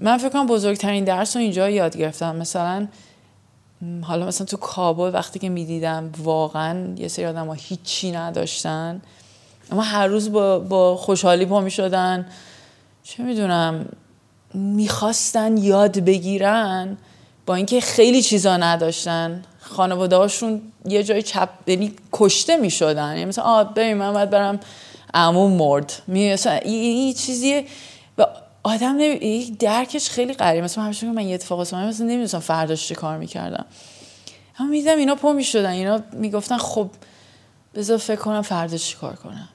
من فکر کنم بزرگترین درس رو اینجا یاد گرفتم. مثلا حالا مثلا تو کابل وقتی که می‌دیدم واقعا یه سری آدم ها هیچی نداشتن. اما هر روز با, با خوشحالی پا می‌شدن. چه می‌دونم می‌خواستن یاد بگیرن با اینکه خیلی چیزا نداشتن. خانواده هاشون یه جای چپ یعنی کشته می‌شدن. یعنی مثلا آه ببین من باید برم عموم مرد. می مثلا این چیزیه. آدم نمی... درکش خیلی قریه مثلا همیشه من یه اتفاق مثلا مثلا نمی‌دونستم فرداش چه کار می‌کردم. اما میدم اینا پا می‌شدن. اینا می‌گفتن خب بذار فکر کنم فردا چی کار کنم.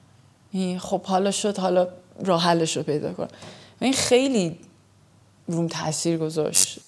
خب حالا شد حالا راه حلش رو پیدا کنم این خیلی روم تاثیر گذاشت.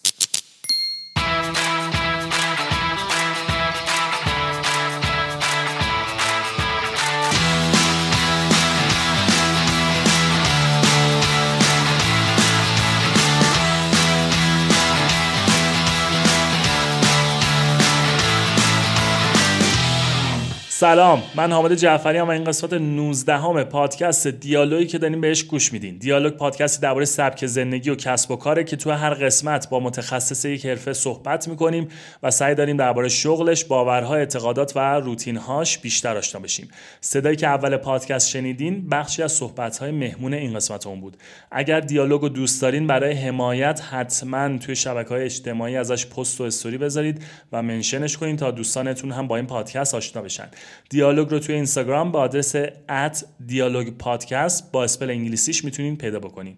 سلام من حامد جعفری هم و این قسمت 19 همه پادکست دیالوگی که داریم بهش گوش میدین. دیالوگ پادکستی درباره سبک زندگی و کسب و کاره که تو هر قسمت با متخصص یک حرفه صحبت می‌کنیم و سعی داریم درباره شغلش باورها اعتقادات و روتینهاش بیشتر آشنا بشیم. صدایی که اول پادکست شنیدین بخشی از صحبتهای مهمون این قسمت اون بود. اگر دیالوگ رو دوست دارین برای حمایت حتما توی شبکه های اجتماعی ازش پست و استوری بذارید و منشنش کنین تا دوستانتون هم با این پادکست آشنا بشن. دیالوگ رو توی اینستاگرام با آدرس ات دیالوگ پادکست با اسپل انگلیسیش می‌تونین پیدا بکنین.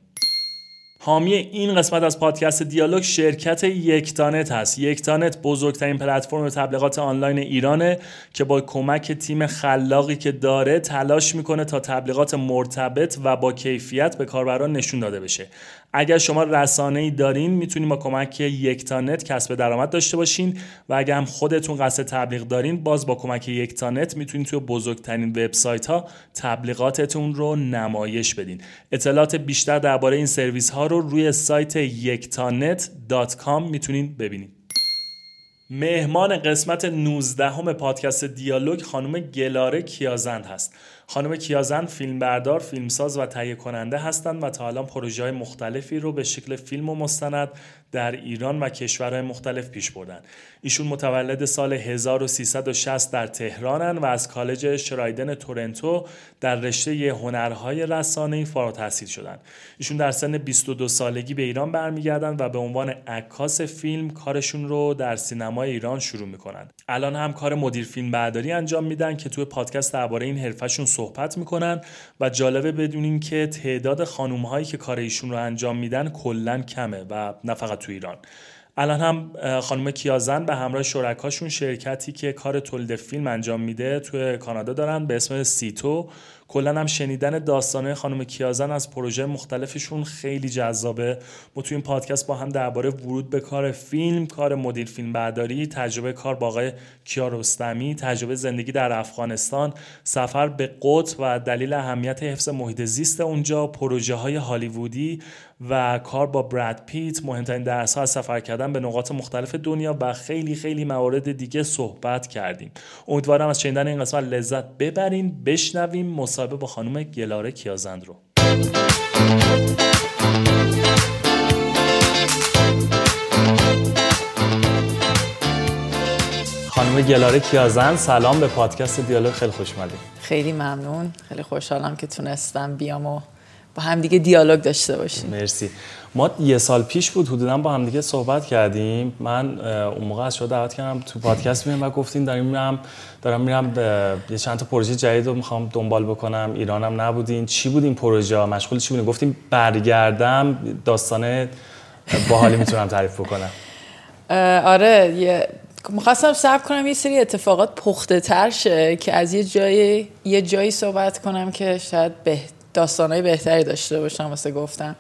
حامی این قسمت از پادکست دیالوگ شرکت یکتانت هست. یکتانت بزرگترین پلتفرم تبلیغات آنلاین ایرانه که با کمک تیم خلاقی که داره تلاش می‌کنه تا تبلیغات مرتبط و با کیفیت به کاربران نشون داده بشه. اگر شما رسانه ای دارین می‌تونین با کمک یکتانت کسب درآمد داشته باشین و اگر هم خودتون قصد تبلیغ دارین باز با کمک یکتانت می‌تونین توی بزرگترین وبسایت ها تبلیغاتتون رو نمایش بدین. اطلاعات بیشتر درباره این سرویس ها رو روی سایت یکتانت.com می‌تونین ببینید مهمان قسمت 19 همه پادکست دیالوگ خانم گلاره کیازند هست. خانم کیازن فیلمبردار، فیلمساز و تهیه کننده هستند و تا الان پروژه های مختلفی رو به شکل فیلم و مستند در ایران و کشورهای مختلف پیش بردن. ایشون متولد سال 1360 در تهرانن و از کالج شرایدن تورنتو در رشته هنرهای رسانه‌ای فارغ التحصیل شدن. ایشون در سن 22 سالگی به ایران برمیگردن و به عنوان عکاس فیلم کارشون رو در سینمای ایران شروع می‌کنن. الان هم کار مدیر فیلم برداری انجام میدن که توی پادکست درباره این حرفشون صحبت می‌کنن و جالبه بدونین که تعداد خانوم هایی که کار ایشون رو انجام میدن کلا کمه و نه فقط تو ایران. الان هم خانم کیازن به همراه شرکاشون شرکتی که کار تولید فیلم انجام میده توی کانادا دارن به اسم سیتو. کلا هم شنیدن داستانه خانم کیازن از پروژه مختلفشون خیلی جذابه. ما توی این پادکست با هم درباره ورود به کار فیلم کار مدیر فیلم برداری تجربه کار با آقای کیارستمی تجربه زندگی در افغانستان سفر به قطب و دلیل اهمیت حفظ محیط زیست اونجا پروژه های هالیوودی و کار با براد پیت. مهمترین درس ها از سفر کردن به نقاط مختلف دنیا و خیلی خیلی موارد دیگه صحبت کردیم. امیدوارم از شنیدن این قسمت لذت ببرین بشنویم. مصاحبه با خانم گلاره کیازند رو. خانم گلاره کیازند سلام به پادکست دیالوگ خیلی خوش خیلی ممنون. خیلی خوشحالم که تونستم بیام و با همدیگه دیالوگ داشته باشیم. مرسی. ما یه سال پیش بود حدودا با همدیگه صحبت کردیم. من اون موقع از شما دعوت کردم تو پادکست میام و گفتین داریم میرم دارم میرم یه چند تا پروژه جدید رو می‌خوام دنبال بکنم. ایرانم نبودین. چی بود این پروژه ها؟ مشغول چی بودین؟ گفتیم برگردم داستانه باحالی می‌تونم تعریف بکنم. آره یه می‌خواستم صبر کنم یه سری اتفاقات پخته تر شه که از یه جایی یه جایی صحبت کنم که شاید بهتر داستانهای بهتری داشته باشم واسه گفتم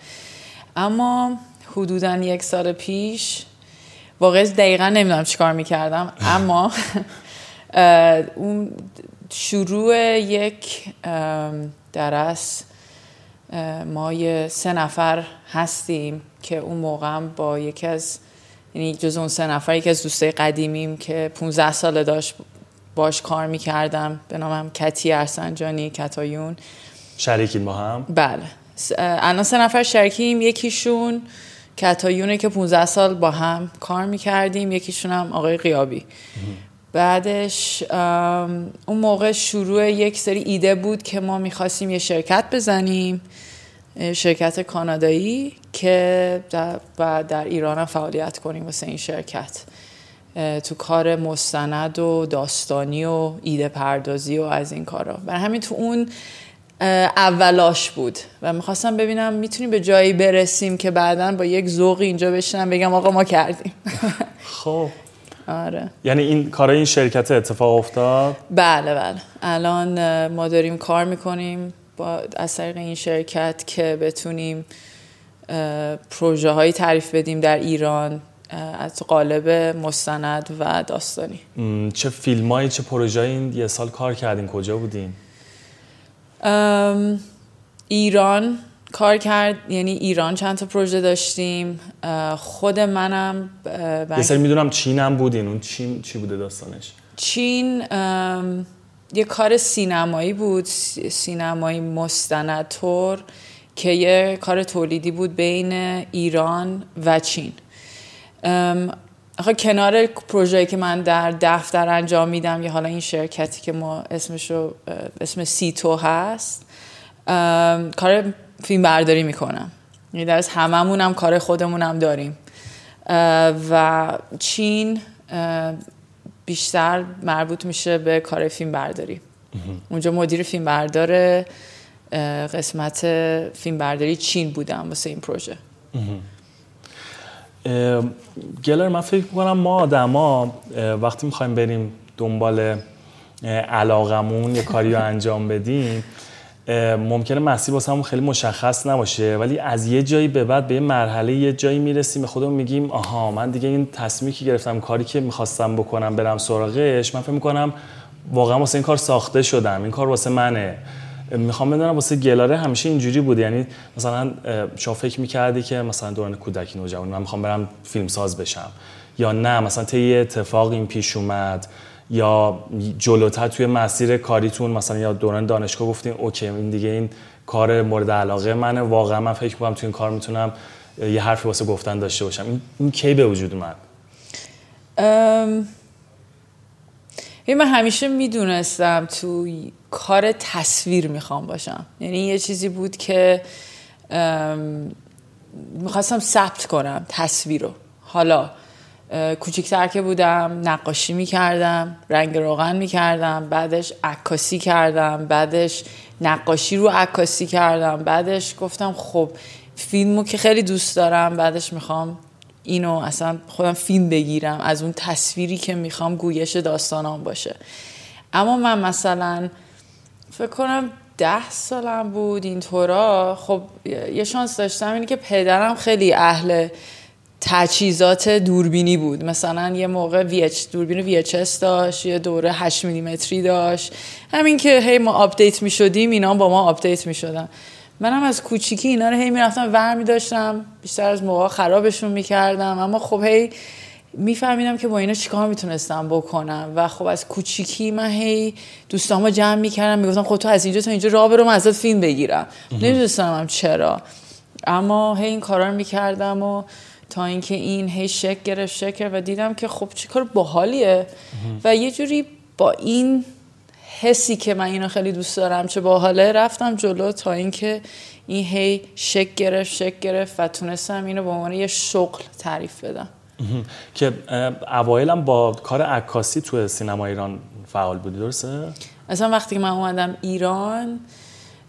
اما حدودا یک سال پیش واقعا دقیقا نمی‌دونم چیکار می‌کردم اما اون شروع یک درس ما یه سه نفر هستیم که اون موقع با یکی از یعنی جز اون سه نفر یکی از دوستای قدیمیم که 15 ساله داشت باش کار می‌کردم به نامم کتی ارسنجانی کتایون. شریکین با هم؟ بله. الان سه نفر شریکیم یکیشون کتایونه که 15 سال با هم کار می‌کردیم یکیشون هم آقای قیابی. بعدش اون موقع شروع یک سری ایده بود که ما می‌خواستیم یه شرکت بزنیم شرکت کانادایی که در, در ایران هم فعالیت کنیم واسه این شرکت. تو کار مستند و داستانی و ایده پردازی و از این کارا. برای همین تو اون اولاش بود. و می‌خواستم ببینم می‌تونیم به جایی برسیم که بعدا با یک ذوقی اینجا بشنم بگم آقا ما کردیم. خب. آره. یعنی این کار این شرکت اتفاق افتاد؟ بله بله. الان ما داریم کار می‌کنیم با از طریق این شرکت که بتونیم پروژه هایی تعریف بدیم در ایران از قالب مستند و داستانی. چه فیلم هایی چه پروژه این یه سال کار کردین. کجا بودین؟ ایران کار کرد یعنی ایران چند تا پروژه داشتیم. خود منم یه سری می‌دونم چین هم بودین. اون چین چی بوده داستانش؟ چین یه کار سینمایی بود سینمایی مستندتور که یه کار تولیدی بود بین ایران و چین. آخه کنار پروژه‌ای که من در دفتر انجام میدم یا حالا این شرکتی که ما اسمشو اسم سیتو هست کار فیلم برداری می‌کنم. یعنی در هممون هم کار خودمون هم داریم و چین بیشتر مربوط میشه به کار فیلم برداری اونجا مدیر فیلم بردار قسمت فیلم برداری چین بودم واسه این پروژه. گلر من فکر می‌کنم ما آدما وقتی می‌خوایم بریم دنبال علاقمون یه کاری رو انجام بدیم ممکنه مسیر واسه همون خیلی مشخص نباشه. ولی از یه جایی به بعد به یه مرحله یه جایی می‌رسیم به خودمون میگیم آها من دیگه این تصمیمی که گرفتم کاری که می‌خواستم بکنم برم سراغش من فکر می‌کنم واقعا واسه این کار ساخته شدم. این کار واسه منه. می‌خوام بدونم واسه گلاره همیشه اینجوری بود. یعنی مثلا شما فکر می‌کردی که مثلا دوران کودکی نوجوانی من می‌خوام برم فیلم ساز بشم. یا نه مثلا طی اتفاق این پیش اومد. یا جلوتر توی مسیر کاریتون مثلا یا دوران دانشگاه گفتین اوکی این دیگه این کار مورد علاقه منه. واقعا من فکر می‌کنم توی این کار می‌تونم یه حرفی واسه گفتن داشته باشم. این, این کی به وجود اومد؟ من همیشه می‌دونستم تو کار تصویر می‌خوام باشم. یعنی یه چیزی بود که می‌خواستم ثبت کنم تصویر رو. حالا کوچیکتر که بودم نقاشی می‌کردم رنگ روغن می‌کردم بعدش عکاسی کردم بعدش نقاشی رو عکاسی کردم بعدش گفتم خب فیلمو که خیلی دوست دارم بعدش می‌خوام اینو اصلا خودم فیلم بگیرم از اون تصویری که می‌خوام گویش داستانام باشه. اما من مثلا فکر کنم ده سالم بود اینطورا. خب یه شانس داشتم اینی که پدرم خیلی اهل تجهیزات دوربینی بود. مثلا یه موقع VH دوربین VHS داشت یه دوره 8 میلیمتری داشت. همین که هی ما آپدیت می شدیم اینا با ما آپدیت می شدن منم از کوچیکی اینا رو هی می‌رفتم ور می داشتم بیشتر از موقع خرابشون می‌کردم. اما خب هی میفهمیدم که با اینا چیکار می‌تونستم بکنم. و خب از کوچیکی من هی دوستامو جمع می‌کردم می‌گفتم خب تو از اینجا تا اینجا راه برو ازت فیلم بگیرم. نمی‌دونستم هم چرا. اما هی این کارا رو می‌کردم و تا اینکه این هی شک گرفت شکر و دیدم که خب چه کار باحالیه. و یه جوری با این حسی که من اینو خیلی دوست دارم چه باحاله رفتم جلو تا اینکه این هی شک گرفت شک گرفت و تونستم اینو به عنوان یه شغل تعریف بدم. که اوایلم با کار عکاسی تو سینما ایران فعال بودی درسته؟ اصلا وقتی که من اومدم ایران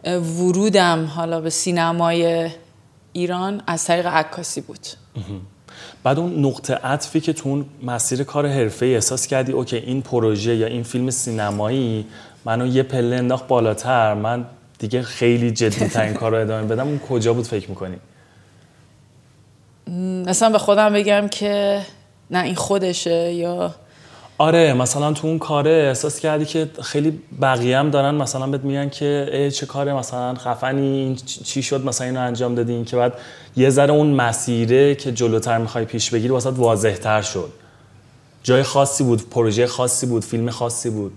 ورودم حالا به سینمای ایران از طریق عکاسی بود. بعد اون نقطه عطفی که تو اون مسیر کار حرفه احساس کردی اوکی این پروژه یا این فیلم سینمایی منو یه پله انداخت بالاتر من دیگه خیلی جدی ترین کار رو ادامه بدم اون کجا بود فکر می‌کنی؟ مثلا به خودم بگم که نه این خودشه یا آره مثلا تو اون کاره احساس کردی که خیلی بقیه هم دارن مثلا بهت میگن که چه کاره مثلا خفنی چی شد مثلا اینو انجام دادی؟ که بعد یه ذره اون مسیره که جلوتر می‌خوای پیش بگیری واسه واضح تر شد. جای خاصی بود پروژه خاصی بود فیلم خاصی بود.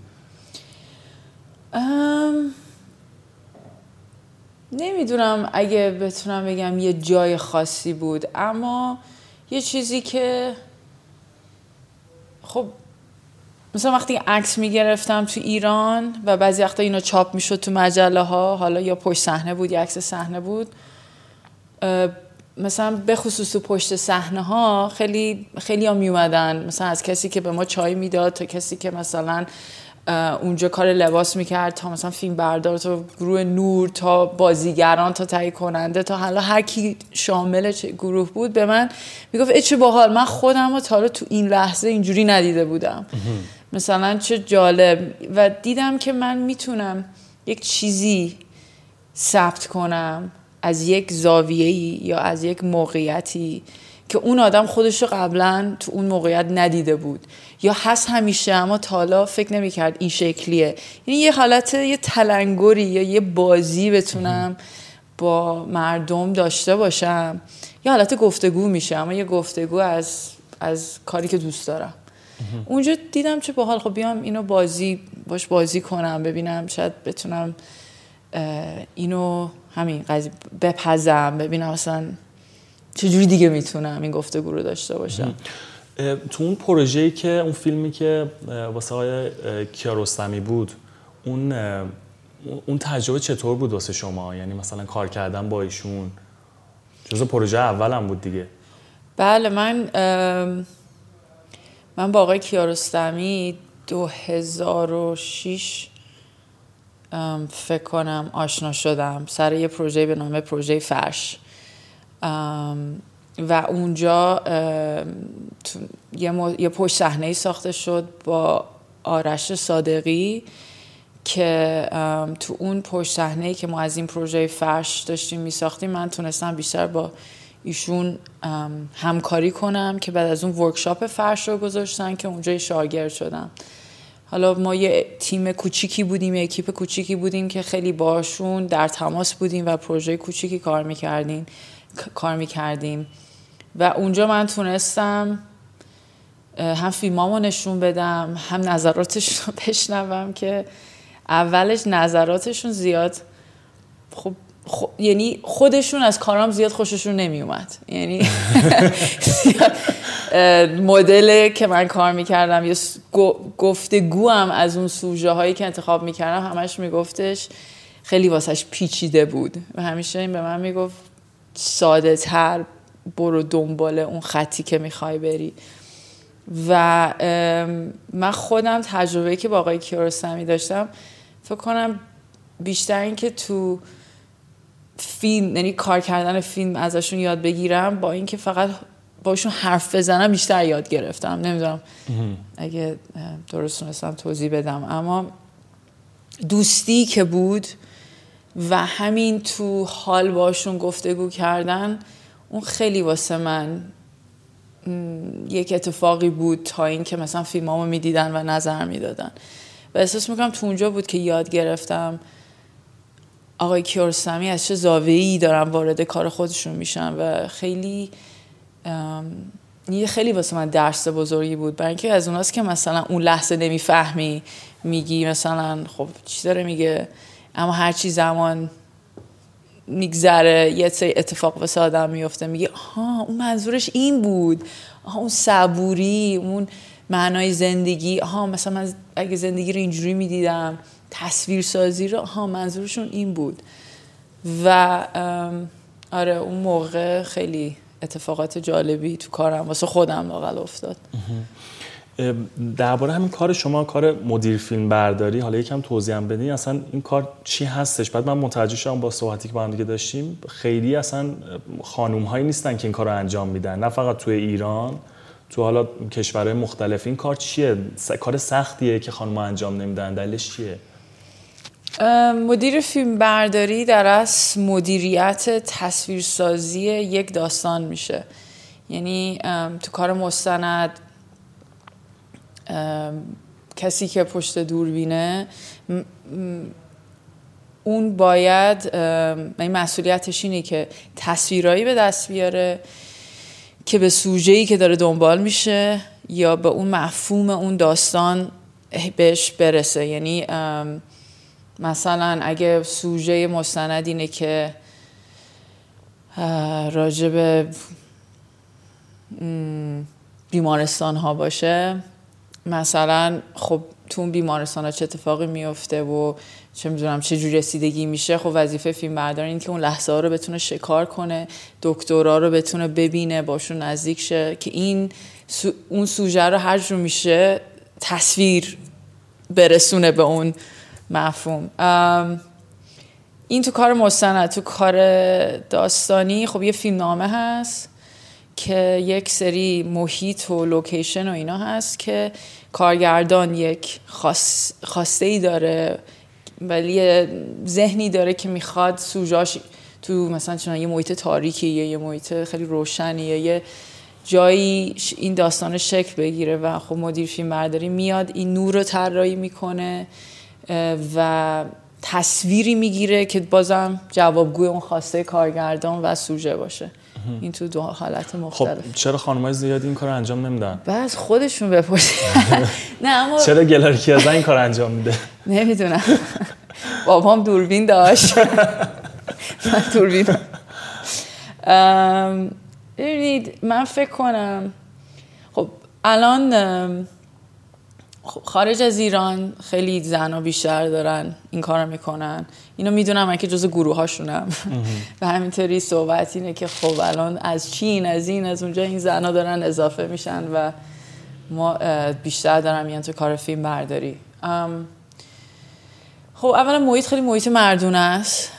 نمی‌دونم اگه بتونم بگم یه جای خاصی بود اما یه چیزی که خب مثلا وقتی عکس می‌گرفتم تو ایران و بعضی وقتا اینو چاپ می‌شد تو مجله ها حالا یا پشت صحنه بود یا عکس صحنه بود مثلا به خصوص تو پشت صحنه ها خیلی خیلی ها میومدن مثلا از کسی که به ما چای می‌داد تا کسی که مثلا اونجا کار لباس می‌کرد تا مثلا فیلم بردار تا گروه نور تا بازیگران تا تهیه کننده تا حالا هر کی شامل گروه بود به من می‌گفت چه باحال من خودم رو تا تو این لحظه اینجوری ندیده بودم. مثلا چه جالب. و دیدم که من می‌تونم یک چیزی ثبت کنم از یک زاویه‌ای یا از یک موقعیتی که اون آدم خودش رو قبلا تو اون موقعیت ندیده بود. یا هست همیشه اما تالا فکر نمی‌کرد این شکلیه. یعنی یه حالت یه تلنگری یا یه بازی بتونم با مردم داشته باشم. یه حالت گفتگو میشه اما یه گفتگو از از کاری که دوست دارم. اونجا دیدم چه باحال. خب بیام اینو بازی باش بازی کنم ببینم شاید بتونم اینو همین قضیه بپزم ببینم اصلا چجوری دیگه می‌تونم این گفتگو رو داشته باشم. تو اون پروژه‌ای که اون فیلمی که واسه آقای کیارستمی بود اون اون تجربه چطور بود واسه شما؟ یعنی مثلا کار کردن با ایشون؟ جزء پروژه اولم بود دیگه. بله من من با آقای کیارستمی 2006 فکر کنم آشنا شدم. سر یه پروژه به نام پروژه فرش. و اونجا یه, یه پشت صحنه ساخته شد با آرش صادقی که تو اون پشت صحنه که ما از این پروژه فرش داشتیم می ساختیم من تونستم بیشتر با ایشون همکاری کنم که بعد از اون ورکشاپ فرش رو گذاشتن که اونجا شاگرد شدم. حالا ما یه تیم کوچیکی بودیم یه اکیپ کوچیکی بودیم که خیلی باشون در تماس بودیم و پروژه کوچیکی کار می‌کردیم کار می‌کردیم. و اونجا من تونستم هم فیلمامو نشون بدم هم نظراتشون رو بشنوم که اولش نظراتشون زیاد. خب یعنی خودشون از کارام زیاد خوششون نمی اومد یعنی مدل که من کار می‌کردم یا گفتگو هم از اون سوژه هایی که انتخاب می‌کردم همش میگفتش خیلی واسهش پیچیده بود. و همیشه این به من می‌گفت ساده تر برو دنبال اون خطی که می‌خوای بری. و من خودم تجربه که با آقای کیارستمی داشتم فکر کنم بیشتر این که تو فیلم یعنی کار کردن فیلم ازشون یاد بگیرم با اینکه فقط باشون حرف بزنم بیشتر یاد گرفتم. نمی‌دونم اگه درست تونستم توضیح بدم. اما دوستی که بود و همین تو حال باشون گفتگو کردن اون خیلی واسه من یک اتفاقی بود تا اینکه مثلا فیلمامو می‌دیدن و نظر می‌دادن. و احساس می‌کنم تو اونجا بود که یاد گرفتم. آقای کیارستمی از چه زاویه‌ای دارن وارد کار خودشون میشن و خیلی یه خیلی واسه من درس بزرگی بود. برای اینکه از اوناست که مثلا اون لحظه نمی‌فهمی میگی مثلا خب چی داره میگه؟ اما هرچی زمان میگذره یه سری اتفاق واسه آدم میفته میگه ها اون منظورش این بود. آها اون صبوری اون معنای زندگی ها مثلا من اگه زندگی رو اینجوری می‌دیدم تصویر سازی رو ها منظورشون این بود. و آره اون موقع خیلی اتفاقات جالبی تو کارم واسه خودم لاقل افتاد. درباره همین کار شما کار مدیر فیلم برداری حالا یکم توضیح هم بدین اصلا این کار چی هستش؟ بعد من متوجه شدم با صحبتی که با هم دیگه داشتیم خیلی اصلا خانوم هایی نیستن که این کار رو انجام میدن نه فقط توی ایران. تو حالا کشورهای مختلف این کار چیه؟ کار سختیه که خانم انجام نمیدن دلیلش چیه؟ مدیر فیلم برداری در از مدیریت تصویرسازی یک داستان میشه. یعنی تو کار مستند کسی که پشت دوربینه اون باید این مسئولیتش اینه که تصویرایی به دست بیاره. که به سوژه‌ای که داره دنبال میشه یا به اون مفهوم اون داستان بهش برسه. یعنی مثلا اگه سوژه مستند اینه که راجب بیمارستان ها باشه مثلا خب تو اون بیمارستان ها چه اتفاقی میفته و چه می‌دونم چه جوری رسیدگی میشه خب وظیفه فیلم بردار این که اون لحظه ها رو بتونه شکار کنه دکترا رو بتونه ببینه باشون نزدیک شه که این اون سوژه رو هر جور میشه تصویر برسونه به اون مفهوم. این تو کار مستند تو کار داستانی. خب یه فیلم نامه هست که یک سری محیط و لوکیشن و اینا هست که کارگردان یک خواسته ای داره. ولی ذهنی داره که می‌خواد سوژاش تو مثلا چون یه محیط تاریکی یا یه محیط خیلی روشنی یا یه جایی این داستان شکل بگیره و خب مدیر فیلم برداری میاد این نور رو طراحی می‌کنه و تصویری می‌گیره که بازم جوابگوی اون خواسته کارگردان و سوژه باشه. این تو دو حالت خب، مختلف. خب چرا خانمای زیادی این کار انجام نمیدن؟ بس خودشون بپرسید نه اما چرا گلارکی از این کار انجام میده؟ نمی‌دونم. بابام دوربین داشت. من دوربین. ببینید من فکر کنم خب الان خارج از ایران خیلی زن بیشتر دارن این کار می‌کنن. اینو می‌دونم من که جز گروه هاشونم و همینطوری صحبت اینه که خب الان از چین از این از اونجا این زنها دارن اضافه میشن و ما بیشتر دارم میان تو کار فیلم برداری. خب اولا محیط خیلی محیط مردونه است.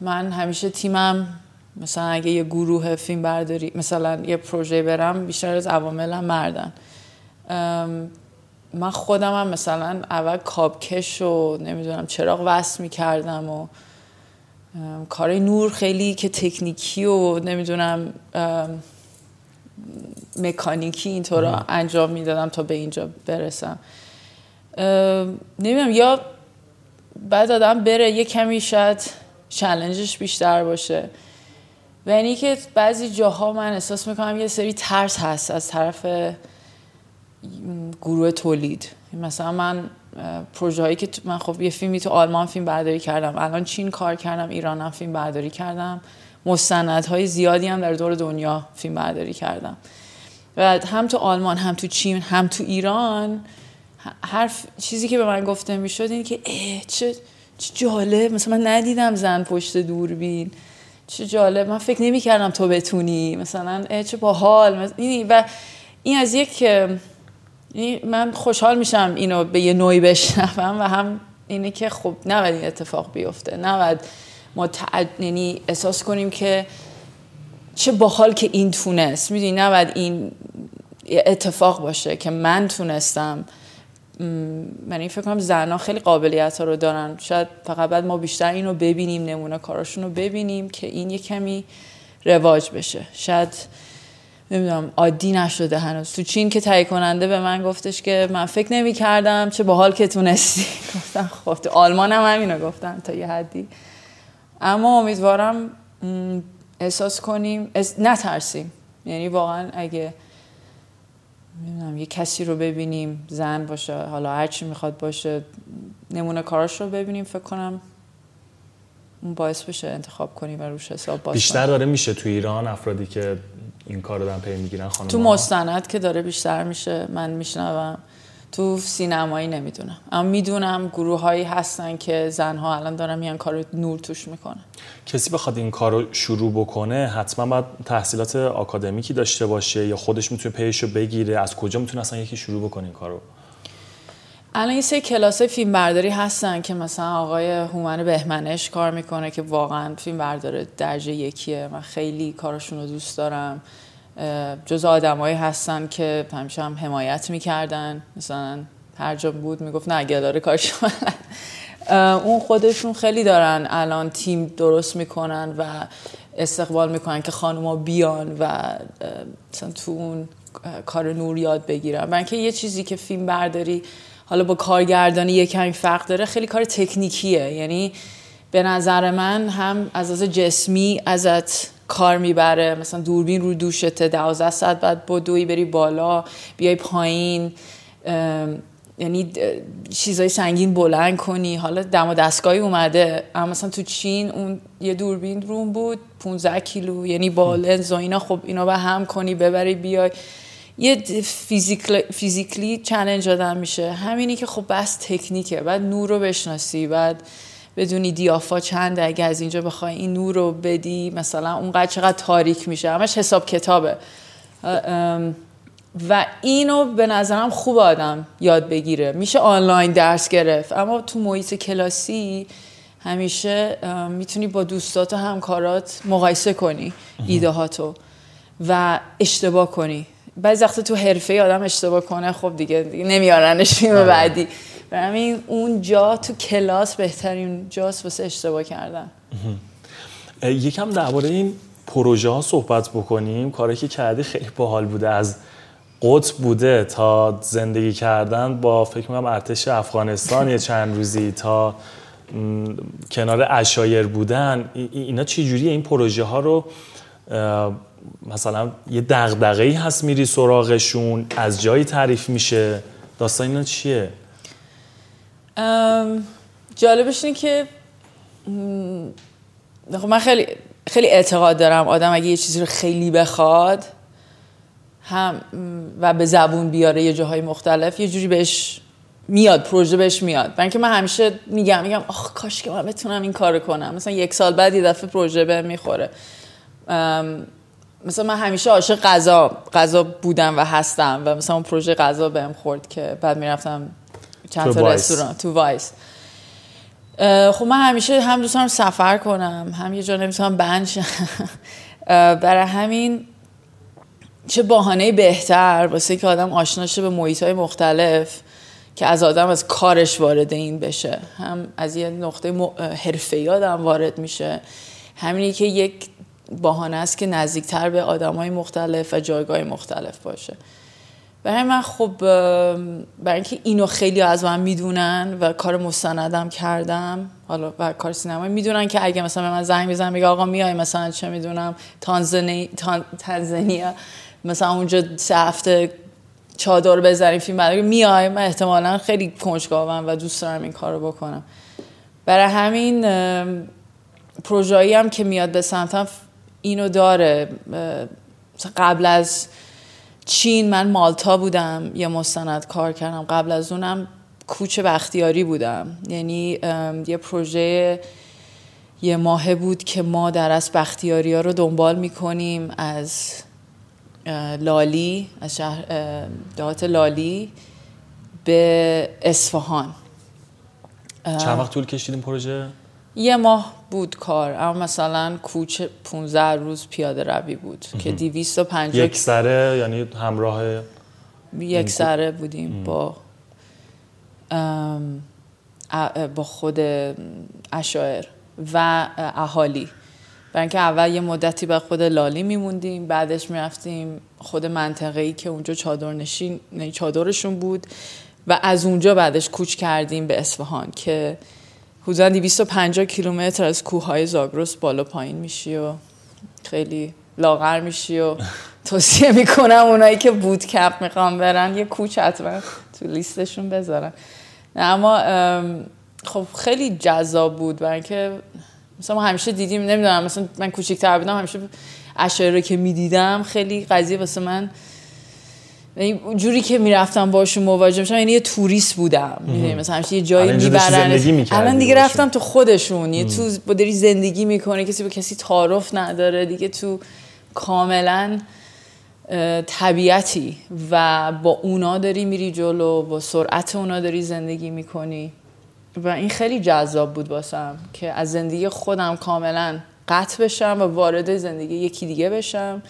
من همیشه تیمم مثلا اگه یه گروه فیلم برداری مثلا یه پروژه برم بیشتر از عواملم مردن. من خودم هم مثلا اول کابکش و نمی‌دونم چراغ وصل می‌کردم و کار نور خیلی که تکنیکی و نمی‌دونم مکانیکی اینطور انجام می‌دادم تا به اینجا برسم. نمی‌دونم یا بعد آدم بره یه کمی شاید چلنجش بیشتر باشه. و یعنی که بعضی جاها من احساس می‌کنم یه سری ترس هست از طرف گروه تولید. مثلا من پروژه هایی که من خب یه فیلمی تو آلمان فیلم برداری کردم. الان چین کار کردم ایرانم فیلم برداری کردم. های زیادی هم در دور دنیا فیلم برداری کردم. و هم تو آلمان هم تو چین هم تو ایران هر چیزی که به من گفته می‌شد این که چه چه جالب. مثلا من ندیدم زن پشت دوربین. چه جالب. من فکر نمی کردم تو بتونی. مثلا چه باحال. و این از یک من خوشحال میشم اینو به یه نوعی بشنوم و هم اینه که خب نباید این اتفاق بیفته. نباید ما تعد... یعنی احساس کنیم که چه باحال که این تونست. می‌دونی؟ نباید این اتفاق باشه که من تونستم. من این فکر کنم زنها خیلی قابلیت ها رو دارن. شاید فقط بعد ما بیشتر اینو ببینیم نمونه کاراشون رو ببینیم که این یه کمی رواج بشه. شاید نمی‌دونم عادی نشده هنوز. تو چین که تهیه کننده به من گفتش که من فکر نمی کردم چه باحال که تونستی. گفتم خب تو آلمان هم همینو گفتم تا یه حدی. اما امیدوارم احساس کنیم نترسیم. یعنی واقعا اگه نمی‌دونم یه کسی رو ببینیم زن باشه حالا هر چی می‌خواد باشه نمونه کاراش رو ببینیم فکر کنم اون باعث بشه انتخاب کنیم و روش حساب باشه بیشتر داره میشه تو ایران افرادی که این کار رو دارن پی می‌گیرن خانم تو مستند که داره بیشتر میشه من میشنوم. تو سینمایی نمی‌دونم. اما می‌دونم گروه هایی هستن که زنها الان دارن میان کار نور توش می‌کنن. کسی بخواد این کار رو شروع بکنه حتما باید تحصیلات آکادمیکی داشته باشه یا خودش می‌تونه پیش رو بگیره. از کجا می‌تونه اصلا یکی شروع بکنه این کارو؟ الان یه سه کلاس فیلم برداری هستن که مثلا آقای هومن بهمنش کار می‌کنه که واقعا فیلم برداره درجه یکیه. من خیلی کارشون رو دوست دارم. جز آدمایی هستن که همیشه هم حمایت می‌کردن. مثلا هر جا بود می‌گفت نه داره کارش اون خودشون خیلی دارن الان تیم درست می‌کنن و استقبال می‌کنن که خانوما بیان و مثلا تو اون کار نور یاد بگیرن. من که یه چیزی که فیلم برداری حالا با کارگردانی یه کمی فرق داره خیلی کار تکنیکیه. یعنی به نظر من هم از از جسمی ازت کار می‌بره. مثلا دوربین رو دوشته دوازده ساعت بعد با دوی بری بالا بیای پایین. یعنی چیزای سنگین بلند کنی. حالا دم و دستگاهی اومده. اما مثلا تو چین اون یه دوربین روم بود 15 کیلو. یعنی با لنز و اینا خب اینا به هم کنی ببری بیای. یه فیزیکلی چلنج آدم میشه. همینی که خب بس تکنیکه. بعد نور رو بشناسی بعد بدونی دیافا چنده اگه از اینجا بخوای این نور رو بدی مثلا اونقدر چقدر تاریک میشه. همش حساب کتابه. و اینو به نظرم خوب آدم یاد بگیره. میشه آنلاین درس گرفت. اما تو محیط کلاسی همیشه می‌تونی با دوستات و همکارات مقایسه کنی ایده هاتو و اشتباه کنی. بعضی وقت تو حرفه آدم اشتباه کنه خب دیگه, دیگه نمیارنش آره. بعدی. همین اون جا تو کلاس بهترین جاست واسه اشتباه کردن. یکم درباره این پروژه ها صحبت بکنیم. کاری که کردی خیلی باحال بوده. از قطب بوده تا زندگی کردن با فکر می‌کنم ارتش افغانستان یه چند روزی تا کنار اشایر بودن. اینا چی جوریه این پروژه ها رو مثلا یه دغدغه‌ای هست میری سراغشون از جایی تعریف میشه. داستان اینا چیه؟ جالبش اینه که خب من خیلی خیلی اعتقاد دارم آدم اگه یه چیزی رو خیلی بخواد هم و به زبون بیاره یه جاهای مختلف یه جوری بهش میاد پروژه بهش میاد. برای من همیشه میگم میگم آخ کاش که من بتونم این کارو کنم. مثلا یک سال بعد یه دفعه پروژه به می‌خوره. مثلا من همیشه عاشق غذا غذا بودم و هستم و مثلا اون پروژه غذا بهم خورد که بعد می‌رفتم چند تا رستوران تو وایس. خب من همیشه هم دوست دارم سفر کنم هم یه جا نمی‌تونم بنش برای همین چه باهانه بهتر واسه که آدم آشنا شه به محیط های مختلف که از آدم از کارش وارد این بشه. هم از یه نقطه حرفه آدم وارد میشه. همینی که یک باهانه است که نزدیکتر به آدم های مختلف و جایگاه مختلف باشه. برای من خب برای اینکه اینو خیلی از من می‌دونن و کار مستندم کردم حالا و کار سینما می‌دونن که اگه مثلا به من زنگ می‌زنن میگه آقا میای مثلا چه می‌دونم تانزانی تانزانیا مثلا اونجا سه هفته چادر بذاریم فیلم بعد میای من احتمالا خیلی کنجکاوم و دوست دارم این کارو بکنم. برای همین پروژه‌ای هم که میاد به سمتم اینو داره. قبل از چین من مالتا بودم یه مستند کار کردم. قبل از اونم کوچ بختیاری بودم. یعنی یه پروژه یه ماهه بود که ما در از بختیاری ها رو دنبال می‌کنیم از لالی از شهر دهات لالی به اصفهان. چند وقت طول کشید این پروژه؟ یه ماه بود کار اما مثلا کوچ 15 روز پیاده روی بود که 250 یک سره یعنی همراه یک سره بودیم با با خود اشاعر و اهالی. برای اینکه اول یه مدتی به خود لالی میموندیم بعدش می‌رفتیم خود منطقه ای که اونجا چادر نشین یعنی چادرشون بود و از اونجا بعدش کوچ کردیم به اصفهان که حدودا 250 کیلومتر از کوههای زاگرس بالا پایین میشی و خیلی لاغر میشی و توصیه می‌کنم اونایی که بود کپ می‌خوام برن یه کوچ حتما تو لیستشون بذارن. اما خب خیلی جذاب بود برای اینکه مثلا ما همیشه دیدیم نمی‌دونم مثلا من کوچیک‌تر بودم همیشه اشعاری رو که می‌دیدم خیلی قضیه واسه من یعنی جوری که می‌رفتم باشون مواجه میشم یعنی یه توریست بودم می‌دونی؟ مثلا یه جایی می‌برن الان دیگه رفتم تو خودشون یه تو با داری زندگی می‌کنه کسی با کسی تعارف نداره دیگه تو کاملا طبیعتی و با اونا داری میری جلو با سرعت اونا داری زندگی می‌کنی. و این خیلی جذاب بود واسم که از زندگی خودم کاملا قطع بشم و وارد زندگی یکی دیگه بشم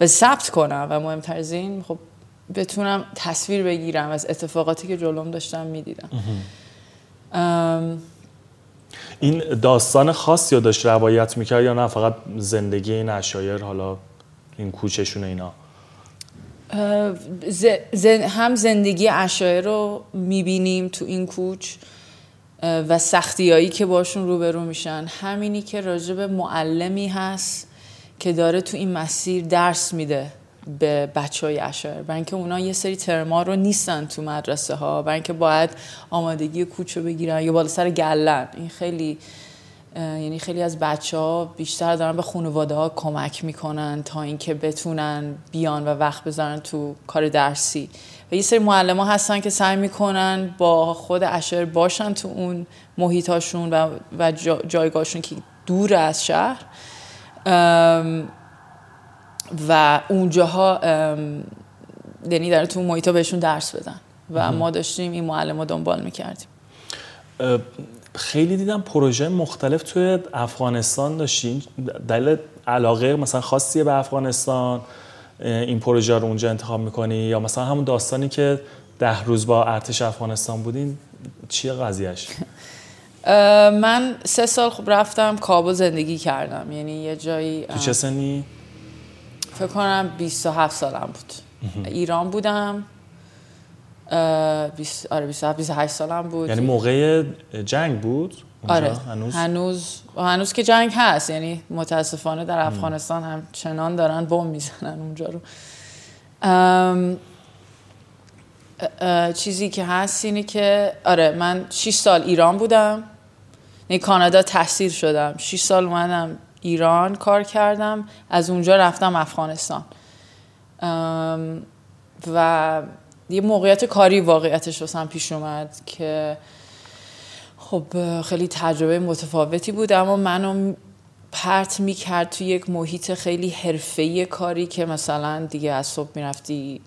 و ثبت کنم. و مهمتر از این خب بتونم تصویر بگیرم از اتفاقاتی که جلوم داشتم می‌دیدم. این داستان خاصی رو داشت روایت می‌کرد یا نه؟ فقط زندگی این اشایر حالا این کوچشون اینا. هم زندگی اشایر رو می‌بینیم تو این کوچ و سختیایی که باشون روبرو میشن. همینی که راجب معلمی هست که داره تو این مسیر درس میده. به بچه های اشر برای اینکه اونا یه سری ترما رو نیستن تو مدرسه ها برای اینکه باید آمادگی کوچ رو بگیرن یا بالا سر گلن. این خیلی یعنی خیلی از بچه ها بیشتر دارن به خانواده ها کمک می‌کنن تا اینکه بتونن بیان و وقت بذارن تو کار درسی. و یه سری معلم ها هستن که سعی می‌کنن با خود اشر باشن تو اون محیطاشون و, و جایگاهشون که دور از شهر. و اونجاها یعنی در تو محیطا بهشون درس بدن و ما داشتیم این معلم ها دنبال می‌کردیم. خیلی دیدم پروژه مختلف توی افغانستان داشتین. دلیل علاقه مثلا خاصیه به افغانستان این پروژه رو اونجا انتخاب می‌کنی؟ یا مثلا همون داستانی که ده روز با ارتش افغانستان بودین چیه قضیهش من سه سال خب رفتم کابل زندگی کردم. یعنی یه جایی تو چه سنی؟ فکر کنم 27 سالم بود. ایران بودم. 20 آره 27 28 سالم بود. یعنی موقع جنگ بود آره. هنوز؟ هنوز هنوز که جنگ هست. یعنی متاسفانه در افغانستان هم چنان دارن بم می‌زنن اونجا رو. چیزی که هست اینه که آره من 6 سال ایران بودم. یعنی کانادا تحصیل شدم. 6 سال اومدم ایران کار کردم. از اونجا رفتم افغانستان. و یه موقعیت کاری واقعیتش واسم پیش اومد که خب خیلی تجربه متفاوتی بود اما منو پرت می‌کرد تو یک محیط خیلی حرفه‌ای کاری که مثلا دیگه از صبح می‌رفتی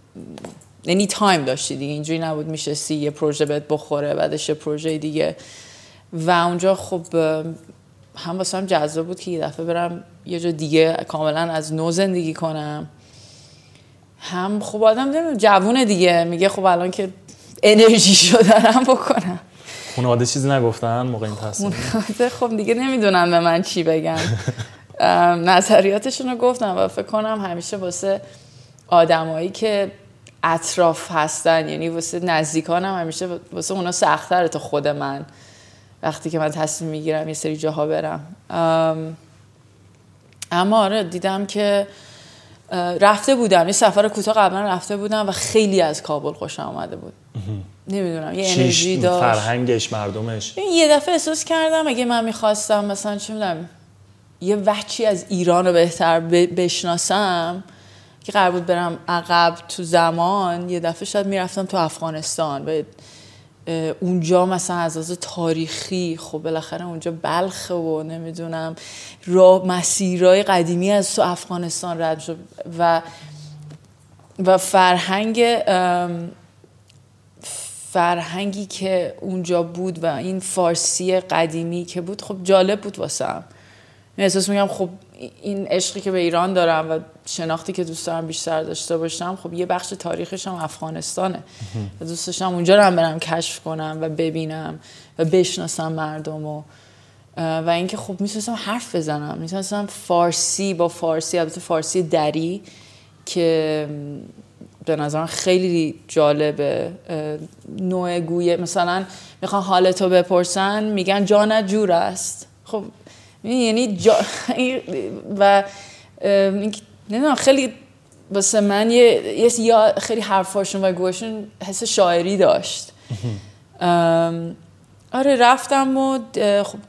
یعنی تایم داشتی دیگه اینجوری نبود میشستی یه پروژه بهت بخوره بعدش پروژه دیگه. و اونجا خب هم واسه هم جذاب بود که یه دفعه برم یه جا دیگه کاملا از نو زندگی کنم. هم خب آدم نمی‌دونم جوونه دیگه. میگه خب الان که انرژی شدنم بکنم. خانواده چیزی نگفتن موقع این تصمیم خب دیگه نمی‌دونم به من چی بگن. نظریاتشون رو گفتم و فکر کنم همیشه واسه آدمایی که اطراف هستن یعنی واسه نزدیکانم همیشه واسه اونا سختره تا خود من. وقتی که من تصمیم می‌گیرم یه سری جاها برم. اما آره دیدم که رفته بودم. یه سفر کوتاه قبلا رفته بودم و خیلی از کابل خوشم آمده بود. نمی‌دونم یه انرژی داشت. فرهنگش مردمش؟ یه دفعه احساس کردم اگه من می‌خواستم مثلا چه می‌دونم یه وحچی از ایران رو بهتر بشناسم که قرار بود برم عقب تو زمان یه دفعه شاید می‌رفتم تو افغانستان. و اونجا مثلا از از تاریخی خب بالاخره اونجا بلخه و نمی‌دونم راه مسیرهای قدیمی از تو افغانستان رد شد و و فرهنگ فرهنگی که اونجا بود و این فارسی قدیمی که بود خب جالب بود واسم. احساس میگم خب این عشقی که به ایران دارم و شناختی که دوست دارم بیشتر داشته باشم خب یه بخش تاریخش هم افغانستانه. و دوست داشتم اونجا رو هم برم کشف کنم و ببینم و بشناسم مردم و و اینکه خب می‌تونستم حرف بزنم. می‌تونستم فارسی با فارسی البته فارسی دری که به نظرم خیلی جالبه. نوع گویه مثلا می‌خوان حالتو بپرسن میگن جانت جور است خب یعنی جا و نمی‌دونم خیلی واسه من یه, یا خیلی حرفاشون و گوشون حس شاعری داشت. آره رفتم و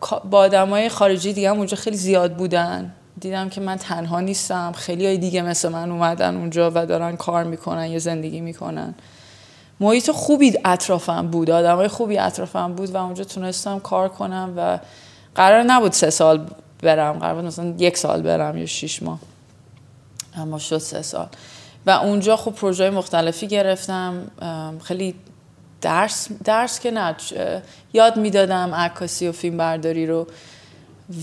خب با آدم های خارجی دیگه هم اونجا خیلی زیاد بودن. دیدم که من تنها نیستم. خیلی های دیگه مثل من اومدن اونجا و دارن کار می‌کنن یا زندگی می‌کنن. محیط خوبی اطرافم بود. آدم های خوبی اطرافم بود و اونجا تونستم کار کنم و قرار نبود سه سال برم. قرار بود مثلا یک سال برم یا شیش ماه. اما شد سه سال. و اونجا خب پروژه مختلفی گرفتم. خیلی درس درس که نه یاد می‌دادم عکاسی و فیلم برداری رو.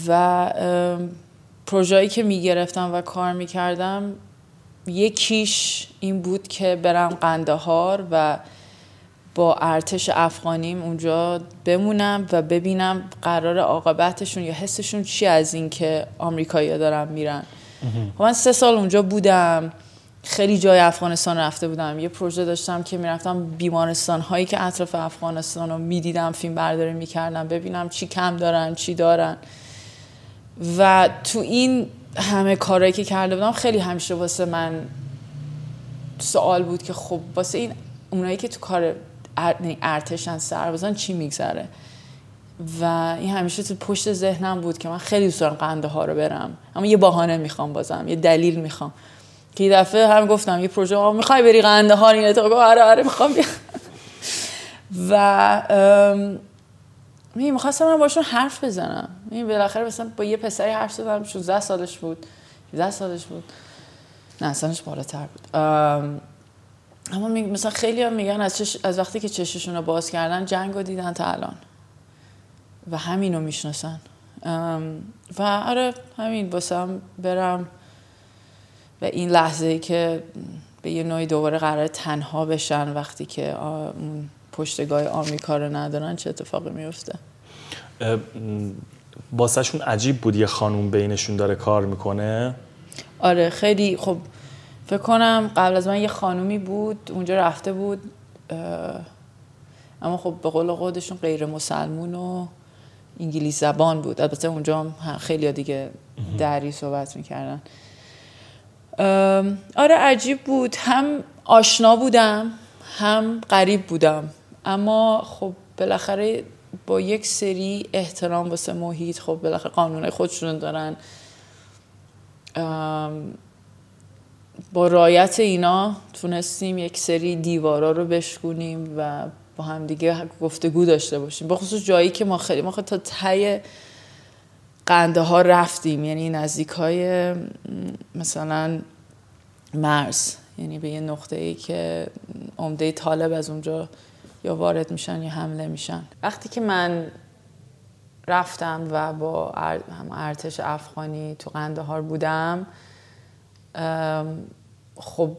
و پروژه‌ای که می‌گرفتم و کار می‌کردم یکیش این بود که برم قندهار و با ارتش افغانیم اونجا بمونم و ببینم قرار عاقبتشون یا حسشون چی از این که آمریکایی دارن میرن. خب من سه سال اونجا بودم. خیلی جای افغانستان رفته بودم. یه پروژه داشتم که می‌رفتم بیمارستان هایی که اطراف افغانستان رو می‌دیدم فیلم برداری می‌کردم ببینم چی کم دارن چی دارن. و تو این همه کارهایی که کرده بودم خیلی همیشه واسه من سوال بود که خب واسه این اونایی که تو کار ارتشن سربازان چی میگذره؟ و این همیشه تو پشت ذهنم بود که من خیلی دوست دارم قنده ها رو برم. اما یه بهانه می‌خوام بازم یه دلیل می‌خوام. که یه دفعه هم گفتم یه پروژه می‌خوای بری قنده ها؟ این اتفاق آره آره می‌خوام و می می‌خواستم من باشون حرف بزنم. این بالاخره مثلا با یه پسری حرف زدم 16 سالش بود. 17 سالش بود. نه سنش بالاتر بود. اما مثلا خیلی هم میگن از, از وقتی که چششون رو باز کردن جنگ رو دیدن تا الان. و همین رو می‌شناسن. و آره همین باسم برم. و این لحظه ای که به یه نوعی دوباره قرار تنها بشن وقتی که پشتگاه آمریکا رو ندارن چه اتفاقی میفته باسهشون عجیب بود یه خانوم بینشون داره کار می‌کنه؟ آره خیلی خب فکر کنم قبل از من یه خانومی بود اونجا رفته بود اما خب به قول خودشون غیر مسلمون و انگلیس زبان بود. البته اونجا هم خیلی دیگه دری صحبت می‌کردن. آره عجیب بود. هم آشنا بودم هم غریب بودم. اما خب بالاخره با یک سری احترام واسه محیط خب بالاخره قانون خودشون دارن. با رایت اینا تونستیم یک سری دیوارا رو بشکونیم و با هم دیگه گفتگو داشته باشیم. با خصوص جایی که ما خیلی ما خیلی تا ته قنده ها رفتیم یعنی نزدیک های مثلا مرز. یعنی به یه نقطه ای که عمده طالب از اونجا یا وارد میشن یا حمله میشن. وقتی که من رفتم و با ارتش افغانی تو قندهار بودم خب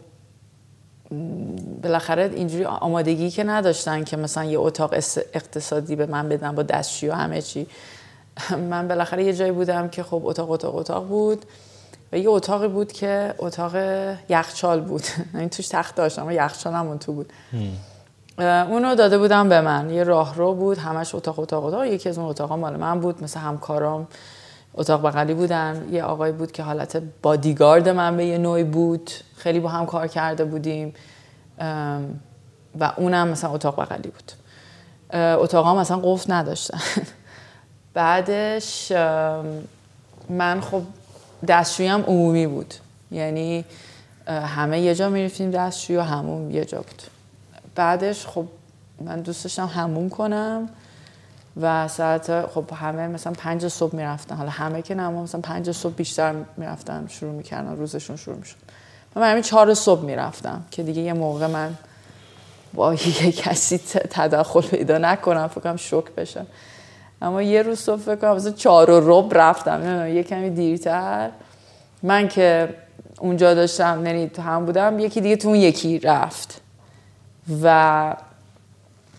بالاخره اینجوری آمادگی که نداشتن که مثلا یه اتاق اقتصادی به من بدن با دستشویی و همه چی. من بالاخره یه جایی بودم که خب اتاق اتاق اتاق بود و یه اتاقی بود که اتاق یخچال بود. این توش تخت داشتم اما یخچال همون تو بود. اونو داده بودم به من. یه راهرو بود. همش اتاق اتاق اتاق. یکی از اون اتاقا مال من بود مثل همکارام. اتاق بغلی بودن یه آقای بود که حالت بادیگارد من به یه نوعی بود. خیلی با هم کار کرده بودیم. و اونم مثلا اتاق بغلی بود. اتاق هم مثلا قفل نداشتن. بعدش من خب دستشویی هم عمومی بود. یعنی همه یه جا می‌رفتیم دستشویی و همون یه جا بود. بعدش خب من دوست داشتم همون کنم. و ساعت خب همه مثلا پنج صبح می‌رفتن. حالا همه که نه مثلا پنج صبح بیشتر می‌رفتن شروع می‌کردن روزشون شروع می‌شد. من همین چهار صبح می‌رفتم که دیگه یه موقع من با یه کسی تداخل پیدا نکنم فکرم شک بشم. اما یه روز صبح فکر کنم مثلا چهار و رب رفتم. یه کمی دیرتر. من که اونجا داشتم یعنی تو هم بودم یکی دیگه تو اون یکی رفت. و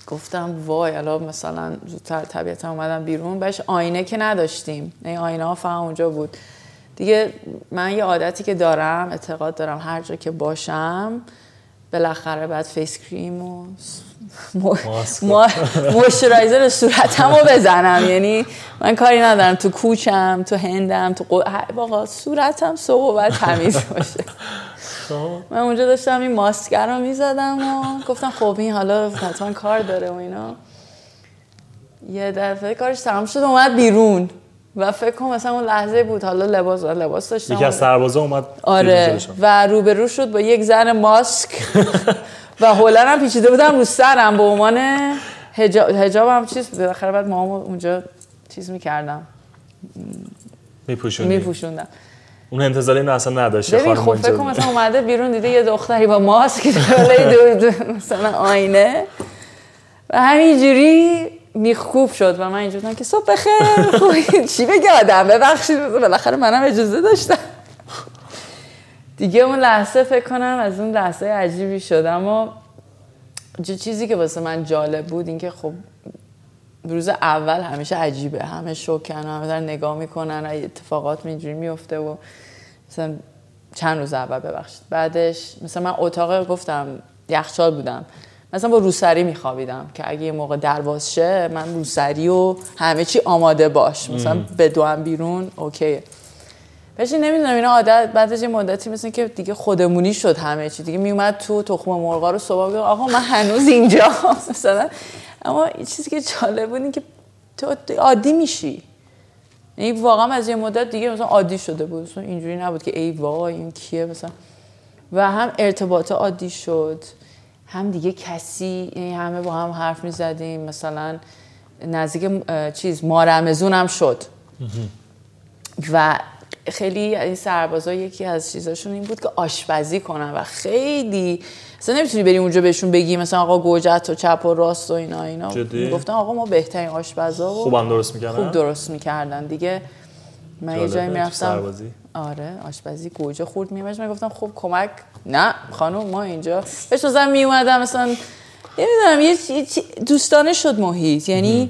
گفتم وای الان مثلا زودتر طبیعتا اومدم بیرون بهش آینه که نداشتیم. این آینه ها فهم اونجا بود. دیگه من یه عادتی که دارم اعتقاد دارم هر جا که باشم بالاخره بعد face cream و moisturizer صورتم رو بزنم. یعنی من کاری ندارم. تو کوچم تو هندم تو قو... صورتم صبح و بعد تمیز باشه. من اونجا داشتم این ماسکر رو می‌زدم و گفتم خب این حالا حتما کار داره و اینا. یه دفعه کارش تمام شد اومد بیرون. و فکر کنم مثلا اون لحظه بود حالا لباس لباس داشتم. یکی از سربازا اومد آره. و روبرو شد با یک زن ماسک. و هولن پیچیده بودم رو سرم به عنوان هجاب هجابم چیز. بالاخره بعد مامو اونجا چیز می‌کردم. میپوشوندم. اون انتظار اینو اصلا نداشته ببین خب فکر مثلا اومده بیرون دیده یه دختری با ماسک دو, دو مثلا آینه. و همینجوری میخوب شد و من اینجوری که صبح بخیر خوبی چی بگه آدم؟ ببخشید بالاخره منم اجازه داشتم. دیگه اون لحظه فکر کنم از اون لحظه عجیبی شد. اما چیزی که واسه من جالب بود اینکه خب روز اول همیشه عجیبه. همه شوکن همه دارن نگاه می‌کنن اتفاقات اینجوری میفته و مثلا چند روز اول ببخشید. بعدش مثلا من اتاق گفتم یخچال بودم. مثلا با روسری میخوابیدم که اگه یه موقع درواز شه من روسری و همه چی آماده باش. مثلا به هم بیرون اوکی. بهش نمی‌دونم اینا عادت بعد از یه مدتی مثل که دیگه خودمونی شد همه چی. دیگه میومد تو تخم مرغا رو صبح بگه آقا من هنوز اینجا. مثلا اما چیزی که جالب بود که تو عادی میشی. یعنی واقعا از یه مدت دیگه مثلا عادی شده بود. مثلا اینجوری نبود که ای وای این کیه مثلا. و هم ارتباط عادی شد. هم دیگه کسی یعنی همه با هم حرف می زدیم مثلا نزدیک چیز مارمزون هم شد. و خیلی این سربازا یکی از چیزاشون این بود که آشپزی کنن و خیلی اصلا نمی‌تونی بری اونجا بهشون بگی مثلا آقا گوجت و چپ و راست و اینا اینا. گفتن آقا ما بهترین آشپزا و خوبم درست می‌کردن؟ خوب درست می‌کردن دیگه. من یه جایی می‌رفتم. آره آشپزی گوجه خورد میمش من گفتم خب کمک؟ نه خانم ما اینجا. بهش مثلا میومدم مثلا نمی‌دونم یه دوستانه شد محیط. یعنی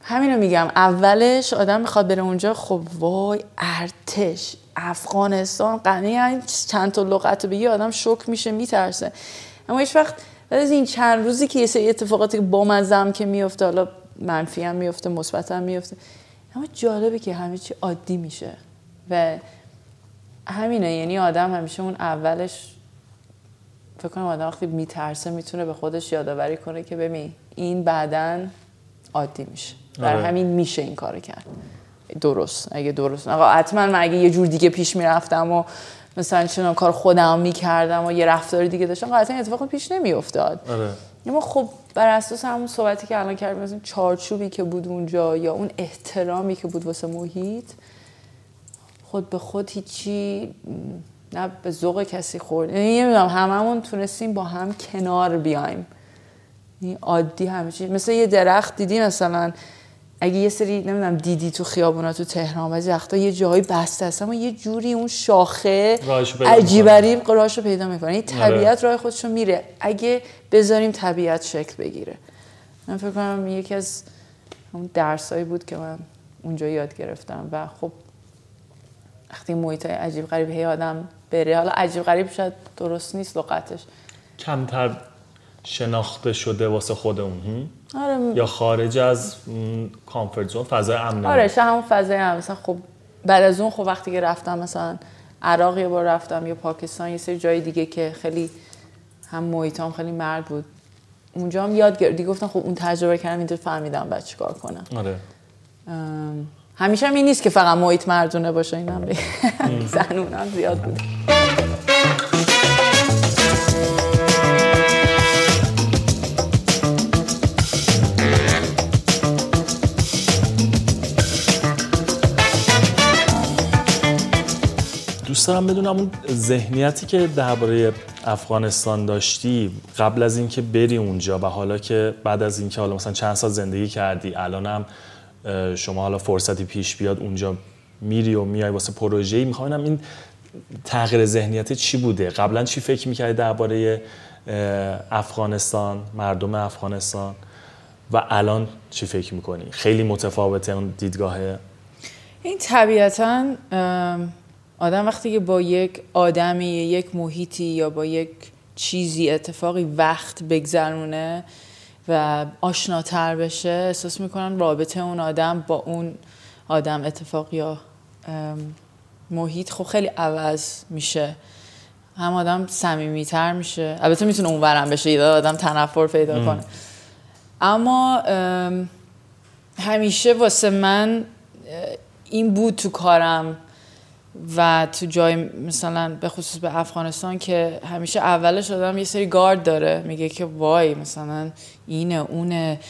همینو میگم. اولش آدم می‌خواد بره اونجا خب وای ارتش. افغانستان غنی چند تا لغت رو بگی آدم شک میشه میترسه. اما هیچ وقت از این چند روزی که یه سری اتفاقاتی که با مزم که میفته حالا منفی هم میفته مثبت هم میفته اما جالبه که همه چی عادی میشه. و همینه یعنی آدم همیشه اون اولش فکر کنم آدم وقتی میترسه می‌تونه به خودش یادآوری کنه که ببین این بعدا عادی میشه. برای آره. همین میشه این کار کرد. درست اگه درست. آقا حتما من اگه یه جور دیگه پیش می‌رفتم و مثلا چنان کار خودم می‌کردم و یه رفتار دیگه داشتم قطعا اتفاق پیش نمیافتاد. آره. اما خب بر اساس همون صحبتی که الان کردیم مثلا چارچوبی که بود اونجا یا اون احترامی که بود واسه محیط خود به خود هیچی نه به ذوق کسی خورد. یعنی نمی‌دونم هممون تونستیم با هم کنار بیایم. یعنی عادی همه چی. مثل یه درخت دیدی مثلا؟ اگه یه سری نمی‌دونم دیدی تو خیابونا تو تهران بعضی وقتا یه جایی بسته است اما یه جوری اون شاخه عجیبری راهشو پیدا می‌کنه. این آره. طبیعت راه خودشو میره. اگه بذاریم طبیعت شکل بگیره. من فکر کنم یکی از اون درسایی بود که من اونجا یاد گرفتم. و خب وقتی محیط عجیب غریب هی آدم بره. حالا عجیب غریب شاید درست نیست لغتش. کمتر شناخته شده واسه خودمون. آره. یا خارج از کامفورت زون فضای امن آره همون فضای امن. مثلا خب بعد از اون خب وقتی که رفتم مثلا عراق یه بار رفتم یا پاکستان یه سری جای دیگه که خیلی هم محیطام خیلی مرد بود. اونجا هم یاد گرفتی گفتم خب اون تجربه کردم اینطور فهمیدم بعد چیکار کنم. آره. همیشه هم این نیست که فقط محیط مردونه باشه اینم زنون هم زیاد بود. دوست دارم بدونم اون ذهنیتی که درباره افغانستان داشتی قبل از اینکه بری اونجا و حالا که بعد از اینکه حالا مثلا چند سال زندگی کردی الانم شما حالا فرصتی پیش بیاد اونجا میری و میای واسه پروژه‌ای می‌خوام این تغییر ذهنیت چی بوده؟ قبلا چی فکر می‌کردی درباره افغانستان مردم افغانستان؟ و الان چی فکر می‌کنی؟ خیلی متفاوته اون دیدگاهه این طبیعتا آدم وقتی که با یک آدمی یک محیطی یا با یک چیزی اتفاقی وقت بگذرونه و آشناتر بشه احساس می‌کنن رابطه اون آدم با اون آدم اتفاق یا محیط خب خیلی عوض میشه. هم آدم صمیمیتر میشه. البته می‌تونه اون ورم بشه یه آدم تنفر پیدا کنه. اما همیشه واسه من این بود تو کارم و تو جای مثلا به خصوص به افغانستان که همیشه اولش آدم یه سری گارد داره. میگه که وای مثلا اینه اونه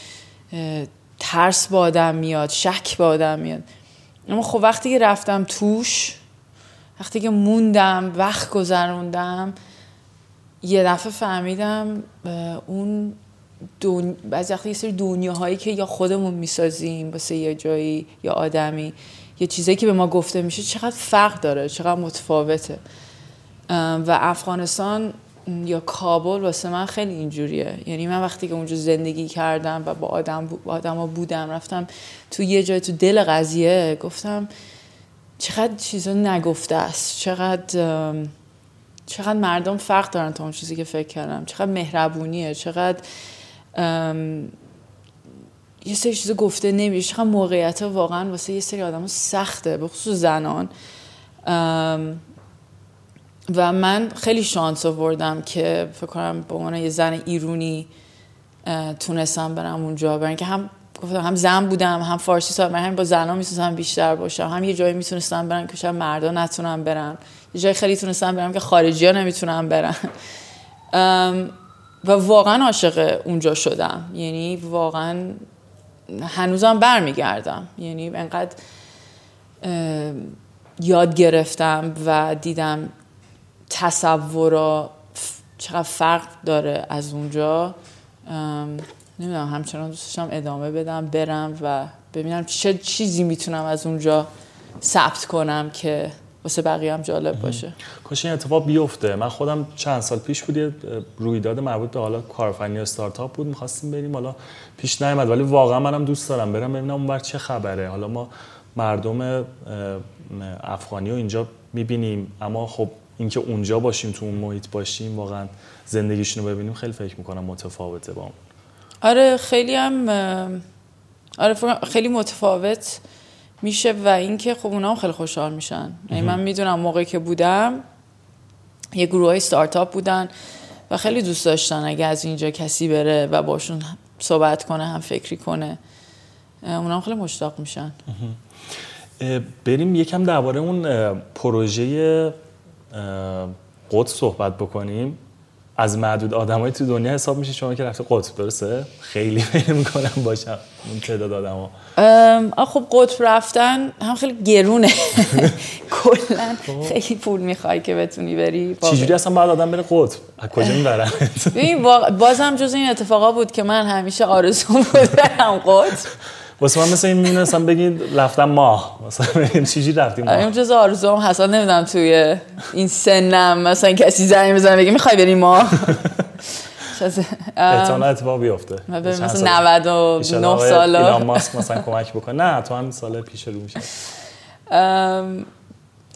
ترس با آدم میاد شک با آدم میاد. اما خب وقتی که رفتم توش وقتی که موندم وقت گذروندم یه دفعه فهمیدم اون دون... بعضی وقتی یه سری دنیاهایی که یا خودمون می‌سازیم واسه یه جایی یا آدمی. یه چیزایی که به ما گفته میشه چقدر فرق داره چقدر متفاوته. و افغانستان یا کابل واسه من خیلی اینجوریه. یعنی من وقتی که اونجا زندگی کردم و با آدم با آدم بودم رفتم تو یه جای تو دل قضیه گفتم چقدر چیزا نگفته است. چقدر چقدر مردم فرق دارن تا اون چیزی که فکر کردم. چقدر مهربونیه. چقدر یه سری چیز گفته نمیشه. چقدر موقعیت واقعا واسه یه سری آدم سخته به خصوص زنان. و من خیلی شانس آوردم که فکر کنم به عنوان یه زن ایرونی تونستم برم اونجا. برای اینکه هم هم زن بودم هم فارسی صحبت هم با زنان می‌تونستم بیشتر باشم. هم یه جایی می‌تونستم برم که شاید مردا نتونم برم یه جای خیلی تونستم برم که خارجی ها نمی‌تونم برم و واقعا عاشق اونجا شدم. یعنی واقعا هنوزم برمیگردم. یعنی انقدر یاد گرفتم و دیدم تصورا چقدر فرق داره از اونجا. نمی‌دونم همچنان دوستشم ادامه بدم برم و ببینم چه چیزی می‌تونم از اونجا ثبت کنم که واسه بقیه هم جالب باشه. کاش این اتفاق بیفته. من خودم چند سال پیش بود رویداد مربوط به حالا کارفنی و استارتاپ بود. می‌خواستیم بریم. حالا پیش نیامد ولی واقعا منم دوست دارم برم. ببینم اون بر چه خبره. حالا ما مردم افغانی رو اینجا می‌بینیم. اما خب اینکه اونجا باشیم تو اون محیط باشیم واقعا زندگیشون رو ببینیم خیلی فکر می‌کنم متفاوته با اون. آره خیلی هم آره خیلی متفاوت. میشه و اینکه خب اونا هم خیلی خوشحال میشن. یعنی من می‌دونم موقعی که بودم یه گروه های ستارتاپ بودن و خیلی دوست داشتن اگه از اینجا کسی بره و باشون صحبت کنه هم فکری کنه. اونا هم خیلی مشتاق میشن. بریم یکم درباره اون پروژه قدس صحبت بکنیم. از معدود آدمای تو دنیا حساب میشه شما که رفته قطب درسته؟ خیلی فکر می‌کنم باشم اون تعداد آدما خب قطب رفتن هم خیلی گرونه. کلا خب. خیلی پول می‌خوای که بتونی بری چجوری اصلا بعد آدم بره قطب؟ از کجا می‌برن؟ ببین بازم جز این اتفاقا بود که من همیشه آرزو بود برم قطب. واسه من مثل این می‌دونستم بگید رفتم ماه. مثلا بگید چیزی رفتیم ماه؟ این جز آرزوام حسن نمی‌دونم توی این سنم مثلا کسی زنگ بزنه بگی می‌خوای بریم ماه؟ احتمال اتفاق بیفته. مثلا 99 ساله ایلان ماسک مثلا کمک بکنه. نه تو همین سال پیش رو میشه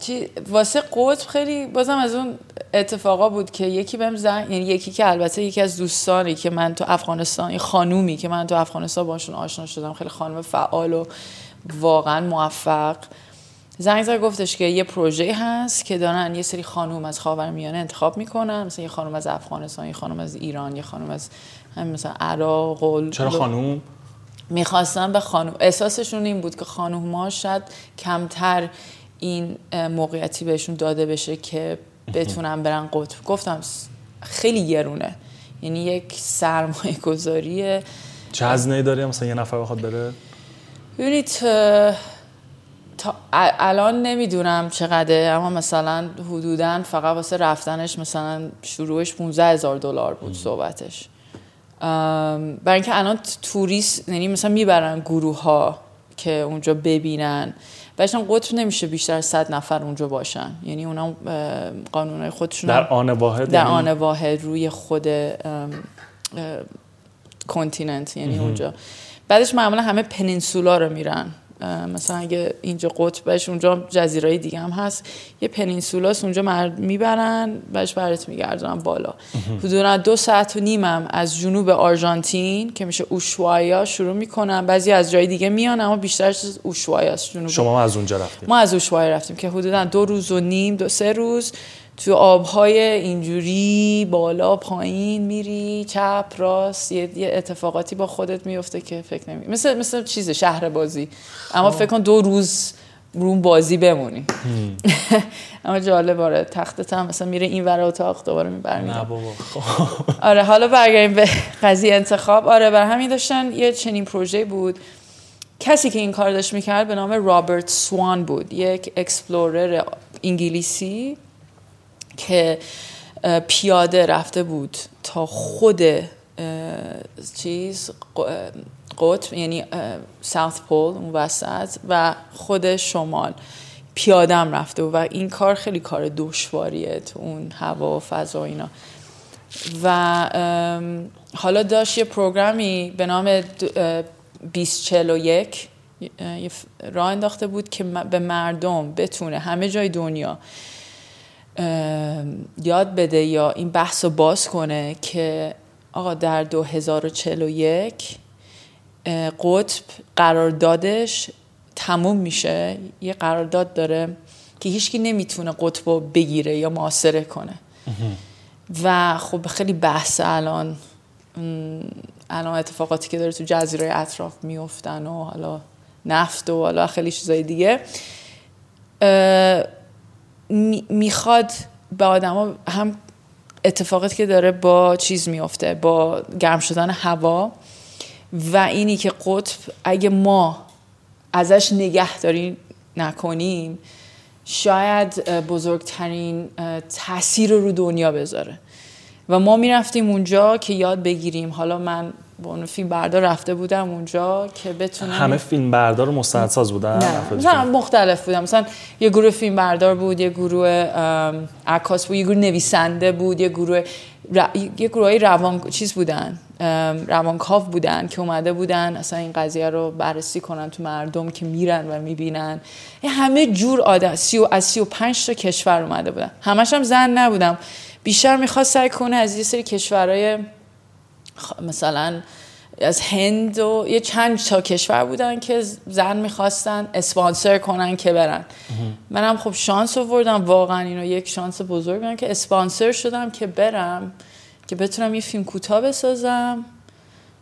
چی واسه قطب خیلی بازم از اون اتفاقا بود که یکی بهم زنگ یعنی یکی که البته یکی از دوستانی که من تو افغانستان یه خانومی که من تو افغانستان باشون آشنا شدم خیلی خانم فعال و واقعا موفق. زنگ زد گفتش که یه پروژه هست که دارن یه سری خانوم از خاورمیانه انتخاب می‌کنن مثلا یه خانم از افغانستان یه خانم از ایران یه خانم از همین مثلا عراق و چرا خانوم؟ می‌خواستن به خانوم احساسشون این بود که خانوم ها شاید کمتر این موقعیتی بهشون داده بشه که بتونن برن قطب. گفتم خیلی گرونه. یعنی یک سرمایه گذاریه چه هزینه داره مثلا یه نفر بخواد بره؟ ببینید تا الان نمی‌دونم چقدره اما مثلا حدودا فقط واسه رفتنش مثلا شروعش 15 هزار دلار بود صحبتش. برای اینکه الان توریست یعنی مثلا می‌برن گروه ها که اونجا ببینن. بهشون قطب نمیشه بیشتر از 100 نفر اونجا باشن. یعنی اونا قانونهای خودشون در آن واحد در یعنی؟ آن واحد روی خود کنتیننت یعنی اونجا. بعدش معمولا همه پنینسولا رو میرن. مثلا اگه اینجا قطبش اونجا جزیرهای دیگه هم هست. یه پنینسولاس اونجا مرد می‌برن بهش برات میگردن بالا. حدودا دو ساعت و نیمم از جنوب آرژانتین که میشه اوشوایا شروع می‌کنن. بعضی از جای دیگه میان اما بیشترش اوشوایاست جنوب. شما از اونجا رفتیم ما از اوشوایا رفتیم که حدودا دو روز و نیم دو سه روز تو آبهای اینجوری بالا پایین میری چپ راست یه, اتفاقاتی با خودت میفته که فکر نمی مثل مثل چیز شهر بازی. اما. فکر کن دو روز روم بازی بمونی. اما جالب آره تختت هم مثلا میره این ور اتاق دوباره میبرمی نه بابا خب. آره حالا برگردیم به قضیه انتخاب. آره بر همین داشتن یه چنین پروژه بود. کسی که این کار داشت می‌کرد به نام رابرت سوان بود یک explorer انگلیسی. که پیاده رفته بود تا خود چیز قطب یعنی ساوت پول اون وسط و خود شمال پیادم رفته و این کار خیلی کار دشواریه تو اون هوا و فضا اینا. و حالا داشت یه پروگرامی به نام 2041 راه انداخته بود که به مردم بتونه همه جای دنیا یاد بده یا این بحث رو باز کنه که آقا در 2041 قطب قراردادش تموم میشه. یه قرارداد داره که هیچکی نمی‌تونه قطب بگیره یا معاصره کنه. و خب خیلی بحث الان الان اتفاقاتی که داره تو جزیره اطراف میفتن و حالا نفت و حالا خیلی چیزای دیگه. می‌خواد به آدما هم اتفاقاتی که داره با چیز میفته با گرم شدن هوا و اینی که قطب اگه ما ازش نگهداری نکنیم شاید بزرگترین تاثیر رو دنیا بذاره. و ما می‌رفتیم اونجا که یاد بگیریم. حالا من با اون فیلم بردار رفته بودم اونجا که بتونم همه فیلم بردار مستندساز بودن؟ نه مختلف بودم. مثلا یه گروه فیلم بردار بود یه گروه عکاس بود یه گروه نویسنده بود یه گروه یه گروه روان چیز بودن روانکاو بودن که اومده بودن اصلا این قضیه رو بررسی کنن تو مردم که میرن و می‌بینن. همه جور آدم سی و از سی و پنج تا کشور اومده بودن. همش هم زن نبودم. بیشتر می‌خواست سعی کنه از یه سری کشورهای مثلا از هند و یه چند تا کشور بودن که زن می‌خواستن اسپانسر کنن که برن. منم خب شانس آوردم. واقعا اینو یک شانس بزرگ که اسپانسر شدم که برم که بتونم یه فیلم کوتاه بسازم.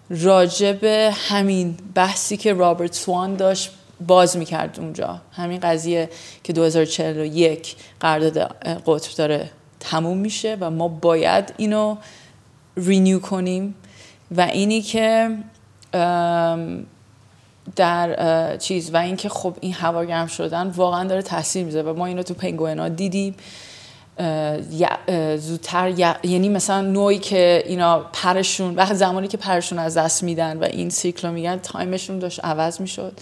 راجب همین بحثی که رابرت سوان داشت باز می‌کرد اونجا. همین قضیه که 2041 قرارداد قطب داره تموم میشه و ما باید اینو renew کنیم. و اینی که در چیز و اینکه خب این هوا گرم شدن واقعا داره تاثیر می‌ذاره و ما اینو تو پنگوئنا دیدیم. زودتر یعنی مثلا نوعی که اینا پرشون وقت زمانی که پرشون از دست میدن و این سیکلو میگن time شون داشت عوض می‌شد.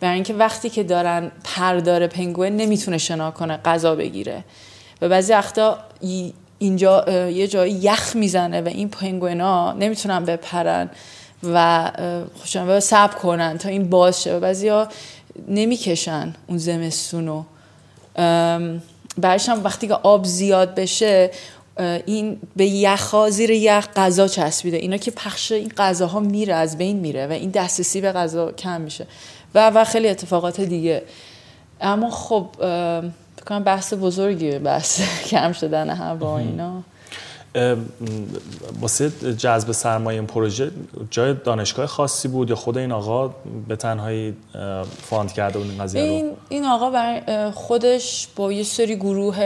برای اینکه وقتی که دارن پر داره پنگوئن نمی‌تونه شنا کنه غذا بگیره. و بعضی وقتا اینجا یه جایی یخ می‌زنه و این پنگوئنا نمی‌تونن بپرن و خوشن سب کنن تا این باز شه. و بعضی نمی‌کشن اون زمستونو بعدش هم وقتی که آب زیاد بشه این به یخا زیر یخ غذا چسبیده. اینا که پخش این غذاها میره از بین میره و این دسترسی به غذا کم میشه. و و خیلی اتفاقات دیگه. اما خب بکنم بحث بزرگیه بحث کم شدن هوا اینا. واسه جذب سرمایه این پروژه جای دانشگاه خاصی بود یا خود این آقا به تنهایی فاند کرده بود این قضیه این, این آقا بر خودش با یه سری گروه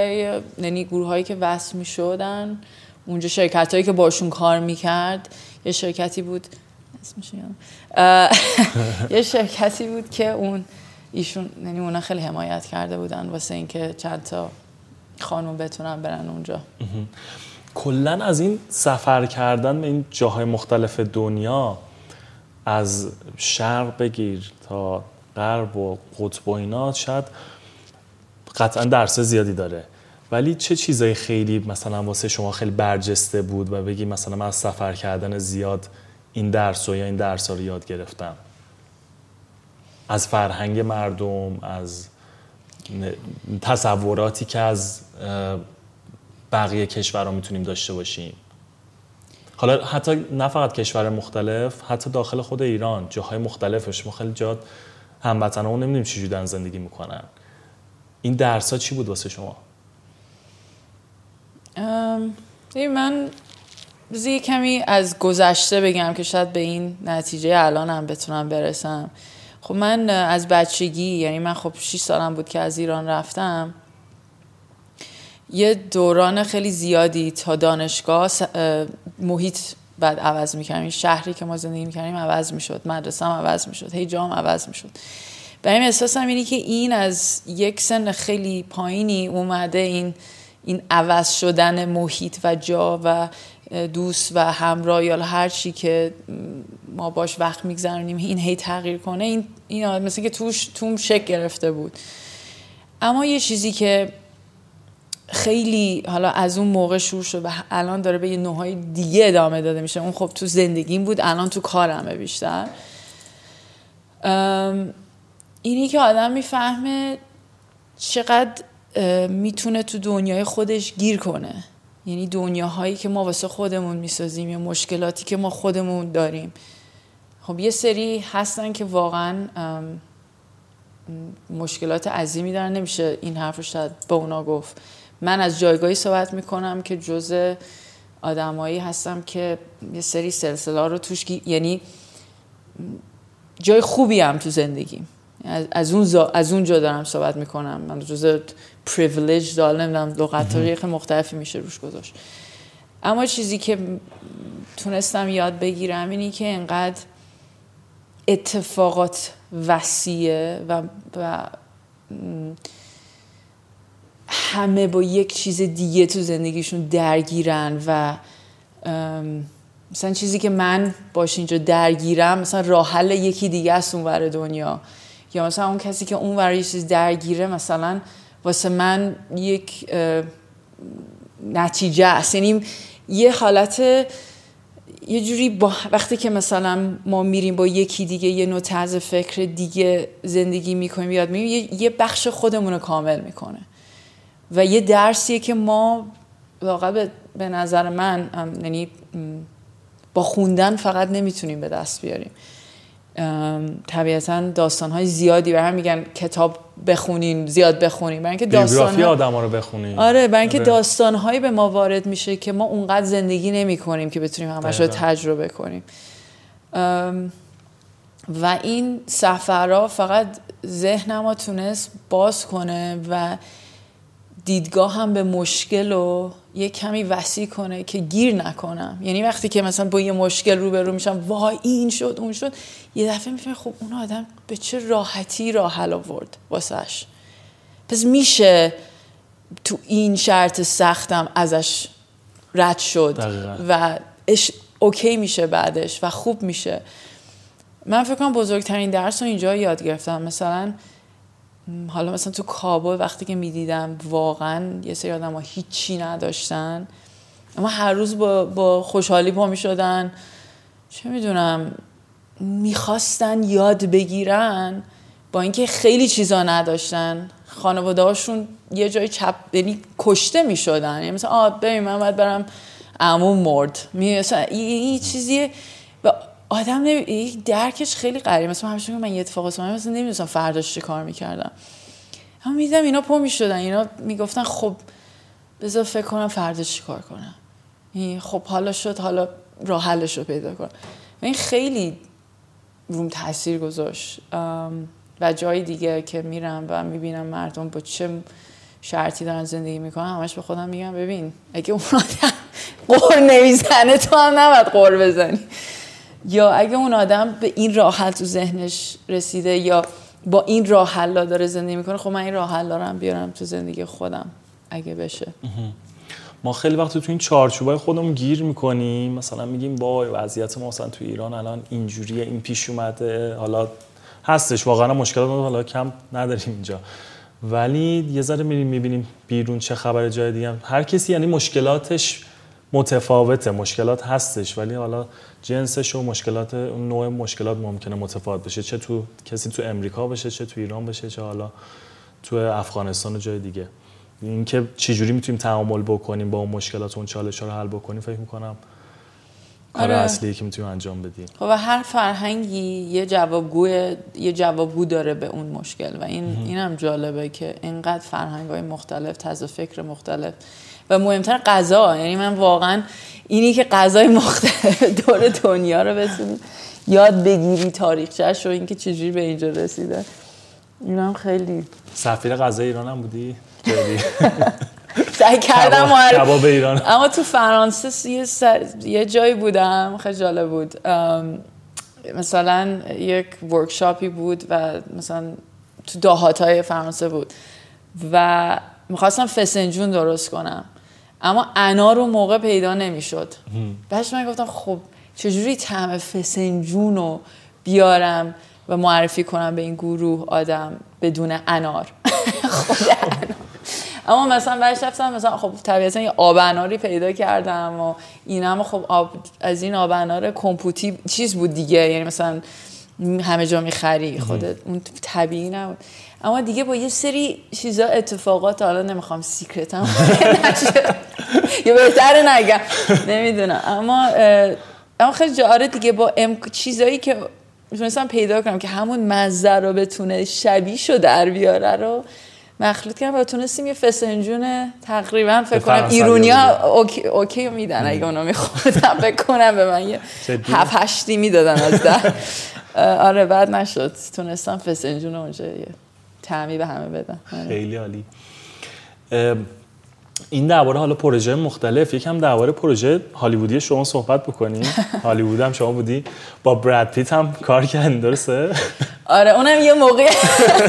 یعنی گروه هایی که وصل می شدن اونجا شرکت هایی که باشون کار می‌کرد یه شرکتی بود یه شرکتی بود که اون ایشون یعنی اونا خیلی حمایت کرده بودن واسه اینکه چند تا خانم بتونن برن اونجا. کلا از این سفر کردن به این جاهای مختلف دنیا از شرق بگیر تا غرب و قطب و اینا شاید قطعا درس زیادی داره. ولی چه چیزایی خیلی مثلا واسه شما خیلی برجسته بود و بگی مثلا من از سفر کردن زیاد این درس و یا این درس رو یاد گرفتم؟ از فرهنگ مردم از تصوراتی که از بقیه کشورها می‌تونیم داشته باشیم. حالا حتی نه فقط کشور مختلف حتی داخل خود ایران جاهای مختلفش. ما خیلی جات هموطنان اون نمی‌دونیم چی جودن زندگی می‌کنن. این درس ها چی بود واسه شما؟ من بذار کمی از گذشته بگم که شاید به این نتیجه الانم بتونم برسم. خب من از بچگی یعنی من خب 6 سالم بود که از ایران رفتم یه دوران خیلی زیادی تا دانشگاه محیط بعد عوض می‌کردیم شهری که ما زندگی می‌کردیم عوض می‌شد مدرسه عوض می‌شد هی جام عوض می‌شد. برای این احساسم اینه که این از یک سن خیلی پایینی اومده این این عوض شدن محیط و جا و دوست و همراه یا هر چی که ما باش وقت میگذرونیم این هی تغییر کنه این این مثل که توش توم شک گرفته بود. اما یه چیزی که خیلی حالا از اون موقع شروع شد و الان داره به یه نوعهای دیگه ادامه داده میشه. اون خب تو زندگیم بود الان تو کارمه بیشتر. اینی که آدم می‌فهمه چقدر می‌تونه تو دنیای خودش گیر کنه. یعنی دنیاهایی که ما واسه خودمون می‌سازیم یا مشکلاتی که ما خودمون داریم. خب یه سری هستن که واقعا مشکلات عظیمی دارن. نمیشه این حرف رو شاید به اونا گفت. من از جایگاهی صحبت می‌کنم که جز آدمایی هستم که یه سری سلسله رو توش یعنی جای خوبی هم تو زندگیم. از اون از اونجا دارم صحبت می‌کنم. من جز پریویلیج دارم نمی‌دونم لغت مختلفی میشه روش گذاشت. اما چیزی که تونستم یاد بگیرم اینی که انقدر اتفاقات وسیعه و, و همه با یک چیز دیگه تو زندگیشون درگیرن و مثلا چیزی که من باش اینجا درگیرم مثلا راه حل یکی دیگه است اون دنیا. یا مثلا اون کسی که اون یه چیز درگیره مثلا واسه من یک نتیجه است. یعنی یه حالت یه جوری با وقتی که مثلا ما میریم با یکی دیگه یه نوع طرز فکر دیگه زندگی می‌کنیم یاد میگیم یه بخش خودمون رو کامل می‌کنه. و یه درسیه که ما واقعا به نظر من یعنی با خوندن فقط نمی‌تونیم به دست بیاریم. طبیعتا داستان های زیادی به هم میگن کتاب بخونین زیاد بخونین. برای اینکه داستان ها... آدم ها رو بخونین. آره برای اینکه آره. داستان هایی به ما وارد میشه که ما اونقدر زندگی نمی کنیم که بتونیم همش رو تجربه کنیم. و این سفرها فقط ذهنم ما تونست باز کنه و دیدگاه هم به مشکل رو یه کمی وسیع کنه که گیر نکنم. یعنی وقتی که مثلا با یه مشکل روبرو میشم وای این شد اون شد یه دفعه می‌فهمم خب اون آدم به چه راحتی راه حل آورد واسش. پس میشه تو این شرط سختم ازش رد شد و اش اوکی میشه بعدش و خوب میشه. من فکر کنم بزرگترین درس رو اینجا یاد گرفتم. مثلا حالا مثلا تو کابل وقتی که می‌دیدم واقعا یه سری آدم ها هیچی نداشتن. اما هر روز با, با خوشحالی پا می‌شدن. چه می‌دونم می‌خواستن یاد بگیرن با اینکه خیلی چیزا نداشتن. خانواده هاشون یه جای چپ یعنی کشته می‌شدن. یعنی مثلا آه ببین من باید برم عموم مرد. می یه چیزی آدم نمی... درکش خیلی قریه مثلا همیشه من یه اتفاق مثلا نمی‌دونستم فرداش چه کار می‌کردم. اما میدم اینا پا می‌شدن. اینا می‌گفتن خب بذار فکر کنم فرداش چی کار کنم. خب حالا شد حالا راه حلش رو پیدا کنم این خیلی روم تاثیر گذاشت. و جای دیگه که میرم و می‌بینم مردم با چه شرطی دارن زندگی می‌کنن همش به خودم میگم ببین اگه اون آدم قور نمی‌زنه تو هم نباید قور بزنی. یا اگه اون آدم به این راه حل تو ذهنش رسیده یا با این راه حل داره زندگی می‌کنه خب من این راه حل هم بیارم تو زندگی خودم اگه بشه. ما خیلی وقت تو این چارچوبای خودمون گیر می‌کنیم. مثلا میگیم با وضعیت ما مثلا تو ایران الان اینجوریه این پیش اومده حالا هستش واقعا مشکلات ما حالا کم نداریم اینجا. ولی یه ذره میریم می‌بینیم بیرون چه خبر جای دیگه. هر کسی یعنی مشکلاتش متفاوته مشکلات هستش ولی حالا جنسش و مشکلات اون نوع مشکلات ممکنه متفاوت بشه. چه تو کسی تو امریکا بشه چه تو ایران بشه چه حالا تو افغانستان و جای دیگه. اینکه چجوری می‌تونیم تعامل بکنیم با اون مشکلات اون چالش ها رو حل بکنیم فکر می‌کنم کار آره. اصلی که می‌تونیم انجام بدیم. خب و هر فرهنگی یه جوابگو یه جوابگو داره به اون مشکل. و این اینم جالبه که اینقدر فرهنگ های مختلف طرز فکر مختلف و مهمتر غذا. یعنی من واقعا اینی که غذای مختلف دور دنیا رو بتونی یاد بگیری تاریخچه‌اش و اینکه چجوری به اینجا رسیده. اینم خیلی سفیر غذای ایران هم بودی؟ سعی کردم کباب ایران. اما تو فرانسه یه, یه جایی بودم خیلی جالب بود. مثلا یک ورکشاپی بود و مثلا تو دهات های فرانسه بود. و می‌خواستم فسنجون درست کنم. اما انار رو موقع پیدا نمی‌شد. بعدش من گفتم خب چجوری طعم فسنجون رو بیارم و معرفی کنم به این گروه آدم بدون انار؟ خود انار. اما مثلا بعدش رفتم مثلا خب طبیعتا یه آب اناری پیدا کردم و این هم خب آب از این آب انار کمپوتی چیز بود دیگه. یعنی مثلا همه جا می‌خری. خودت اون طبیعی نبود. اما دیگه با یه سری چیزا اتفاقات حالا نمی‌خوام secret م یه بهتره نگم. نمی‌دونم. اما اما خیلی جاره دیگه با ام... چیزایی که می‌تونستم پیدا کنم که همون مزه رو بتونه شبیه شو در بیاره رو مخلوط کردم و تونستیم یه فسنجون تقریبا فکر کنم ایرونیا okay, okay میدن اگه اونا میخوردم. فکر کنم به من یه هفت هشتی می‌دادن از در. آره بعد نشد. تونستم فسنجون اونجا یه تعمی به همه بدم آره. خیلی عالی. این درباره حالا پروژه مختلف یکم درباره پروژه هالیوودی شما صحبت بکنیم. هالیوود هم شما بودی. با براد پیت هم کار کردین درسته؟ آره اونم یه موقع.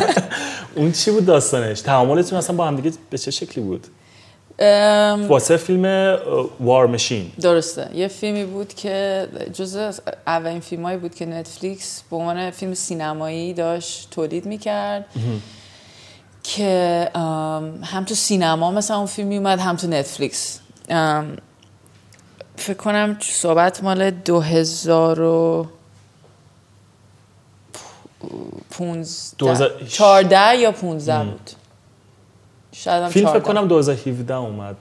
اون چی بود داستانش؟ تعاملتون اصلا با هم دیگه به چه شکلی بود؟ واسه فیلم وار مشین درسته. یه فیلمی بود که جزء اولین فیلمایی بود که نتفلیکس به عنوان فیلم سینمایی داشت تولید می‌کرد که هم تو سینما مثلا اون فیلم اومد هم تو نتفلیکس. فکر کنم صحبت مال دو هزار و چارده یا پونزده بود. شاید فیلم فکر کنم 2017 اومد.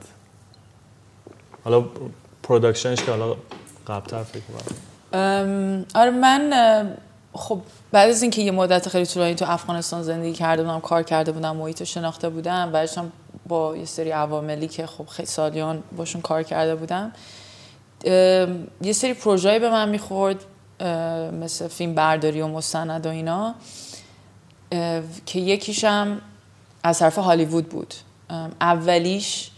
حالا production ش که حالا قبلتر فکر کنم. آره من خب بعد از اینکه یه مدت خیلی طولانی تو افغانستان زندگی کرده بودم کار کرده بودم محیط رو شناخته بودم بعدش هم با یه سری عواملی که خب خیلی سالیان باشون کار کرده بودم یه سری پروژه به من می‌خورد مثل فیلم برداری و مستند و اینا که یکیشم از طرف هالیوود بود. اولیش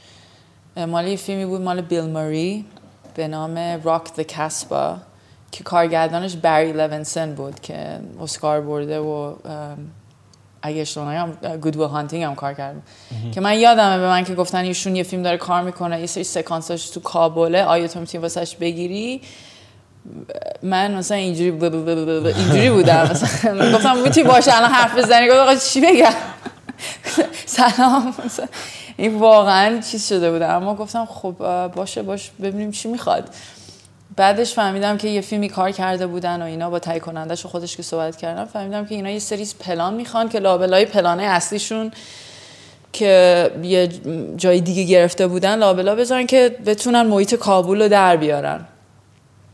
مال یه فیلمی بود مال بیل ماری به نام راک the کاسبا که کارگردانش بری لونسن بود که اسکار برده و اگه اشتباه نگم گود هانتینگ هم کار کرد. که من یادمه به من که گفتن ایشون یه فیلم داره کار می‌کنه یه سری سکانساش تو کابله آیا تو می‌تونی واسش بگیری؟ من مثلا اینجوری اینجوری بودم. مثلا گفتم می‌تونی باشه الان حرف بزنی. گفتم چی بگم؟ سلام. این واقعا چیز شده بوده. اما گفتم خب باشه باش ببینیم چی می‌خواد. بعدش فهمیدم که یه فیلمی کار کرده بودن و اینا با تهیه کنندش و خودش که صحبت کردم فهمیدم که اینا یه سری پلان می‌خوان که لابلای پلانه اصلیشون که یه جای دیگه گرفته بودن لابلا بذارن که بتونن محیط کابل رو در بیارن.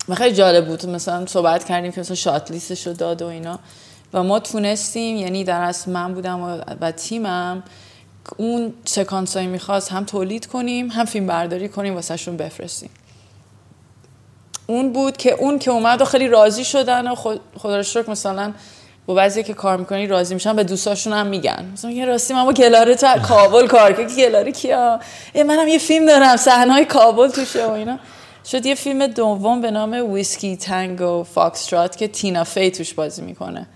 و خیلی جالب بود. مثلا صحبت کردیم که مثلا شات لیستش رو داد و اینا. و ما تونستیم یعنی در اصل من بودم و, و تیمم اون سکانس هایی می‌خواست هم تولید کنیم هم فیلم برداری کنیم واسه شون بفرستیم. اون بود که اون که اومد و خیلی راضی شدن و خدا رو شکر مثلا با بعضی که کار می‌کنی راضی میشن به دوستاشون هم میگن. مثلا یه راستی من با گلاره تا کابل کار که گلاره کیا منم یه فیلم دارم صحنه های کابل توشه و اینا. شد یه فیلم دوم به نام Whiskey Tango Foxtrot که تینا فی توش بازی می‌کنه.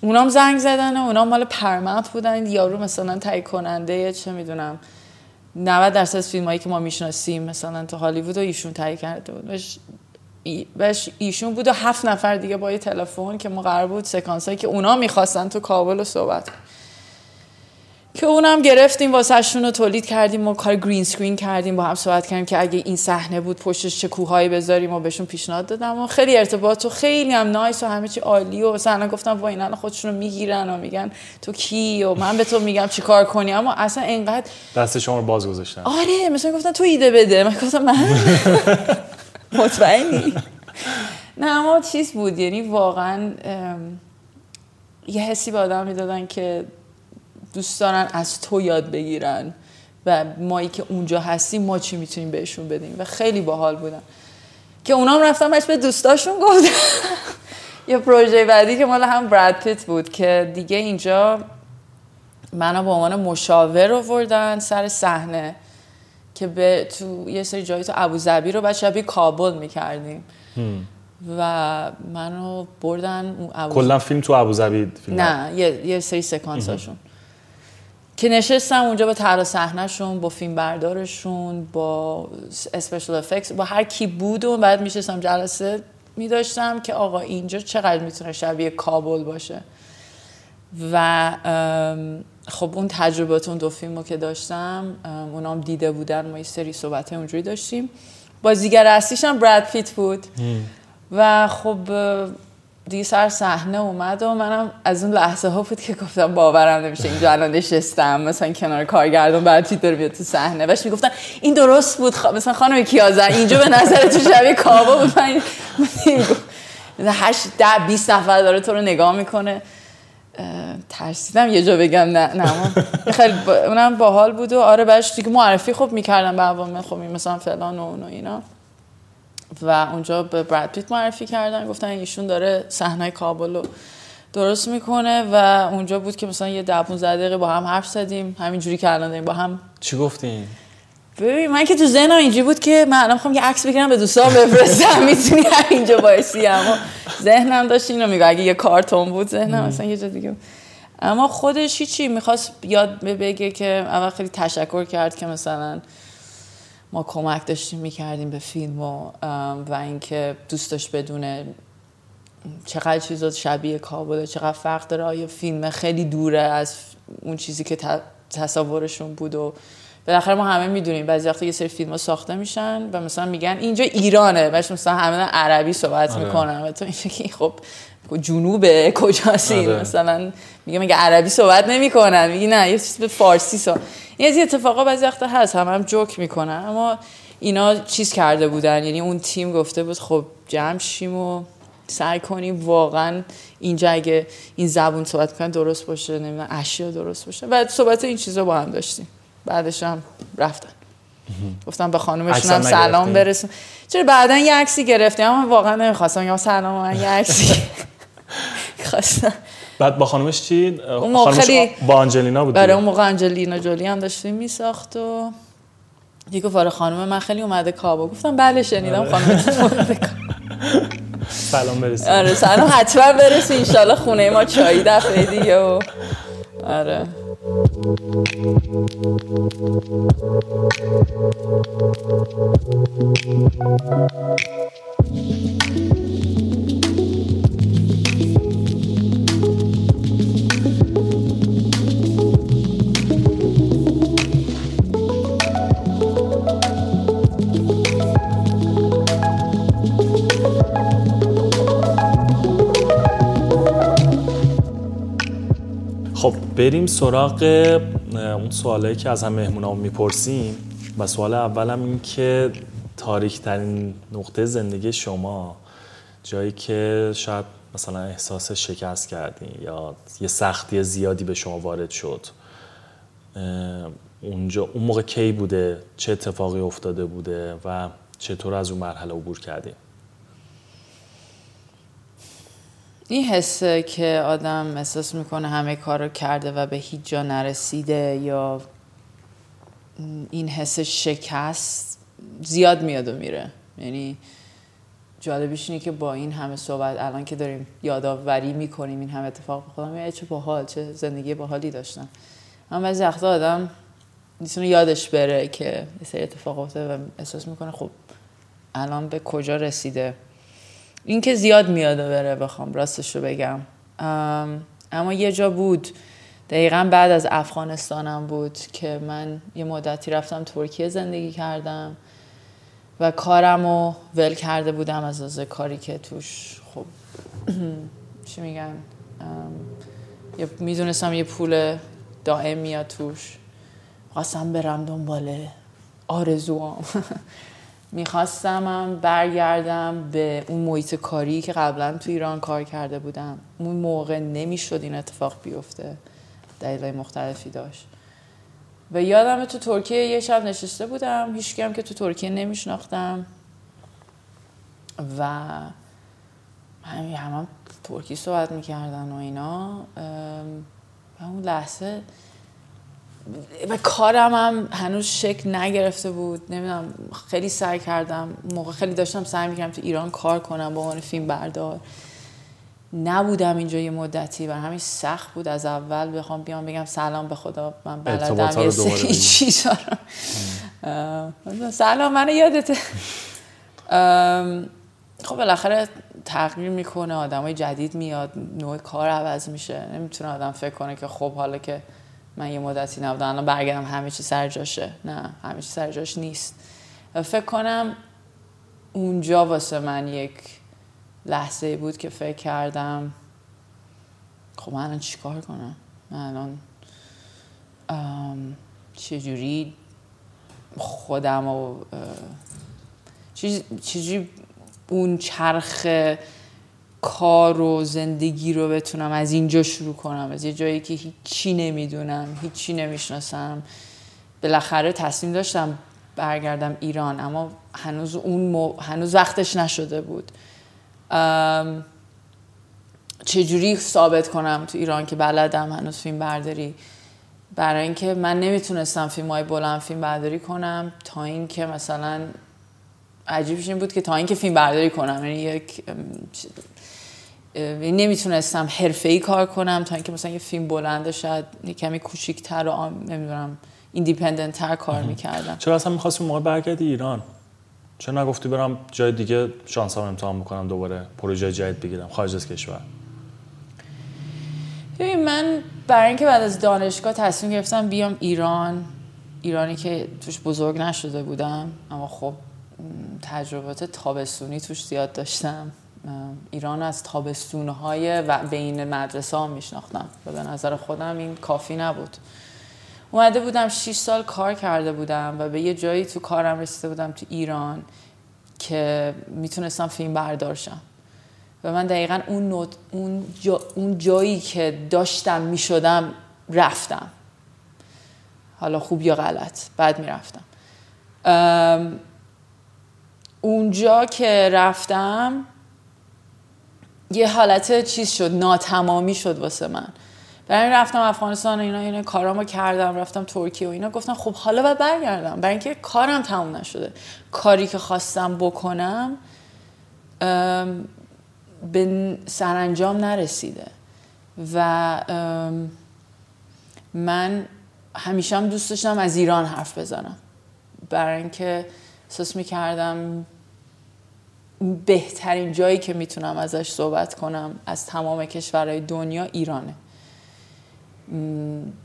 اونام زنگ زدن و مال Paramount بودن. یارو مثلا تهیه کننده چه می‌دونم 90 درصد از فیلم که ما می‌شناسیم مثلا تو هالیوود و ایشون تهیه کرده بود. بهش ایشون بود و هفت نفر دیگه با یه تلفن که ما قرار بود سکانس هایی که اونا می‌خواستن تو کابل و صحبت که اونم گرفتیم واسه رو تولید کردیم و کار گرین سکرین کردیم با هم صحبت کردیم که اگه این صحنه بود پشتش چه کوههایی بذاریم و بهشون پیشنهاد دادم و خیلی ارتباط و خیلی هم نایس و همه چی عالی و مثلا گفتم با اینا خودشون رو می‌گیرن و میگن تو کی و من به تو میگم چی کار کنی؟ اما اصلا اینقدر دست شما رو باز گذاشتن. آره مثلا گفتن تو ایده بده. من گفتم من مطمئنی. نه اما چیز بود یعنی واقعا یه حسی به آدم می‌دادن که دوست دارن از تو یاد بگیرن و مایی که اونجا هستیم ما چی می‌تونیم بهشون بدیم؟ و خیلی باحال بودن که اونام رفتم بهش به دوستاشون گفتم یه پروژه بعدی که مال هم براد پیت بود که دیگه اینجا منو به عنوان مشاور آوردن سر صحنه که به تو یه سری جایی تو ابوظبی رو بعد شبیه کابل می‌کردیم. و منو بردن کلا فیلم تو ابوظبی نه یه, یه سری سکانساشون. که نشستم اونجا با طرح صحنهشون با فیلم بردارشون با اسپیشال افکس با هر کی بود و بعد میشستم جلسه میداشتم که آقا اینجا چقدر می‌تونه شبیه کابل باشه. و خب اون تجربات اون دو فیلمو که داشتم اونام دیده بودن ما یه سری صحبت اونجوری داشتیم. بازیگر اصلیش هم براد پیت بود. و خب دیگه سر صحنه اومد و منم از اون لحظه ها بود که گفتم باورم نمیشه اینجا الان نشستم مثلا کنار کارگردان بعد چی داره بیاد تو صحنه؟ بهش می‌گفتن این درست بود خ... مثلا خانم کیازر اینجا به نظر تو شبیه کابا بود. من هشت ده بیست نفر داره تو رو نگاه می‌کنه. ترسیدم یه جا بگم نه نه. خیلی با... اونم باحال بود و آره بعدش دیگه معرفی خوب می‌کردم به عوامل خب مثلا فلان و اون و اینا. و اونجا به براد پیت معرفی کردن. گفتن ایشون داره صحنه کابل رو درست می‌کنه و اونجا بود که مثلا یه ده 15 دقیقه با هم حرف زدیم. همینجوری که الان داریم با هم. چی گفتین؟ ببین من که تو ذهنم اینجوری بود که من الان می‌خوام یه عکس بگیرم به دوستان بفرستم. می‌تونی همینجا بایستی اما ذهنم داشت اینو میگه اگه یه کارتون بود ذهنم مثلا یه جا دیگه اما خودش هیچی می‌خواست یاد بگه که اول خیلی تشکر کرد که مثلا ما کمک داشتیم می‌کردیم به فیلم و, و اینکه دوست داشت بدونه چقدر چیزا شبیه کابل چقدر فرق داره. آیا فیلم خیلی دوره از اون چیزی که تصورشون بود و بالاخره ما همه می‌دونیم بعضی وقتا یه سری فیلم ها ساخته میشن و مثلا میگن اینجا ایرانه بهش مثلا همه عربی صحبت آره. می‌کنن. و تو اینجا خب جنوبه کجاست آره. مثلا میگه میگه عربی صحبت نمی‌کنن؟ میگه نه یه چیز به فارسی سا این از اتفاقا بعضی وقتا هست هم هم جوک می‌کنن اما اینا چیز کرده بودن. یعنی اون تیم گفته بود خب جمع شیم و سعی کنیم واقعا اینجا اگه این زبون صحبت کنن درست باشه نمی‌دونم اشیا درست باشه. و صحبت این چیزا با هم داشتیم. بعدش هم رفتن گفتم به خانومشون هم سلام برسون. چرا بعدا یه عکسی گرفتیم اما واقعا نمی‌خواستم. یا سلام من یه عکسی خواستم بعد با خانومش چی؟ خانومش خیلی... با آنجلینا بود برای اون موقع آنجلینا جولی هم داشتیم میساخت و دیگه گفت خانم من خیلی اومده کابا گفتم بله شنیدم آره. خانم اومده سلام برسی آره سلام حتما برسی انشالله خونه ما چایی دفعه دیگه و آره. Thank you. بریم سراغ اون سوالایی که از هم مهمونامون می‌پرسیم. و سوال اولم این که تاریک ترین نقطه زندگی شما جایی که شاید مثلا احساس شکست کردین یا یه سختی زیادی به شما وارد شد اونجا اون موقع کی بوده؟ چه اتفاقی افتاده بوده؟ و چطور از اون مرحله عبور کردیم این حسه که آدم احساس می‌کنه همه کار رو کرده و به هیچ جا نرسیده یا این حس شکست زیاد میاد و میره. یعنی جالبیش اینه که با این همه صحبت الان که داریم یادآوری می‌کنیم این همه اتفاق بخودم یه چه باحال چه زندگی باحالی داشتم. اما بعضی وقتا آدم می‌تونه یادش بره که یه سری اتفاق و احساس می‌کنه خب الان به کجا رسیده. این که زیاد میاد بره بخوام راستش رو بگم اما یه جا بود دقیقا بعد از افغانستانم بود که من یه مدتی رفتم ترکیه زندگی کردم و کارم رو ول کرده بودم از از کاری که توش خب چی میگن؟ می‌دونستم یه پول دائم میاد توش. خواستم برم دنبال آرزوام. می‌خواستم برگردم به اون محیط کاری که قبلا تو ایران کار کرده بودم. اون موقع نمی‌شد این اتفاق بیفته. دلیل مختلفی داشت. و یادم تو ترکیه یه شب نشسته بودم. هیچ که تو ترکیه نمیشناختم. و همین همه ترکی صحبت می‌کردن و اینا. و اون لحظه و کارم هم هنوز شکل نگرفته بود. نمی‌دونم خیلی سعی کردم. موقع خیلی داشتم سعی می‌کردم تو ایران کار کنم به عنوان فیلم بردار. نبودم اینجا یه مدتی و همین سخت بود از اول. بخوام بیام بگم سلام به خدا من بلدم یه سری سلام منو یادته خب بالاخره تغییر می‌کنه آدمای جدید میاد نوع کار عوض میشه. نمی‌تونه آدم فکر کنه که خب حالا که من یه مدتی نبودم الان برگردم همه چی سر جاشه. نه همه چی سر جاش نیست. فکر کنم اونجا واسه من یک لحظه بود که فکر کردم خب من الان چیکار کنم؟ من الان چجوری خودم و چجوری اون چرخ کار و زندگی رو بتونم از اینجا شروع کنم. از یه جایی که هیچی نمی‌دونم هیچی نمی‌شناسم. بالاخره تصمیم داشتم برگردم ایران اما هنوز اون هنوز وقتش نشده بود. چجوری ثابت کنم تو ایران که بلدم هنوز فیلم برداری؟ برای اینکه من نمی‌تونستم فیلم های بلند فیلم برداری کنم تا اینکه مثلا عجیبش این بود که تا اینکه فیلم برداری کنم. یعنی یک نمی‌تونستم حرفه ای کار کنم تا اینکه مثلا یه فیلم بلنده شاید یه کمی کوچیک‌تر و نمی‌دونم ایندیپندنت تر کار می‌کردم. چرا اصلا می‌خواستی موقع برگردی ایران؟ چرا نگفتی برم جای دیگه شانس هم امتحان بکنم دوباره پروژه جدید بگیرم خارج از کشور؟ ببین من برای اینکه بعد از دانشگاه تصمیم گرفتم بیام ایران. ایرانی که توش بزرگ نشده بودم اما خب تجربات تابستونی توش زیاد داشتم. ایران از تابستونهای و بین مدرسه ها میشناختم و به نظر خودم این کافی نبود. اومده بودم 6 سال کار کرده بودم و به یه جایی تو کارم رسیده بودم تو ایران که می‌تونستم فیلم بردارشم و من دقیقا اون, نوت، اون, جا، اون جایی که داشتم می‌شدم رفتم. حالا خوب یا غلط بعد می‌رفتم. اونجا که رفتم یه حالت چیز شد ناتمامی شد واسه من. برای رفتم افغانستان اینا اینا کارامو کردم رفتم ترکیه و اینا گفتم خب حالا باید برگردم. برای اینکه کارم تموم نشده. کاری که خواستم بکنم به سرانجام نرسیده. و من همیشه هم دوست داشتم از ایران حرف بزنم. برای اینکه احساس می‌کردم بهترین جایی که می‌تونم ازش صحبت کنم از تمام کشورهای دنیا ایرانه.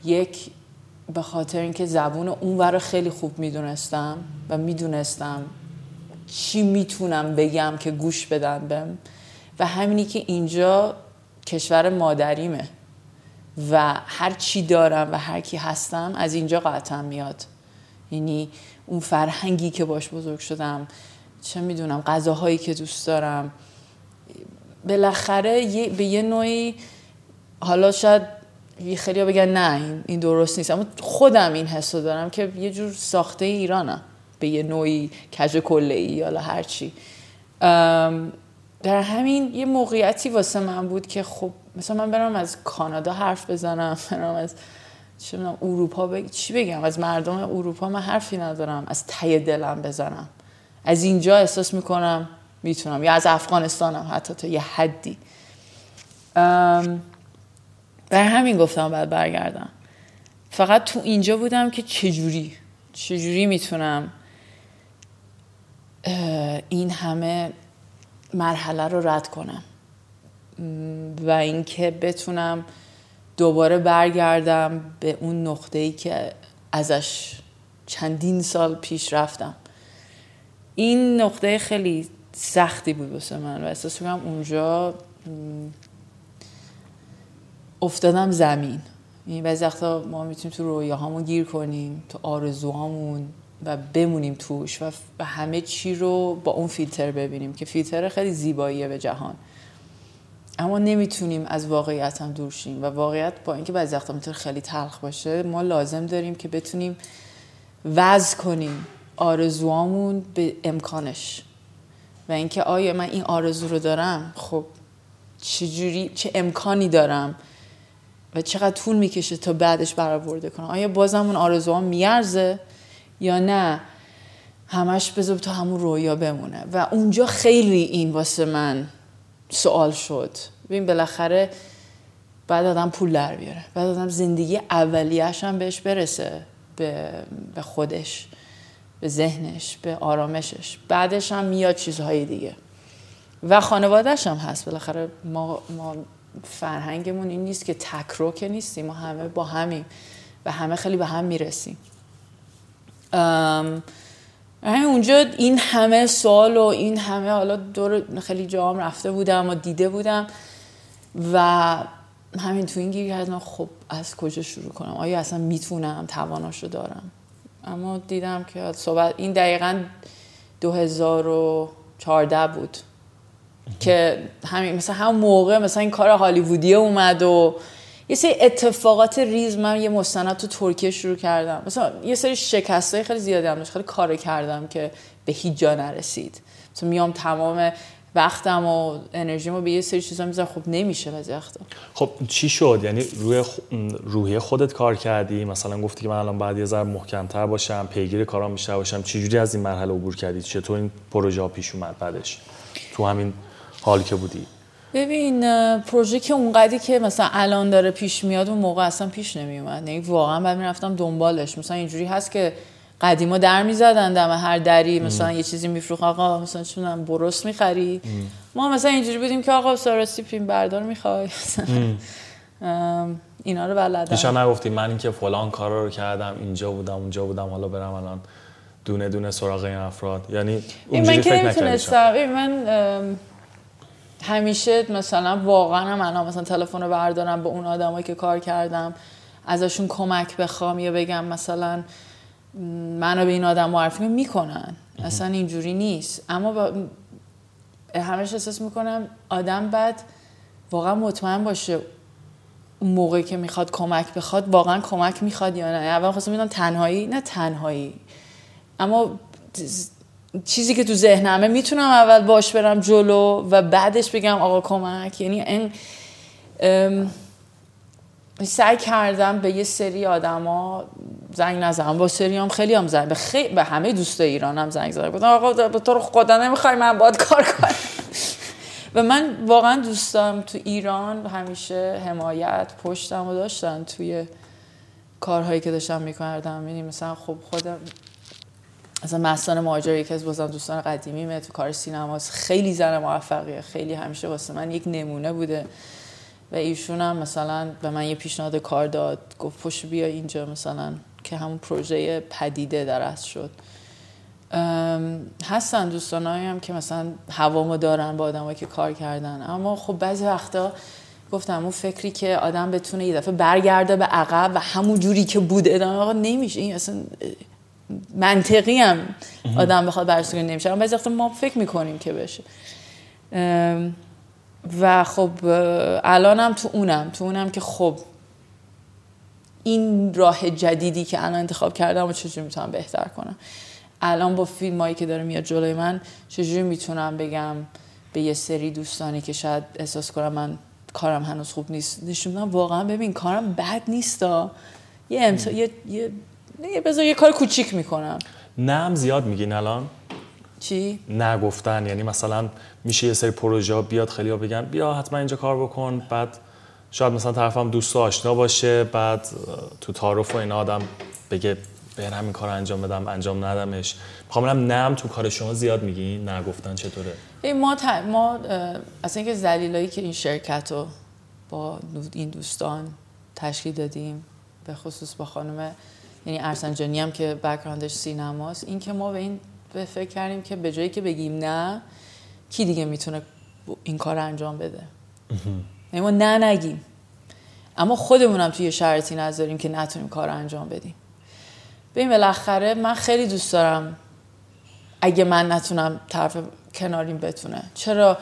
یک به خاطر اینکه زبون اونور خیلی خوب می‌دونستم و می‌دونستم چی می‌تونم بگم که گوش بدن بهم و همینی که اینجا کشور مادریمه و هر چی دارم و هر کی هستم از اینجا قطعا میاد. یعنی اون فرهنگی که باش بزرگ شدم چه می‌دونم غذاهایی که دوست دارم. بالاخره به یه نوعی حالا شاید خیلی بگن نه این درست نیست. اما خودم این حس دارم که یه جور ساخته ایرانم به یه نوعی کج کله ای یا هرچی در همین یه موقعیتی واسه من بود که خب مثلا من برم از کانادا حرف بزنم برم از چه اروپا بگ... چی بگم؟ از مردم اروپا من حرفی ندارم. از ته دلم بزنم. از اینجا احساس می‌کنم می‌تونم. یا از افغانستانم حتی تا یه حدی. بر همین گفتم باید برگردم. فقط تو اینجا بودم که چجوری چجوری می‌تونم این همه مرحله رو رد کنم. و اینکه بتونم دوباره برگردم به اون نقطه ای که ازش چندین سال پیش رفتم. این نقطه خیلی سختی بود واسه من و احساس کنم اونجا افتادم زمین. یعنی بعضی وقتا ما می‌تونیم تو رویاهامون گیر کنیم تو آرزوهامون و بمونیم توش و همه چی رو با اون فیلتر ببینیم که فیلتر خیلی زیباییه به جهان. اما نمی‌تونیم از واقعیت هم دور شیم و واقعیت با اینکه بعضی وقتا می‌تونه خیلی تلخ باشه ما لازم داریم که بتونیم وز کنیم. آرزوامون به امکانش. و اینکه آیا من این آرزو رو دارم؟ خب چجوری چه امکانی دارم؟ و چقدر طول می‌کشه تا بعدش برآورده کنم؟ آیا بازم اون آرزوام میارزه؟ یا نه؟ همش بذار تو همون رویا بمونه. و اونجا خیلی این واسه من سوال شد. ببین بالاخره بعد آدم پول در بیاره. بعد آدم زندگی اولیش هم بهش برسه. به خودش. به ذهنش به آرامشش. بعدش هم میاد چیزهای دیگه. و خانوادهش هم هست. بالاخره ما, ما فرهنگمون این نیست که تکرو که نیستیم. ما همه با همیم و همه خیلی به هم می‌رسیم. همین اونجا این همه سال و این همه حالا دور خیلی جام رفته بودم و دیده بودم و همین تو این گیر کردم. خب از کجا شروع کنم؟ آیا اصلا می‌تونم؟ تواناشو دارم. اما دیدم که صحبت این دقیقا 2014 بود. که همین مثلا هم موقع مثلا این کار هالیوودی اومد و یه سری اتفاقات ریز من یه مستند تو ترکیه شروع کردم. مثلا یه سری شکست خیلی زیادی هم داشت خیلی کار کردم که به هیچ جا نرسید. مثلا میام تمام وقتم و انرژیمو به یه سری چیزا می‌ذارم. خب نمیشه بعضی وقتا خب چی شد؟ یعنی روی روحی خودت کار کردی؟ مثلا گفتی که من الان بعد یه ذره محکمتر باشم پیگیر کارام بیشتر باشم. چجوری از این مرحله عبور کردی؟ چطور این پروژه پیش اومد بعدش؟ تو همین حالی که بودی. ببین پروژه که اونقدری که مثلا الان داره پیش میاد اون موقع اصلا پیش نمیومد یعنی واقعا بعد می‌رفتم دنبالش. مثلا اینجوری هست که قدیما در می‌زدن دم هر دری مثلا یه چیزی میفروخ آقا مثلا چونم برست می‌خری. ما مثلا اینجوری بودیم که آقا ساراستی فیلم بردار می‌خوای. اینا رو بلدم پیشا نگفتی من اینکه فلان کارا رو کردم اینجا بودم اونجا بودم حالا برم الان دونه دونه سراغ این افراد. یعنی اونجوری من فکر نمی‌تونستم. من همیشه مثلا واقعا هم الان مثلا تلفن رو بردارم به اون آدمایی که کار کردم ازشون کمک بخوام یا بگم مثلا منو به این آدم معرفی می‌کنن. اصلا اینجوری نیست. اما با همش احساس می‌کنم آدم بعد واقعا مطمئن باشه اون موقعی که می‌خواد کمک بخواد واقعا کمک می‌خواد یا نه. اول خواستم می‌دونم تنهایی؟ نه تنهایی. اما چیزی که تو ذهنمه می‌تونم اول باش برم جلو و بعدش بگم آقا کمک. یعنی این سعی کردم به یه سری آدما زنگ نزنم با سری هم خیلی هم زنگ به, خی... به همه دوست ایران هم زنگ زدم گفتم آقا به تو خدا نمی‌خوای من باید کار کنم. و من واقعا دوستم تو ایران همیشه حمایت پشتم و داشتن توی کارهایی که داشتم می‌کردم. یعنی مثلا خب خودم مثلا مستان مهاجر یکی از بازم دوستان قدیمیمه. تو کار سینماست خیلی زن موفقیه. خیلی همیشه واسه من یک نمونه بوده. و ایشون هم مثلا به من یه پیشنهاد کار داد. گفت پشت بیا اینجا مثلا. که همون پروژه پدیده درست شد. هستن دوستانایی هم که مثلا هوامو دارن با آدمایی که کار کردن. اما خب بعضی وقتا گفتم اون فکری که آدم بتونه یه دفعه برگرده به عقب و همون جوری که بود ادامه آقا نمیشه. این اصلا منطقی هم آدم بخواد برسونه نمیشه. اما بعضی وقتا ما فکر می‌کنیم که بشه. و خب الانم تو اونم. تو اونم که خب این راه جدیدی که الان انتخاب کردم و چجوری می‌تونم بهتر کنم؟ الان با فیلم هایی که داره میاد جلوی من چجوری می‌تونم بگم به یه سری دوستانی که شاید احساس کنم من کارم هنوز خوب نیست نشون واقعا ببین کارم بد نیستا یه امتا... یه یه بذار یه کار کوچیک می‌کنم. نم زیاد میگین الان؟ چی؟ نگفتن یعنی مثلا میشه یه سری پروژه بیاد خیلی ها بگن بیا حتما اینجا کار بکن بعد شاید مثلا طرفم دوست آشنا باشه بعد تو تعارف و این آدم بگه برم همین کار انجام بدم انجام ندمش. می‌خوام ببینم نم تو کار شما زیاد میگی؟ نگفتن چطوره؟ ما ت... ما اصلا اینکه زلیلایی که این شرکت رو با این دوستان تشکیل دادیم به خصوص با خانم یعنی ارسنجانی هم که بکراندش سینماست این که ما به این به فکر کردیم که به جایی که بگیم نه کی دیگه می‌تونه این کار انجام بده؟ یعنی ما نه نگیم اما خودمونم توی شرطی نذاریم که نتونیم کار انجام بدیم. ببین بالاخره من خیلی دوست دارم اگه من نتونم طرف کناریم بتونه. چرا؟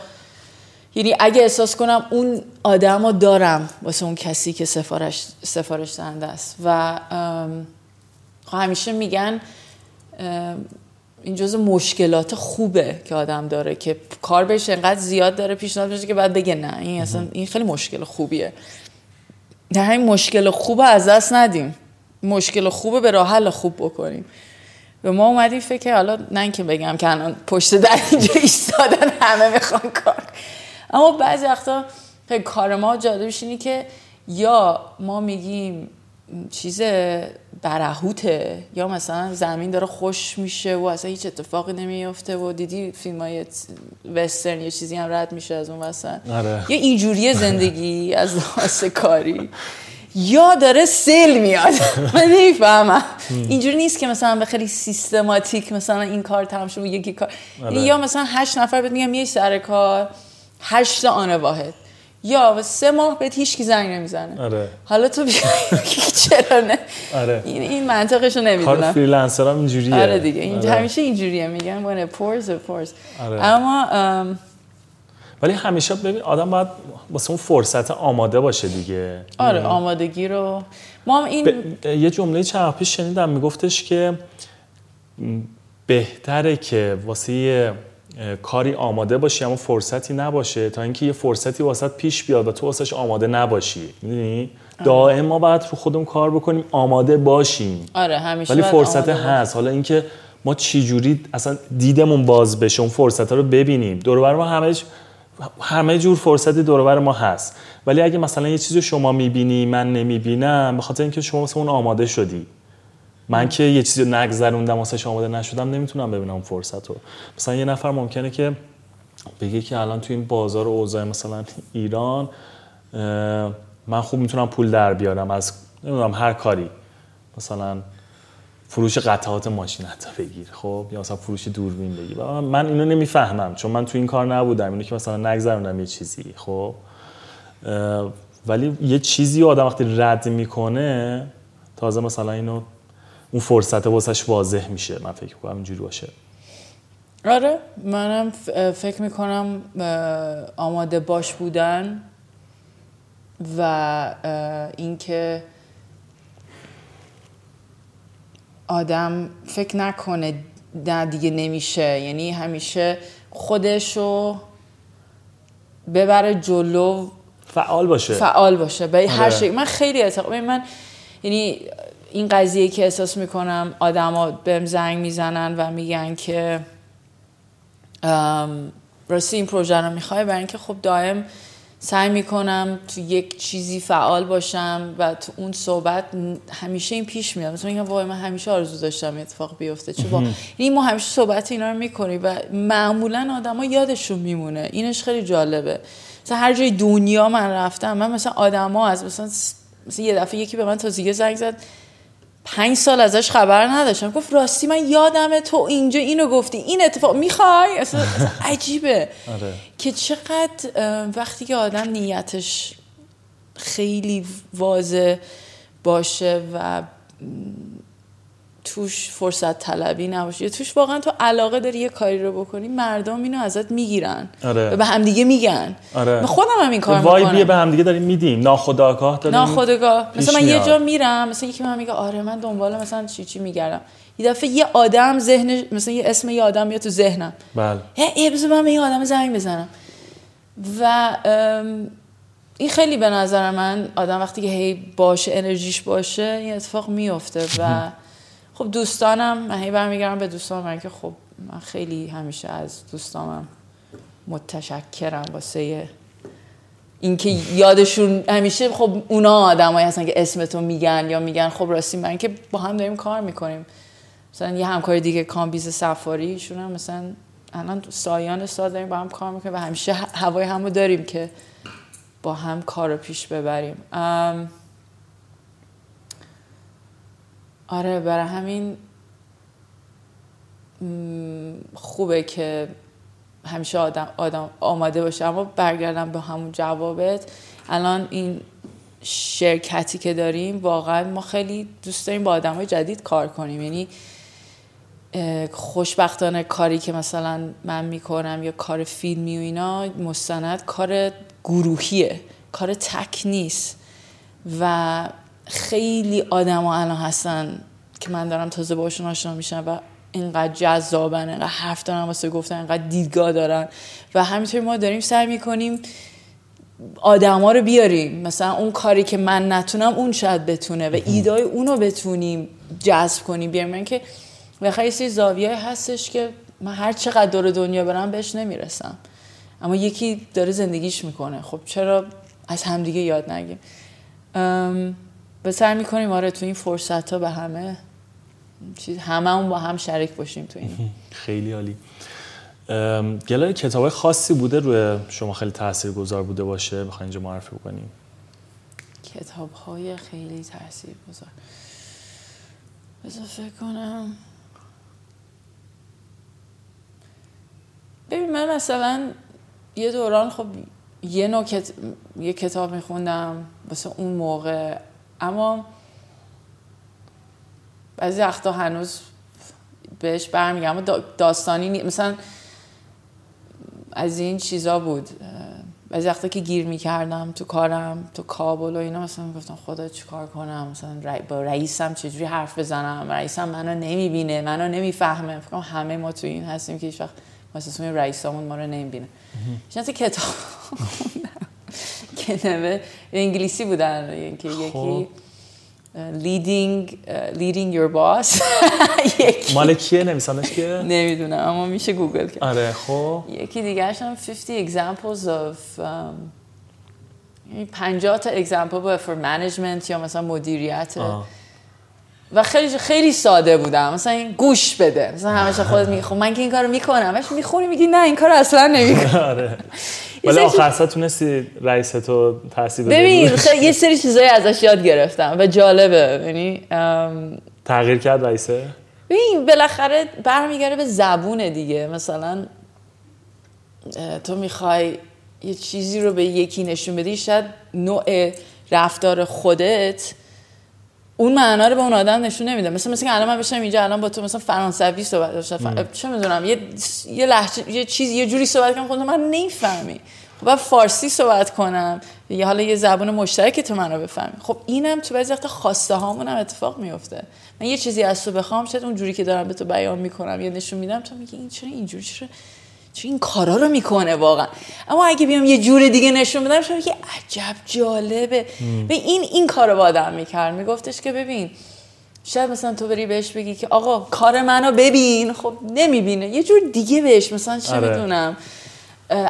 یعنی اگه احساس کنم اون آدم رو دارم واسه اون کسی که سفارش, سفارش دهنده است. و خب همیشه میگن این جز مشکلات خوبه که آدم داره که کار بهش انقدر زیاد داره پیشنهاد بشه که بعد بگه نه این اصلا این خیلی مشکل خوبیه. در همین مشکل خوب از دست ندیم. مشکل خوبه به راه حل خوب بکنیم. و ما اومدیم فکر حالا نه اینکه بگم که الان پشت در اینجا ایستادن همه می‌خوان کار. اما بعضی وقتا کار ما جالبش اینه که یا ما میگیم چیز برهوته یا مثلا زمین داره خوش میشه و اصلا هیچ اتفاقی نمیفته و دیدی فیلم های وسترن یه چیزی هم رد میشه از اون وسط؟ آره. یه اینجوری زندگی از لحاظ کاری. یا داره سیل میاد. من نمی‌فهمم. اینجوری نیست که مثلا به خیلی سیستماتیک مثلا این کار تمام شد یکی کار. آره. یا مثلا هشت نفر بهت میگم یه سر کار هشت آن واحد. یا سه ماه بهت هیچ کی زنگ نمی‌زنه آره. حالا تو چرا نه آره. این, این منطقش رو نمی‌دونم کار فریلنسر هم اینجوریه آره دیگه این آره. همیشه اینجوریه میگن pours it pours آره. اما ولی همیشه ببین آدم باید واسه اون فرصت آماده باشه دیگه آره آمادگی رو ما هم این یه جمله چند پیش شنیدم میگفتش که بهتره که واسه کاری آماده باشی اما فرصتی نباشه تا اینکه یه فرصتی واسط پیش بیاد و تو واسش آماده نباشی. می‌دونی؟ دائم ما باید رو خودمون کار بکنیم آماده باشیم. آره همیشه ولی فرصت هست. حالا اینکه ما چی جوری اصلا دیدمون باز بشه اون فرصت رو ببینیم. دور ما همه همه جور فرصتی دور ما هست. ولی اگه مثلا یه چیزی شما می‌بینی من نمی‌بینم به خاطر اینکه شما واسه اون آماده شدی. من که یه چیزی رو نگذروندم واسه آماده نشدم نمی‌تونم ببینم فرصت رو مثلا یه نفر ممکنه که بگه که الان تو این بازار اوضاع مثلا ایران من خوب می‌تونم پول در بیارم از نمی‌دونم هر کاری. مثلا فروش قطعات ماشین حتی بگیر خب؟ یا مثلا فروش دوربین بگیر. من اینو نمی‌فهمم چون من تو این کار نبودم. اینو که مثلا نگذروندم یه چیزی خب؟ ولی یه چیزی آدم وقتی رد می‌کنه تازه مثلا اینو اون فرصت واسش واضح میشه. من فکر کنم اینجوری باشه. آره منم فکر می‌کنم آماده باش بودن و اینکه آدم فکر نکنه نه دیگه نمیشه. یعنی همیشه خودشو ببره جلو فعال باشه. فعال باشه. به هر آره. شکل. من خیلی اعتقاد من یعنی این قضیه که احساس می‌کنم آدما بهم زنگ می‌زنن و میگن که راستی این پروژه رو می‌خوای؟ برای اینکه خب دائم سعی می‌کنم تو یک چیزی فعال باشم و تو اون صحبت همیشه این پیش میاد. مثلا میگم وای من همیشه آرزو داشتم این اتفاق بیفته. چه با؟ یعنی ما همیشه صحبت اینا رو می‌کنیم و معمولا آدما یادشون میمونه. اینش خیلی جالبه. مثلا هر جای دنیا من رفتم من مثلا آدما از مثلا مثلا یه دفعه یکی به من تازگی زنگ زد. پنج سال ازش خبر نداشتم. گفت راستی من یادمه تو اینجا اینو گفتی این اتفاق می‌خوای؟ اصلا, اصلا عجیبه. آره. که چقدر وقتی که آدم نیتش خیلی واضح باشه و توش فرصت طلبی نباشه. یا توش واقعا تو علاقه داری یه کاری رو بکنی مردم اینو ازت می‌گیرن. آره. و به همدیگه میگن. آره. من خودم هم این کار وایبیه می‌کنم. به هم دیگه داریم میدیم. ناخودآگاه داریم. ناخودگاه پیش مثلا من یه. جا میرم مثلا یکی من میگه آره من دنبال مثلا چی چی میگردم. یه دفعه یه آدم ذهن مثلا یه اسم یه آدم میاد تو ذهنم. بله. بذار من به این آدم زنگ بزنم. و این خیلی به نظر من آدم وقتی که هی باشه انرژیش باشه این اتفاق میفته و خب دوستانم من هی برمیگردم به دوستانم من که خب من خیلی همیشه از دوستانم متشکرم واسه اینکه یادشون همیشه خب اونا آدمایی هستن که اسمتو میگن یا میگن. خب راستی من که با هم داریم کار می‌کنیم. مثلا یه همکار دیگه کامبیز سفاری ایشون هم مثلا الان سایان سال داریم با هم کار می‌کنیم و همیشه هوای همو داریم که با هم کار پیش ببریم. ام، آره برای همین خوبه که همیشه آدم, آدم آماده باشه. اما برگردم به همون جوابت. الان این شرکتی که داریم واقعا ما خیلی دوست داریم با آدم های جدید کار کنیم. یعنی خوشبختانه کاری که مثلا من می‌کنم یا کار فیلمی و اینا مستند کار گروهیه کار تک نیست. و خیلی آدم ها الان هستن که من دارم تازه باشون آشنا میشم و اینقدر جذابن اینقدر حرف دارن واسه گفتن اینقدر دیدگاه دارن و همینطوری ما داریم سعی می‌کنیم آدما رو بیاریم. مثلا اون کاری که من نتونم اون شاید بتونه و ایدای اونو بتونیم جذب کنیم. بیاریم. من که بخیر یه زاویه هستش که من هر چقدر دور دنیا برم بهش نمی‌رسم. اما یکی داره زندگیش می‌کنه. خب چرا از همدیگه یاد نگیم به سعی می‌کنیم آره تو این فرصت ها به همه چیز هممون با هم شریک باشیم تو این. خیلی عالی. گلای کتاب خاصی بوده روی شما خیلی تاثیرگذار بوده باشه؟ بخواین اینجا معرفی بکنیم؟ کتاب های خیلی تاثیر گذار بذار فکر کنم. ببین من مثلا یه دوران خب یه نوع کت... یه کتاب میخوندم واسه اون موقع اما بعضی وقتا هنوز بهش برمیگم. اما دا- داستانی نی- مثلا از این چیزا بود. بعضی وقتا که گیر می‌کردم تو کارم تو کابل و اینا مثلا گفتم خدا چیکار کنم؟ مثلا با رئیسم چجوری حرف بزنم؟ رئیسم منو نمی‌بینه منو نمی‌فهمه. فکر همه ما تو این هستیم که هیچ وقت ما رئیسامون ما رو نمی‌بینه. چند کتاب که نوه انگلیسی بودن که یکی خب. leading leading your boss. مال کیه نمیسانش کیه نمی‌دونم اما میشه گوگل کرد آره خب یکی دیگه هم 50 examples of 50 تا example for management یا مثلا مدیریت. و خیلی خیلی ساده بودم مثلا این گوش بده. مثلا همیشه خودت میگی. خب من که این کارو می‌کنم. ولی می‌خونی میگی نه این کار اصلا نمی‌کنم. آره. ولی آخر تونستی رئیس تو تاثیر ببین یه سری چیزایی ازش یاد گرفتم و جالبه. یعنی تغییر کرد رئیسه؟ ببین بالاخره برمیگرده به زبون دیگه. مثلا تو می‌خوای یه چیزی رو به یکی نشون بدی شاید نوع رفتار خودت اون معنا رو به اون آدم نشون نمیده. مثلا مثلا الان من بشم اینجا الان با تو مثلا فرانسوی صحبت داشتم چه می‌دونم یه یه لحظه یه چیز یه جوری صحبت کنم خودم من نمی‌فهمی. خب فارسی صحبت کنم. یا حالا یه زبان مشترک تو منو بفهمی. خب اینم تو بعضی وقت خواسته هامون هم اتفاق میفته من یه چیزی از تو بخوام شاید اون جوری که دارم به تو بیان می‌کنم یا نشون میدم تو میگی این چرا اینجوری چرا چه این کارا رو می‌کنه واقعا. اما اگه بیام یه جور دیگه نشون بدم شما که عجب جالبه. به این این کارو با آدم می‌کرد. میگفتش که ببین شاید مثلا تو بری بهش بگی که آقا کار منو ببین. خب نمی‌بینه. یه جور دیگه بهش مثلا چه آره. بدونم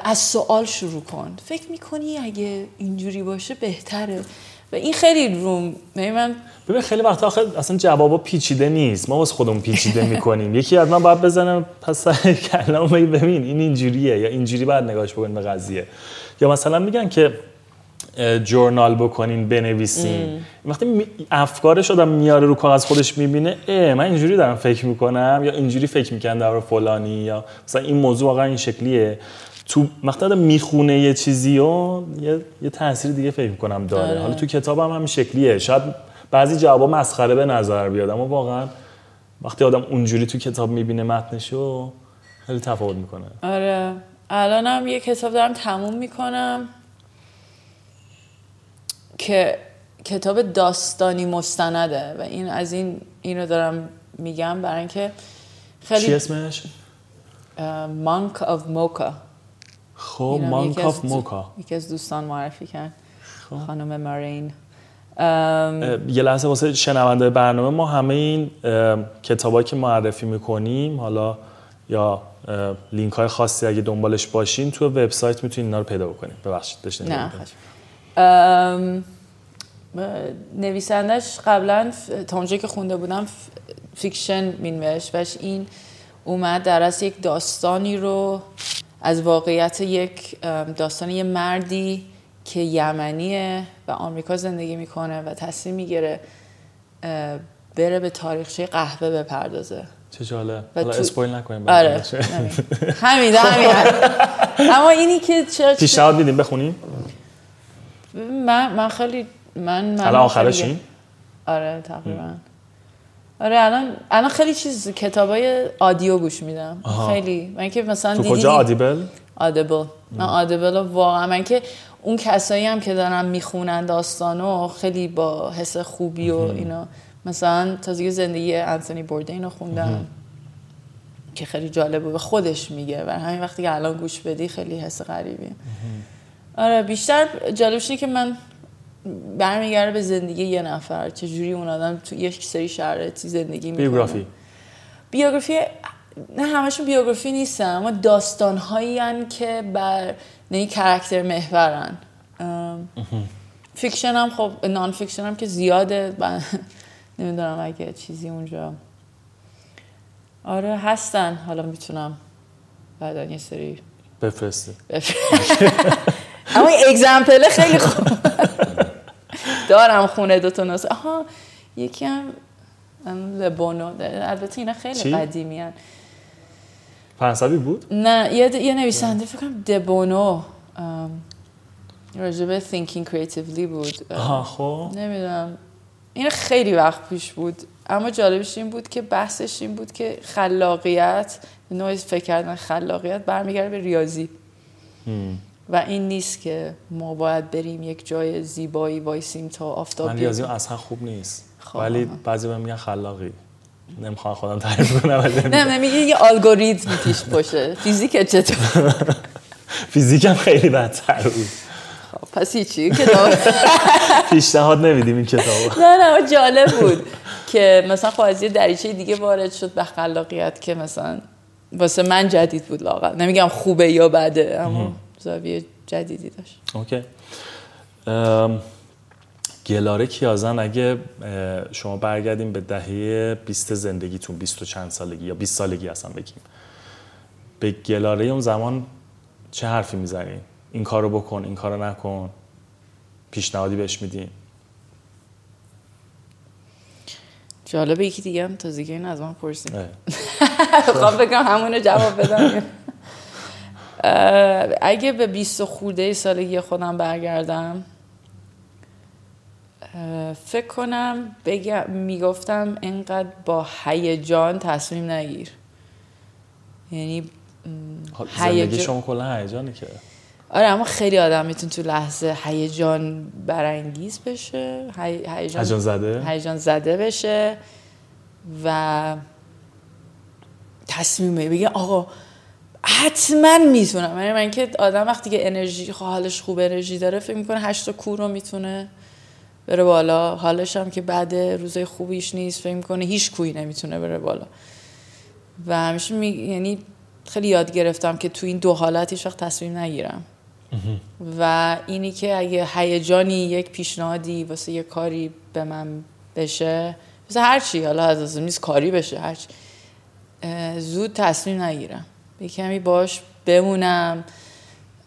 از سوال شروع کن. فکر می‌کنی اگه اینجوری باشه بهتره؟ و این خیلی روم من ببین خیلی وقت آخر اصلا جوابا پیچیده نیست. ما واسه خودمون پیچیده می‌کنیم. یکی از من باید بزنم پس کلام ببین این اینجوریه یا اینجوری باید نگاش بکنیم به قضیه. یا مثلا میگن که جورنال بکنین بنویسین. وقتی افکارش آدم میاره رو کاغذ خودش می‌بینه اه من اینجوری دارم فکر می‌کنم یا اینجوری فکر می‌کنم در فلانی یا مثلا این موضوع واقعا این شکلیه. تو وقتی می‌خونه یه چیزی و یه, یه تاثیر دیگه فکر می‌کنم داره. آره. حالا تو کتابم هم همین شکلیه. شاید بعضی جوابا مسخره به نظر بیاد اما واقعا وقتی آدم اونجوری تو کتاب می‌بینه متنشو خیلی تفاوت می‌کنه. آره. الانم یه کتاب دارم تموم می‌کنم که کتاب داستانی مستنده و این از این اینو دارم میگم برای اینکه خیلی چی اسمش؟ Monk of Mokha خب Monk of Mokha. یکی از دوستان معرفی کرد. خب. خانم مارین. یه لحظه واسه شنونده برنامه ما همه این کتابایی که معرفی می‌کنیم حالا یا لینک های خاصی اگه دنبالش باشین تو وبسایت می‌تونین اینا رو پیدا بکنین. ببخشید داشتین نه نویسندش قبلا تا اونجا که خونده بودم fiction مینوشت. وش این اومد در از یک داستانی رو از واقعیت یک داستان یه مردی که یمنیه و آمریکا زندگی می‌کنه و تصمیم می‌گیره بره به تاریخچه قهوه بپردازه. چه جالب. حالا تو... اسپویل نکنیم آره همین. همین اما اینی که چرا پیشنهاد میدیم بخونیم؟ من من خیلی من من الان آخرشین آره تقریبا. آره الان الان خیلی چیز کتابای آدیو گوش میدم. خیلی. من که مثلا تو کجا؟ آدیبل؟ آدیبل. من آدیبل واقعا من که اون کسایی هم که دارن می‌خونن داستانو خیلی با حس خوبی و اینا مثلا تازگی زندگی انتونی بوردین رو خوندم. که خیلی جالب و خودش میگه. و همین وقتی که الان گوش بدی خیلی حس غریبی. آره بیشتر جالبش که من برمیگرده به زندگی یه نفر. چجوری اون آدم تو یک سری شرایطی زندگی می‌کنه؟ بیوگرافی. بیوگرافی نه همشون بیوگرافی نیستن اما داستان هایی که بر نه character محورن. fiction هم خب non-fiction هم که زیاده. نمی‌دونم اگه چیزی اونجا. آره هستن. حالا می‌تونم بعدا یه سری بفرسته. اما example خیلی خوب. دارم خونه دوتا نسخه. آها یکی هم لبونو البته اینا خیلی قدیمی هن. فرانسوی بود؟ نه یه, یه نویسنده فکر کنم دبونو راجبه thinking creatively بود. آها خب. نمی‌دونم. این خیلی وقت پیش بود. اما جالبش این بود که بحثش این بود که خلاقیت نوع فکر کردن خلاقیت برمیگرده به ریاضی. و این نیست که ما باید بریم یک جای زیبایی وایسیم تا آفتاب من. ریاضی اصلا خوب نیست. خب. ولی بعضی بهم میگن خلاقی. نمی‌خوام خودم تعریف کنم ولی نه نمیگه یه الگوریتم پیش باشه. فیزیک چطور؟ فیزیکم خیلی بدتر بود. خب، پس هیچی کتاب. پیشنهاد نمیدیم این کتابو نه نه جالب بود که مثلا خب از یه دریچه دیگه وارد شد به خلاقیت که مثلا واسه من جدید بود لاغر نمیگم خوبه یا بده اما زاویه جدیدی داشت. اوکی. ام، گلاره کیازن اگه شما برگردیم به دهه 20 زندگیتون 20 و چند سالگی یا 20 سالگی اصلا بگیم. به گلاره اون زمان چه حرفی می‌زنین این کارو بکن این کارو نکن. پیشنهادی بهش میدین جالبه یکی دیگه هم تازگی این از من پرسید. اه. خب بگم همونو جواب بدم. اگه به 20 خورده سالگی خودم برگردم فکر کنم بگم می‌گفتم اینقدر با هیجان تصمیم نگیر. یعنی م، زندگی هیجان شما کلا هیجانه که. آره اما خیلی آدم میتون تو لحظه هیجان برانگیز بشه هی- هیجان زده؟ هیجان زده بشه و تصمیم بگه آقا حتما می‌تونم. یعنی من که آدم وقتی که انرژی حالش خوب انرژی داره فکر می‌کنه هشت کور رو می‌تونه بره بالا. حالش هم که بعد روزای خوبیش نیست فکر می‌کنه هیچ کوی نمی‌تونه بره بالا. و همیشه می... یعنی خیلی یاد گرفتم که تو این دو حالت هیچ وقت تصمیم نگیرم. و اینی که اگه هیجانی یک پیشنهادی واسه یه کاری به من بشه واسه هر چی حالا از نیست کاری بشه هر چی اه، زود تصمیم نگیرم. یه کمی باش بمونم.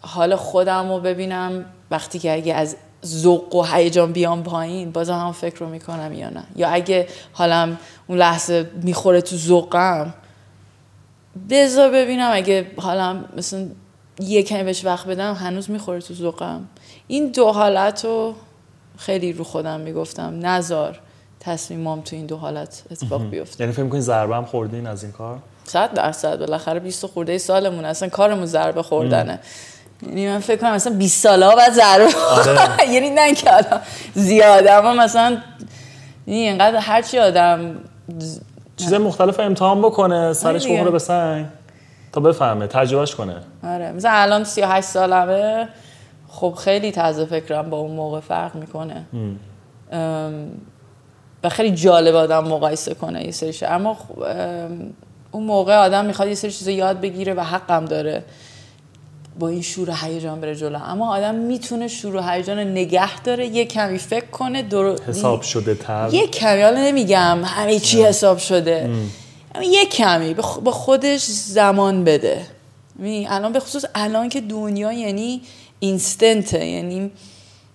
حال خودم رو ببینم. وقتی که اگه از ذوق و هیجان بیام پایین بازم هم فکر رو می‌کنم یا نه. یا اگه حالم اون لحظه می‌خوره تو ذوقم بذار ببینم. اگه حالم مثلا یه کمی بهش وقت بدم هنوز می‌خوره تو ذوقم. این دو حالت رو خیلی رو خودم می‌گفتم. نزار تصمیمام تو این دو حالت اتفاق بیفته. یعنی فکر می‌کنین ضربه هم خوردین از این کار؟ صد درصد بالاخره 20 خورده سالمون اصلا کارمون ضربه خوردنه. یعنی من فکر کنم مثلا 20 ساله ها بعد ضربه آره. یعنی نه که الان زیاده اما مثلا یعنی اینقدر هرچی آدم چیز مختلف امتحان بکنه سرش. بخوره به سنگ تا بفهمه تجربهش کنه. آره. مثلا الان 38 سالمه. خب خیلی تازه فکرم با اون موقع فرق می‌کنه. و خیلی جالب آدم مقایسه کنه یه سری چیزا. اما خب، اون موقع آدم می‌خواد یه سری چیزا یاد بگیره و حقم داره با این شور و هیجان بره جلو. اما آدم می‌تونه شور و هیجان رو نگه داره یه کمی فکر کنه درو... حساب شده تر. یه کمی حالا نمیگم همه چی حساب شده. اما یه کمی به با خودش زمان بده. می‌بینی؟ الان به خصوص الان که دنیا یعنی اینستنته یعنی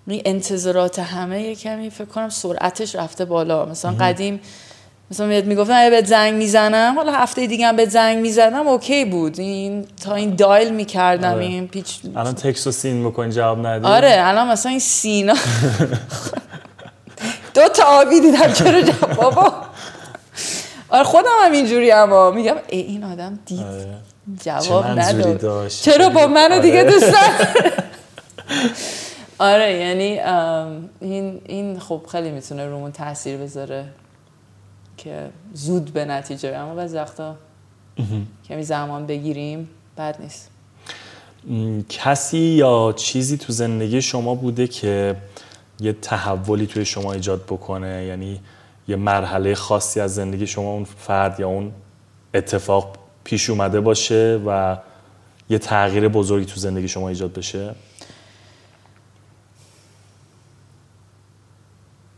می انتظارات همه یه کمی فکر کنم سرعتش رفته بالا. مثلا قدیم مثلا بهت می‌گفتن اگه بهت زنگ می‌زنم حالا هفته دیگه هم بهت زنگ می‌زنم اوکی بود این تا این دایل می‌کردم آره. این پیچ الان تکست و سین می‌کنین جواب ندی آره الان مثلا این سینا دو تا آبی دیدم چرا جواب بابا آره خودم هم اینجوری اما میگم ای این آدم دید آره. جواب نداد؟ چرا با منو دیگه آره. دوست؟ آره یعنی این این خب خیلی می‌تونه رومون تاثیر بذاره که زود به نتیجه بریم. اما بعضی وقتا کمی زمان بگیریم بد نیست. کسی یا چیزی تو زندگی شما بوده که یه تحولی توی شما ایجاد بکنه؟ یعنی یه مرحله خاصی از زندگی شما اون فرد یا اون اتفاق پیش اومده باشه و یه تغییر بزرگی تو زندگی شما ایجاد بشه؟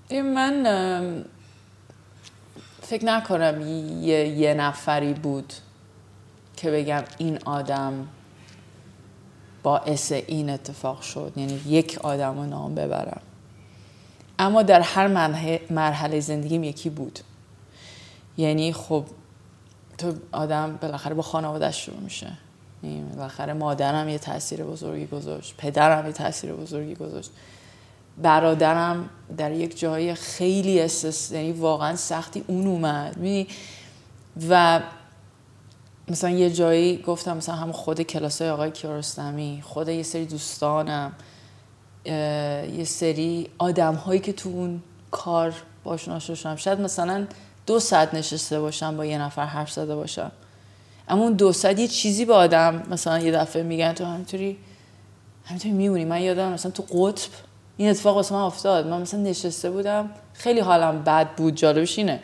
این من فکر نکنم یه, یه نفری بود که بگم این آدم باعث این اتفاق شد. یعنی یک آدم رو نام ببرم. اما در هر مرحله- زندگیم یکی بود. یعنی خب تو آدم بالاخره با خانوادهش شروع میشه. یعنی بالاخره مادرم یه تاثیر بزرگی گذاشت پدرم یه تاثیر بزرگی گذاشت. برادرم در یک جای خیلی استس یعنی واقعا سختی اون اومد؟ و مثلا یه جایی گفتم مثلا هم خود کلاس آقای کیارستمی خود یه سری دوستانم یه سری آدم هایی که تو اون کار باشون آشنا شدم. شاید مثلا دو ساعت نشسته باشم با یه نفر حرف زده باشم. اما اون دو ساعت یه چیزی به آدم مثلا یه دفعه میگن تو همینطوری همینطوری میمونی. من یادم مثلا تو قطب این اتفاق واسه من افتاد. من مثلا نشسته بودم. خیلی حالم بد بود. جالبش اینه.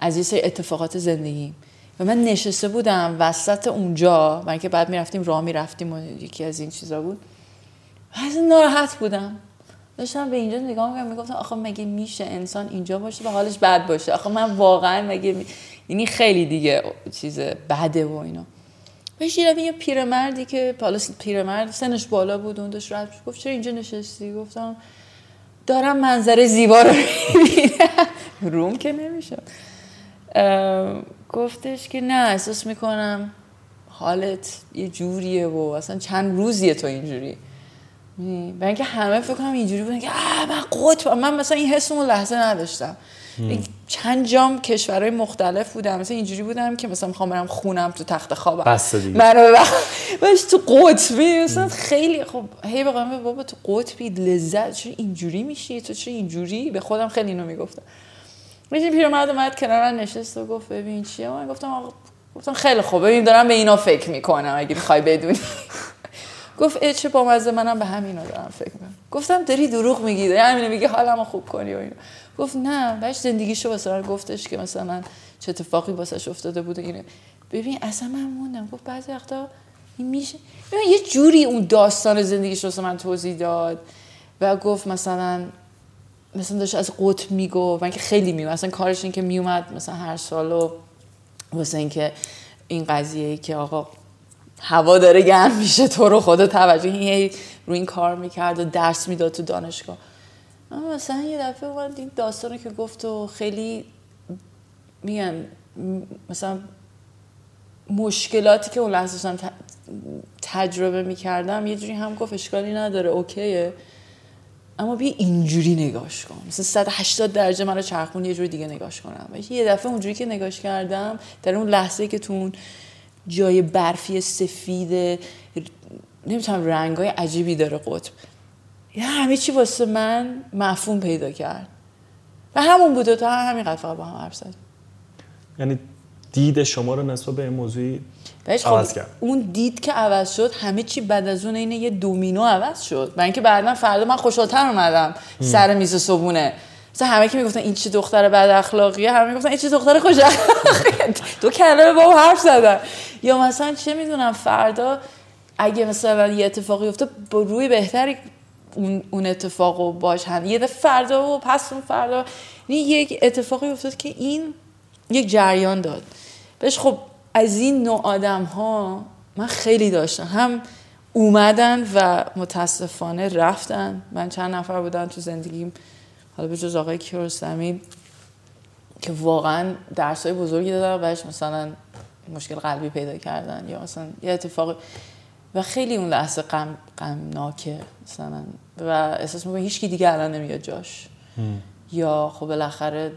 از یه سری اتفاقات زندگی. و من نشسته بودم وسط اونجا. من که بعد می‌رفتیم راه می‌رفتیم و یکی از این چیزا بود. از ناراحت بودم. داشتم به اینجا نگاه می‌کنم می‌گفتم آخه مگه میشه انسان اینجا باشه و حالش بد باشه؟ آخه من واقعا مگه می... یعنی خیلی دیگه چیز بده و اینا. بهش یه پیرمردی که حالا پیرمرد سنش بالا بود اون داشت رد گفت چرا اینجا نشستی؟ گفتم دارم منظره زیبا رو می‌بینم. روم که نمیشه گفتش که نه احساس می‌کنم حالت یه جوریه و اصلا چند روزیه تو اینجوری. و اینکه همه فکر کنم اینجوری بودن که من قطب من مثلا این حس اون لحظه نداشتم. چند جام کشورهای مختلف بودم. مثلا اینجوری بودم که مثلا می‌خوام برم خونم تو تخت خوابم. بس دیگه. منو باش تو قطبی. مثلا خیلی خب هی بگم بابا تو قطبی لذت. چرا اینجوری میشی؟ تو چرا اینجوری؟ به خودم خیلی اینو می‌گفتم. میشه پیرمرد اومد کنار نشست و گفت ببین چیه؟ من گفتم آقا گفتم خیلی خوب. ببین دارم به اینا فکر می‌کنم اگه می‌خوای بدونی. گفت ای چه بامزه منم به همینا دارم فکر می‌کنم. گفتم داری دروغ میگی داری همینو میگی حالمو خوب کنی و اینا. گفت نه بعدش زندگیشو واسه من گفتش که مثلا چه اتفاقی واسش افتاده بود اینه. ببین اصلا من موندم. گفت بعضی وقتا این میشه. یه جوری اون داستان زندگیش واسه من توضیح داد و گفت مثلا مثلا داشت از قطب میگو و اینکه خیلی میو مثلا کارش این که میومد مثلا هر سال و واسه اینکه این قضیه ای که آقا هوا داره گرم میشه تو رو خدا توجه این رو این کار می‌کرد و درس می‌داد تو دانشگاه. مثلا یه دفعه اومد این داستان که گفت و خیلی میگن مثلا مشکلاتی که اون لحظه تجربه می‌کردم یه جوری هم گفت اشکالی نداره اوکیه. اما بیا اینجوری نگاش کن. مثلا 180 درجه منو چرخون یه جوری دیگه نگاش کنم. یه دفعه اونجوری که نگاش کردم در اون لحظه که تو اون جای برفی سفید نمی‌تونم رنگ های عجیبی داره قطب. یه همه چی واسه من مفهوم پیدا کرد. و همون بوده تا همین فقط با هم حرف زدیم. یعنی دید شما رو نسبت به این موضوعی خب عوض کرد. اون دید که عوض شد همه چی بعد از اون اینه یه دومینو عوض شد. من اینکه بعدا فردا من خوشحالتر اومدم سر میز صبونه مثلا همه که می‌گفتن این چه دختر بد اخلاقیه همه می‌گفتن این چه دختر خوش اخلاقیه دو کلمه با حرف زدن. یا مثلا چه می‌دونم فردا اگه مثلا یه اتفاقی افتاد با روی بهتری اون, اون اتفاقو باش هم یه فردا و پس اون فردا. یعنی یک اتفاقی افتاد که این یک جریان داد. بهش خب از این نوع آدم ها من خیلی داشتم. هم اومدن و متاسفانه رفتن. من چند نفر بودن تو زندگیم. حالا به جز آقای کیارستمی که واقعا درس های بزرگی دادن بهش مثلا مشکل قلبی پیدا کردن یا مثلا یه اتفاق و خیلی اون لحظه غم غمناکه مثلا. و احساس می‌کنم هیچ کی دیگه الان نمیاد جاش. یا خب بالاخره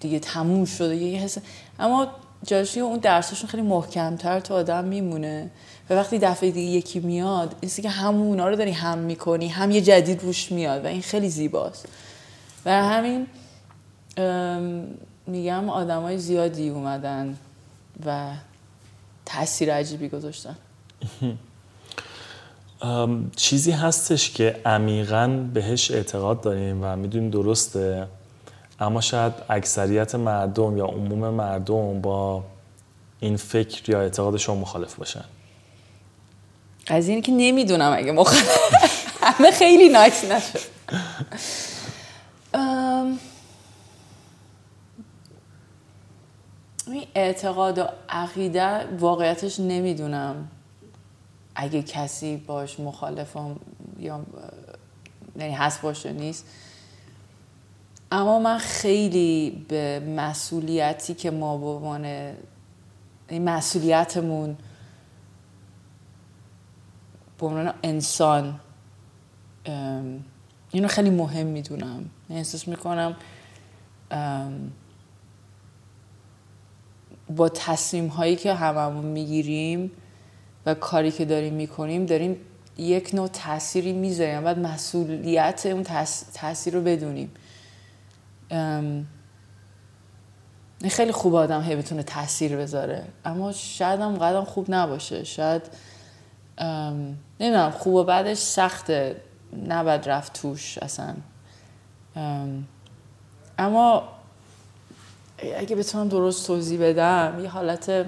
دیگه تموم شده. یه حس اما جاشی اون درسشون خیلی محکمتر تو آدم میمونه. و وقتی دفعه دیگه یکی میاد این که همون اونا رو داری هم می‌کنی هم یه جدید روش میاد و این خیلی زیباست. و همین میگم آدم های زیادی اومدن و تاثیر عجیبی گذاشتن. چیزی هستش که عمیقا بهش اعتقاد داریم و می‌دونیم درسته اما شاید اکثریت مردم یا عموم مردم با این فکر یا اعتقاد شما مخالف باشن. از اینی که نمی‌دونم اگه مخالف. همه خیلی ناکس نشد. این اعتقاد و عقیده واقعیتش نمی‌دونم. اگه کسی باش مخالفم یا یعنی هست باشه نیست. اما من خیلی به مسئولیتی که ما به عنوان این مسئولیتمون به عنوان انسان اینو خیلی مهم می‌دونم. احساس می‌کنم با تصمیم هایی که هممون می‌گیریم و کاری که داریم می‌کنیم داریم یک نوع تأثیری می‌ذاریم. باید مسئولیت اون تاثیر رو بدونیم. خیلی خوب آدم هی بتونه تاثیر بذاره. اما شاید هم قدم خوب نباشه. شاید نمی‌دونم خوب و بعدش سخته. نباید رفت توش اصلا. اما اگه بتونم درست توضیح بدم یه حالت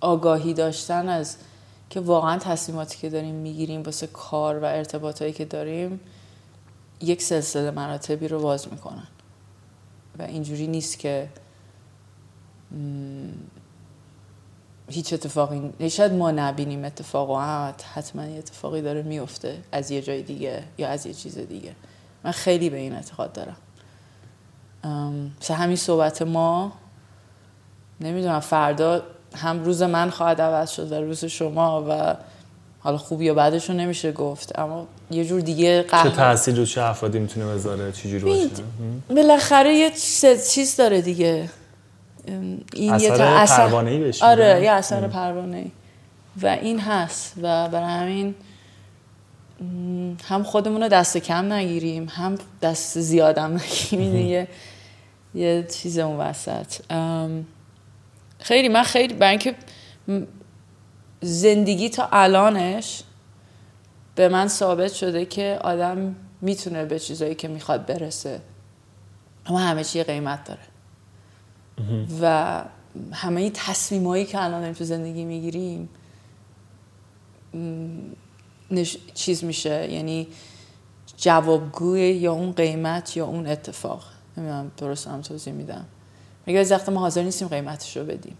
آگاهی داشتن از که واقعا تصمیماتی که داریم می‌گیریم واسه کار و ارتباطایی که داریم یک سلسله مراتبی رو باز می‌کنن. و اینجوری نیست که هیچ اتفاقی شاید ما نبینیم اتفاق و حتما یه اتفاقی داره میفته از یه جای دیگه یا از یه چیز دیگه. من خیلی به این اعتقاد دارم. مثل همین صحبت ما نمی‌دونم فردا هم روز من خواهد عوض شد و روز شما و حالا خوبی یا بعدش رو نمیشه گفت. اما یه جور دیگه قهر. چه تاثیر رو چه افرادی می‌تونه بذاره؟ چه جوری باشه؟ بالاخره یه چیز داره دیگه. این اثر یه اثر پروانه‌ای بشه آره یه اثر پروانه‌ای. و این هست و برای همین هم خودمون رو دست کم نگیریم هم دست زیادم نگیریم. دیگه یه چیز اون وسط. خیلی من خیلی برای اینکه زندگی تا الانش به من ثابت شده که آدم می‌تونه به چیزایی که می‌خواد برسه. اما همه چی قیمت داره. و همه تصمیم که الان داریم تو زندگی می‌گیریم چیز میشه. یعنی جوابگوی یا اون قیمت یا اون اتفاق. نمی‌دونم درست هم توضیح میدم. میگه از وقت ما حاضر نیستیم قیمتش رو بدیم.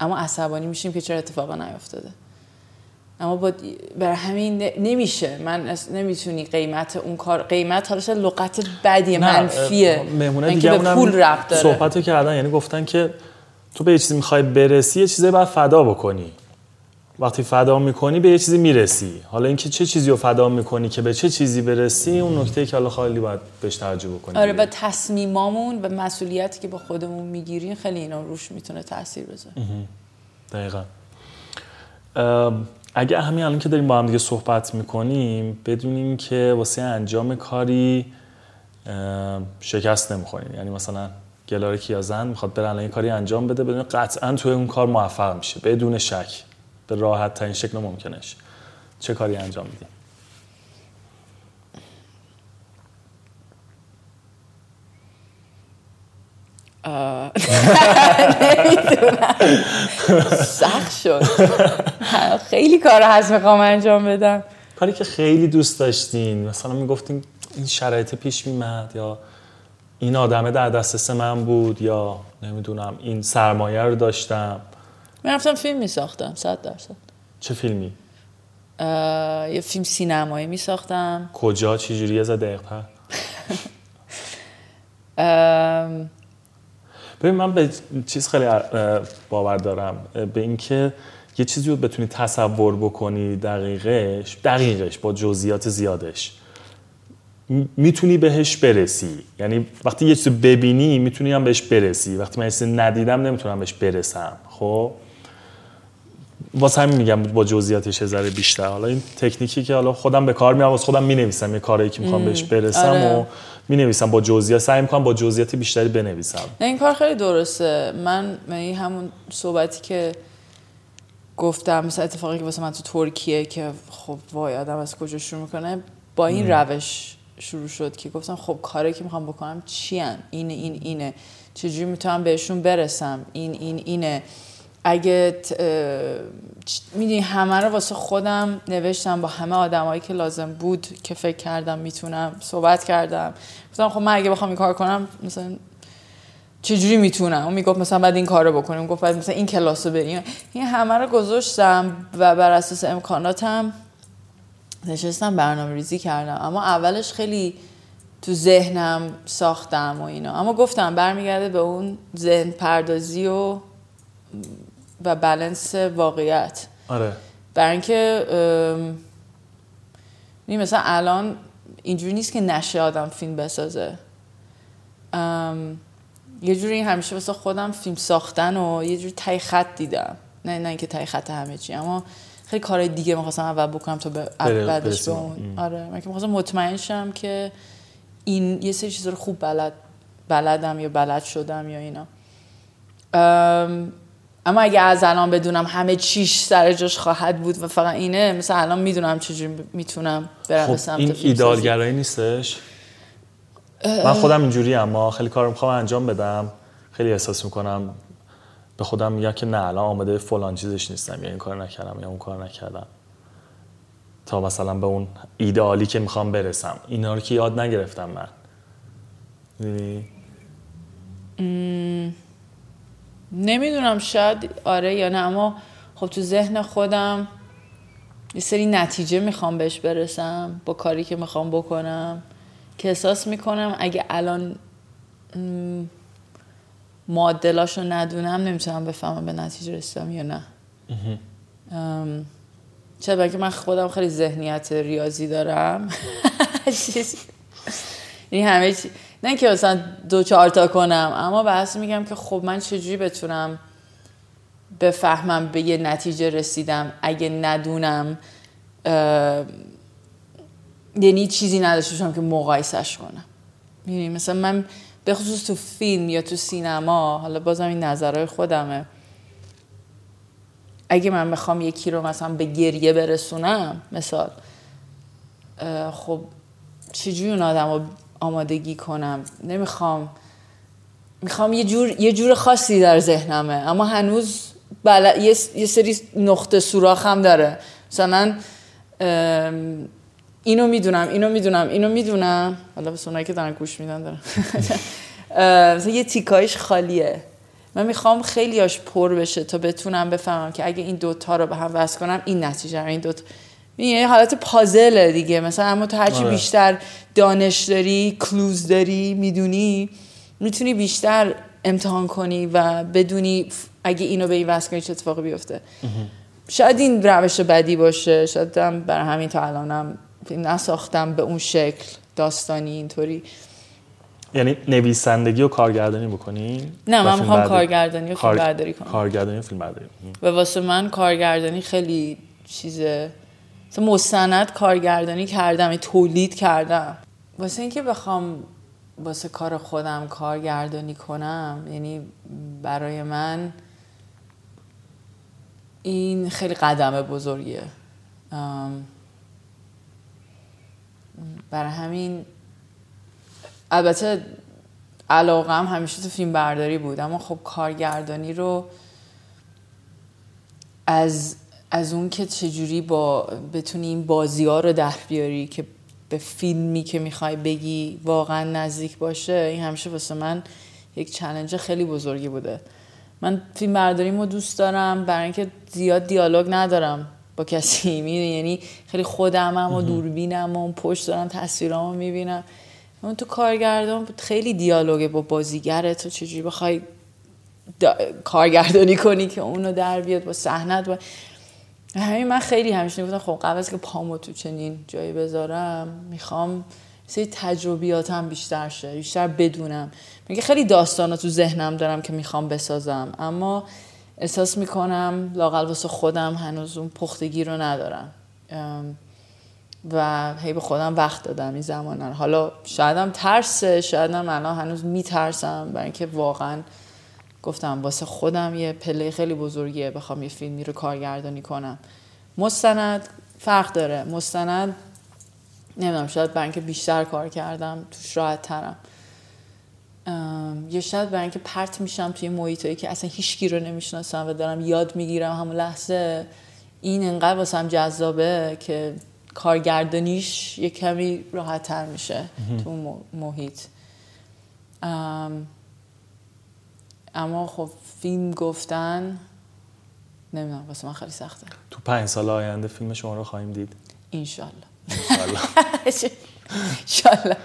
اما عصبانی میشیم که چرا اتفاقا نیفتاده. اما با بر همین نمیشه. من نمی‌تونی قیمت اون کار قیمت حالا لغت بدی منفیه. مهمونه دیگه به پول ربط داره. صحبتو کردن. یعنی گفتن که تو به یه چیزی می‌خوای برسی یه چیزی باید فدا بکنی. وقتی فدا می‌کنی به یه چیزی می‌رسی. حالا اینکه چه چیزی رو فدا می‌کنی که به چه چیزی برسی اون نکته که حالا خیلی باید بهش توجه بکنی آره و تصمیمامون و مسئولیتی که با خودمون می‌گیریم خیلی اینا روش می‌تونه تاثیر بذاره. دقیقا. اگه همین الان که داریم با هم دیگه صحبت می‌کنیم بدونیم که واسه انجام کاری شکست نمی‌خوریم. یعنی مثلا گلاره کیازن می‌خواد بره الان کاری انجام بده بدون قطعا توی اون کار موفق میشه بدون شک. به راحت ترین شکل ممکنش. چه کاری انجام میدیم سخت شد. خیلی کار هست می‌خوام انجام بدم. کاری که خیلی دوست داشتین مثلا می‌گفتین این شرایط پیش میمد یا این آدمه در دسترس من بود یا نمی‌دونم این سرمایه رو داشتم. من رفتم فیلم میساختم صد درصد. چه فیلمی؟ یه فیلم سینمایی میساختم. کجا؟ چی جوری؟ از دقیقتر ببین من به چیز خیلی باور دارم. به اینکه یه چیزی رو بتونی تصور بکنی دقیقش دقیقش با جزئیات زیادش می‌تونی بهش برسی. یعنی وقتی یه چیزی ببینی می‌تونی هم بهش برسی. وقتی من چیزی ندیدم نمی‌تونم بهش برسم. خب؟ واسه همین میگم با جزئیاتش ذره بیشتر. حالا این تکنیکی که حالا خودم به کار میام خودم می‌نویسم. یه کاری که می‌خوام بهش برسم آره. و می‌نویسم. با جزئیات سعی می‌کنم با جزئیات بیشتری بنویسم. این کار خیلی درسته. من این همون صحبتی که گفتم مثل اتفاقی که واسه من تو ترکیه که خب وای آدم از کجا شروع می‌کنه با این روش شروع شد که گفتم خب کاری که می‌خوام بکنم چی اینه این اینه. چجوری می‌تونم بهشون برسم؟ این این اینه. اگه می‌دونی همه رو واسه خودم نوشتم با همه آدمایی که لازم بود که فکر کردم می‌تونم صحبت کردم. گفتم خب من اگه بخوام این کار کنم مثلا چجوری می‌تونم؟ اون می‌گفت مثلا بعد این کار رو بکنیم. گفت بعد مثلا این کلاس رو بریم. این همه رو گذاشتم و بر اساس امکاناتم نشستم برنامه ریزی کردم. اما اولش خیلی تو ذهنم ساختم و اینا. اما گفتم برمیگرده به اون ذهن پردازی و و بلنس واقعیت. آره. برای اینکه مثلا الان اینجوری نیست که نشه آدم فیلم بسازه. یه جوری همیشه واسه خودم فیلم ساختن و یه جوری تای خط دیدم. نه نه اینکه تای خط همه چی اما خیلی کارهای دیگه می‌خواستم اول بکنم تا به بعدش به اون آره. من که می‌خواستم مطمئن شم که این یه سری چیزا رو خوب بلد بلدم یا بلد شدم یا اینا. اما اگه از الان بدونم همه چیش سر جاش خواهد بود و فقط اینه مثلا الان می‌دونم چجوری می‌تونم برم خب سمت این ایدالگرایی نیستش؟ من خودم اینجوری اما خیلی کار می‌خوام انجام بدم. خیلی احساس می‌کنم به خودم میگم که نه الان آماده فلان چیزش نیستم یا این کار نکردم یا اون کار نکردم. تا مثلا به اون ایدئالی که می‌خوام برسم. اینا رو که یاد نگرفتم من. نمی‌دونم شاید آره یا نه اما خب تو ذهن خودم یه سری نتیجه می‌خوام بهش برسم با کاری که می‌خوام بکنم که احساس می‌کنم اگه الان معادلاش رو ندونم نمی‌تونم بفهمم به نتیجه رسیدم یا نه. چرا که من خودم خیلی ذهنیت ریاضی دارم. این همه چی نه که مثلا دو چهار تا کنم اما بحث میگم که خب من چجوری بتونم بفهمم به یه نتیجه رسیدم؟ اگه ندونم یعنی چیزی نداشته باشم که مقایسش کنم. می‌دونی مثلا من به خصوص تو فیلم یا تو سینما حالا بازم این نظرهای خودمه. اگه من بخوام یکی رو مثلا به گریه برسونم مثال خب چجوری اون آدم رو آمادگی کنم. نمی‌خوام. می‌خوام یه جور, یه جور خاصی در ذهنمه. اما هنوز بل... یه... یه سری نقطه سوراخ هم داره. مثلا اینو می‌دونم اینو می‌دونم اینو می‌دونم. حالا به که دارن گوش میدن دارن. مثلا یه تیکایش خالیه. من می‌خوام خیلی هاش پر بشه تا بتونم بفهمم که اگه این دوتا رو به هم وصل کنم این نتیجه این دوتا یه حالت پازله دیگه. مثلا اما تو هرچی آره. بیشتر دانش داری کلوز داری می‌دونی می‌تونی بیشتر امتحان کنی و بدونی اگه اینو به این وصل کنی چه اتفاقی بیفته. شاید این روش بدی باشه. شاید برای همین تا الانم نساختم به اون شکل. داستانی اینطوری. یعنی نویسندگی و کارگردانی بکنی؟ نه من می‌خوام کارگردانی و فیلم برداری کنم. کارگردانی و فیلم برداری. و واسه من کارگردانی خیلی چیزه. مثلا مستند کارگردانی کردم تولید کردم. واسه اینکه بخوام واسه کار خودم کارگردانی کنم یعنی برای من این خیلی قدم بزرگیه. برای همین البته علاقه هم همیشه تو فیلم برداری بود اما خب کارگردانی رو از از اون که چجوری با بتونی این بازی ها رو در بیاری که به فیلمی که می‌خوای بگی واقعا نزدیک باشه این همیشه واسه من یک چلنج خیلی بزرگی بوده. من فیلم برداریمو دوست دارم برای اینکه زیاد دیالوگ ندارم با کسی. می‌دونی؟ یعنی خیلی خودمم و دوربینم و پشت دارم تصویرامو می‌بینم. اون تو کارگردان خیلی دیالوگه با بازیگره تو. چجوری بخوای کارگردانی کنی که اونو در بیاد با صحنت با همین من خیلی همیشه گفتم خب قبل از که پامو تو چنین جایی بذارم می‌خوام سری تجربیاتم بیشتر شه بیشتر بدونم. میگه خیلی داستانا تو ذهنم دارم که می‌خوام بسازم اما احساس می‌کنم لاقل واسه خودم هنوز اون پختگی رو ندارم. و هی به خودم وقت دادم این زمان. حالا شایدم ترسه شایدم الان هنوز میترسم برای اینکه واقعا گفتم واسه خودم یه پله خیلی بزرگیه بخوام یه فیلمی رو کارگردانی کنم. مستند فرق داره. مستند نمی‌دونم شاید برای اینکه بیشتر کار کردم توش راحت ترم. یه شاید برای اینکه پرت میشم توی محیطایی که اصلا هیچکی رو نمی‌شناسم و دارم یاد می‌گیرم همون لحظه این انقدر واسم جذابه که کارگردانیش یه کمی راحت تر میشه تو محیط. اما خب فیلم گفتن نمی‌دونم واسه من خیلی سخته. تو پنج سال آینده فیلم شما رو خواهیم دید. اینشالله انشالله.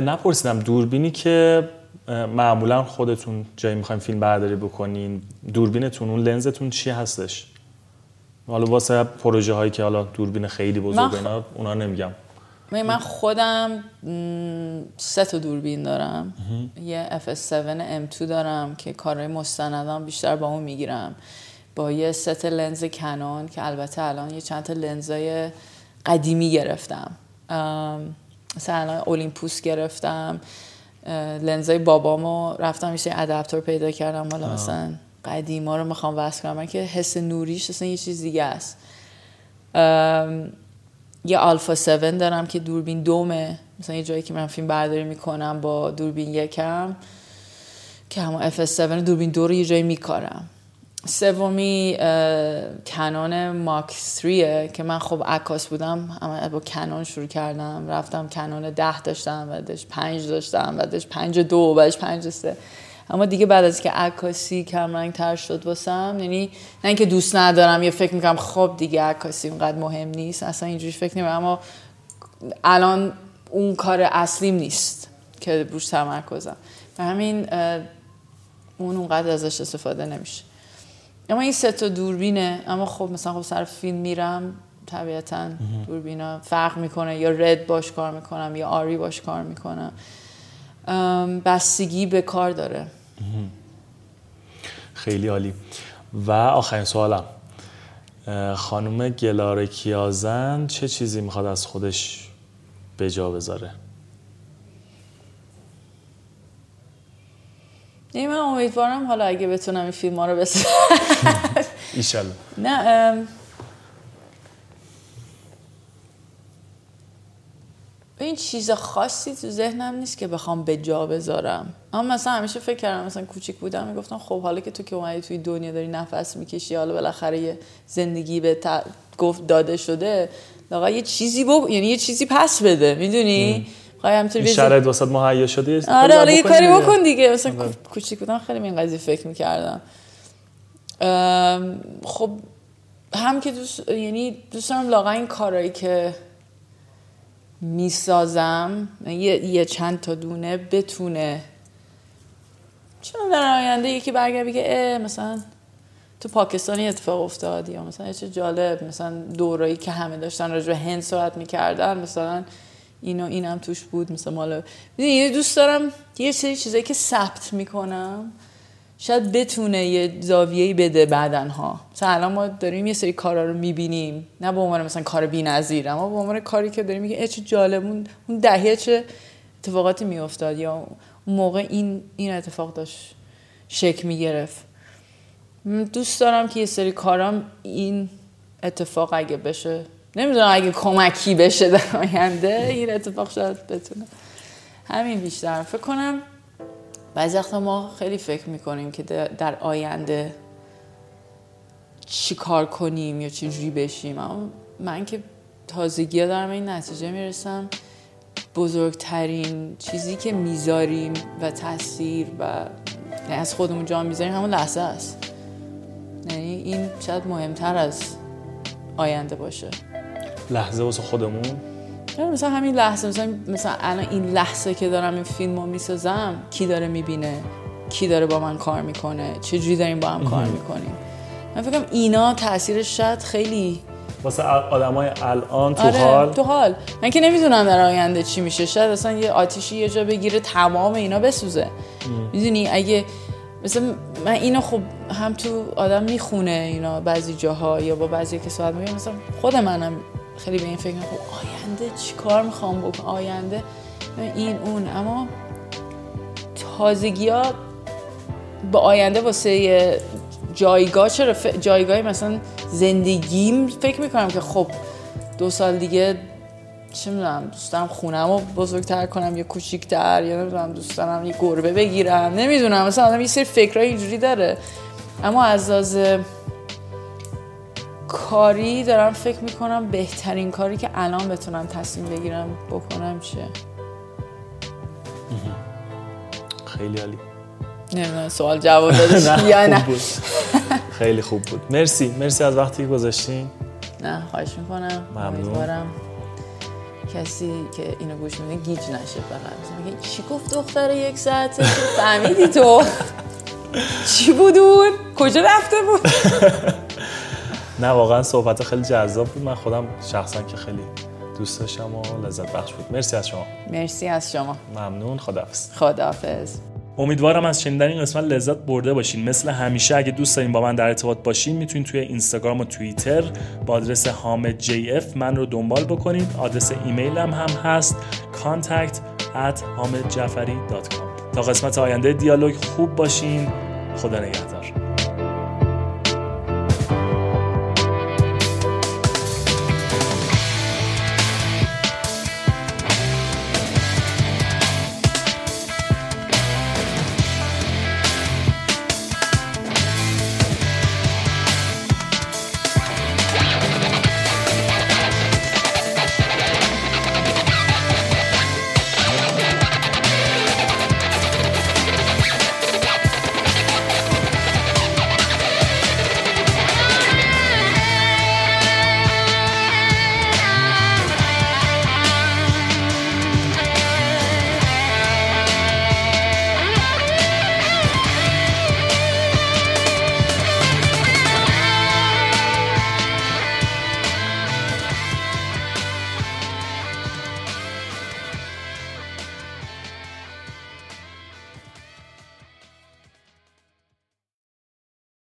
نپرسیدم دوربینی که معمولا خودتون جایی می‌خوایم فیلم برداری بکنین دوربینتون اون لنزتون چی هستش؟ حالا واسه پروژه هایی که حالا دوربین خیلی بزرگ اینا اونا نمیگم. من خودم سه تا دوربین دارم. یه FS7 M2 دارم که کارهای مستندم بیشتر با اون می‌گیرم. با یه ست لنز کنون که البته الان یه چند تا لنزای قدیمی گرفتم. مثلا اولیمپوس گرفتم. لنزای بابامو رفتم میشه ادپتور پیدا کردم. حالا مثلا قدیما رو می‌خوام وصل کنم. من که حس نوریش اصلا یه چیز دیگه است. یه آلفا 7 دارم که دوربین دومه. مثلا یه جایی که من فیلم برداری می‌کنم با دوربین یکم که همون FS7 دوربین دو رو یه جایی میکارم. سومی کنون ماک 3 که من خب عکاس بودم. اما با کنون شروع کردم. رفتم کنون ده داشتم بعدش پنج داشتم بعدش پنج دو بعدش پنج سه. اما دیگه بعد از که عکاسی کمرنگ تر شد واسم یعنی نه اینکه دوست ندارم یا فکر می‌کنم خب دیگه عکاسی اونقدر مهم نیست اصلا اینجوری فکر نمیم اما الان اون کار اصلیم نیست که روش تمرکزم. و همین اون اونقدر ازش استفاده نمیشه. اما این سه تا دوربینه. اما خب مثلا خب سر فیلم میرم طبیعتا دوربینا فرق می‌کنه. یا رد باش کار می‌کنم یا آری باش کار می‌کنم. بستگی به کار داره. خیلی عالی. و آخرین سوالم. خانم گلاره کیازن چه چیزی می‌خواد از خودش به جا بذاره؟ نه من امیدوارم حالا اگه بتونم این فیلم ها رو بسازم ایشالله. نه این چیز خاصی تو ذهنم نیست که بخوام به جا بذارم. اما مثلا همیشه فکر کردم مثلا کوچیک بودم می‌گفتم خب حالا که تو که اومدی توی دنیا داری نفس می‌کشی حالا بالاخره یه زندگی به گفت داده شده لاغا یه چیزی بو... یعنی یه چیزی پس بده می‌دونی؟ خواهی همینطوری شرایط واسط مهیا شده آره آره یه کاری بکن دیگه. مثلا آره. کوچیک بودم خیلی این قضیه فکر می‌کردم. خب هم که دوست یعنی دوست دارم لاغا این کارایی که می‌سازم یه،, یه چند تا دونه بتونه. چون در آینده یکی برگرد بگه مثلا تو پاکستانی اتفاق افتاد یا مثلا چه جالب مثلا دورایی که همه داشتن راجع به هند صحبت می‌کردن مثلا اینو اینم توش بود مثلا مال یه دوست دارم یه سری چیزایی که ثبت می‌کنم. شاید بتونه یه زاویه‌ای بده بعدن ها مثلا الان ما داریم یه سری کارا رو می‌بینیم. نه به عنوان مثلا کار بی‌نظیر اما به عنوان کاری که داریم میگه چه جالب اون دهه چه اتفاقاتی میافتاد یا اون موقع این این اتفاق داشت شک می‌گرفت. دوست دارم که یه سری کارام این اتفاق اگه بشه نمی‌دونم اگه کمکی بشه در آینده این اتفاق شاید بتونه. همین بیشتر. فکر کنم بعضی وقتا ما خیلی فکر می‌کنیم که در آینده چی کار کنیم یا چی جوری بشیم. اما من که تازگی ها دارم این نتیجه می‌رسم بزرگترین چیزی که می‌ذاریم و تاثیر و یعنی از خودمون جا می‌ذاریم همون لحظه است. یعنی این شاید مهمتر از آینده باشه. لحظه واسه خودمون. مثلا همین لحظه مثلا مثلا الان این لحظه که دارم این فیلم رو می‌سازم کی داره می‌بینه؟ کی داره با من کار می‌کنه؟ چه جوری داریم با هم کار می‌کنیم؟ من فکرم اینا تاثیرش شاید خیلی واسه آدمای الان تو آره، حال؟ تو حال. من که نمی‌دونم در آینده چی میشه. شاید اصلا یه آتیشی یه جا بگیره تمام اینا بسوزه. می‌دونی؟ اگه مثلا من اینو خب هم تو آدم می‌خونه اینا بعضی جاها یا با بعضی که صحبت میگم مثلا خود منم خیلی به این فکر خب آینده چی کار می‌خوام بکنم؟ آینده این اون. اما تازگی ها به آینده واسه جایگاه چرا ف... جایگاه مثلا زندگیم فکر می‌کنم که خب دو سال دیگه چه می‌دونم دوست دارم خونم رو بزرگتر کنم یا کوچیکتر یا نمی‌دونم دوست دارم یه گربه بگیرم نمی‌دونم. مثلا آدم یه سری فکرهای اینجوری داره. اما از کاری دارم فکر می‌کنم بهترین کاری که الان بتونم تصمیم بگیرم بکنم چیه؟ خیلی عالی. نمی‌دونم سوال جواب دادش یا نه؟ خیلی خوب بود. مرسی. مرسی از وقتی گذاشتین. نه خواهش می‌کنم. امیدوارم کسی که اینو گوش میده گیج نشه فقط. میگه چی گفت دختر یک ساعته فهمیدی تو؟ چی بود اون؟ کجا رفته بود؟ نه واقعا صحبت خیلی جذاب بود. من خودم شخصا که خیلی دوست داشتم و لذت بخش بود. مرسی از شما. مرسی از شما. ممنون. خداحافظ. خداحافظ. امیدوارم از شنیدن این قسمت لذت برده باشین. مثل همیشه اگه دوست دارین با من در ارتباط باشین می‌تونین توی اینستاگرام و توییتر با آدرس حامد جی اف من رو دنبال بکنید آدرس ایمیلم هم هست. contact at تا قسمت آینده دیالوگ خوب باشین. خدا نگهدار.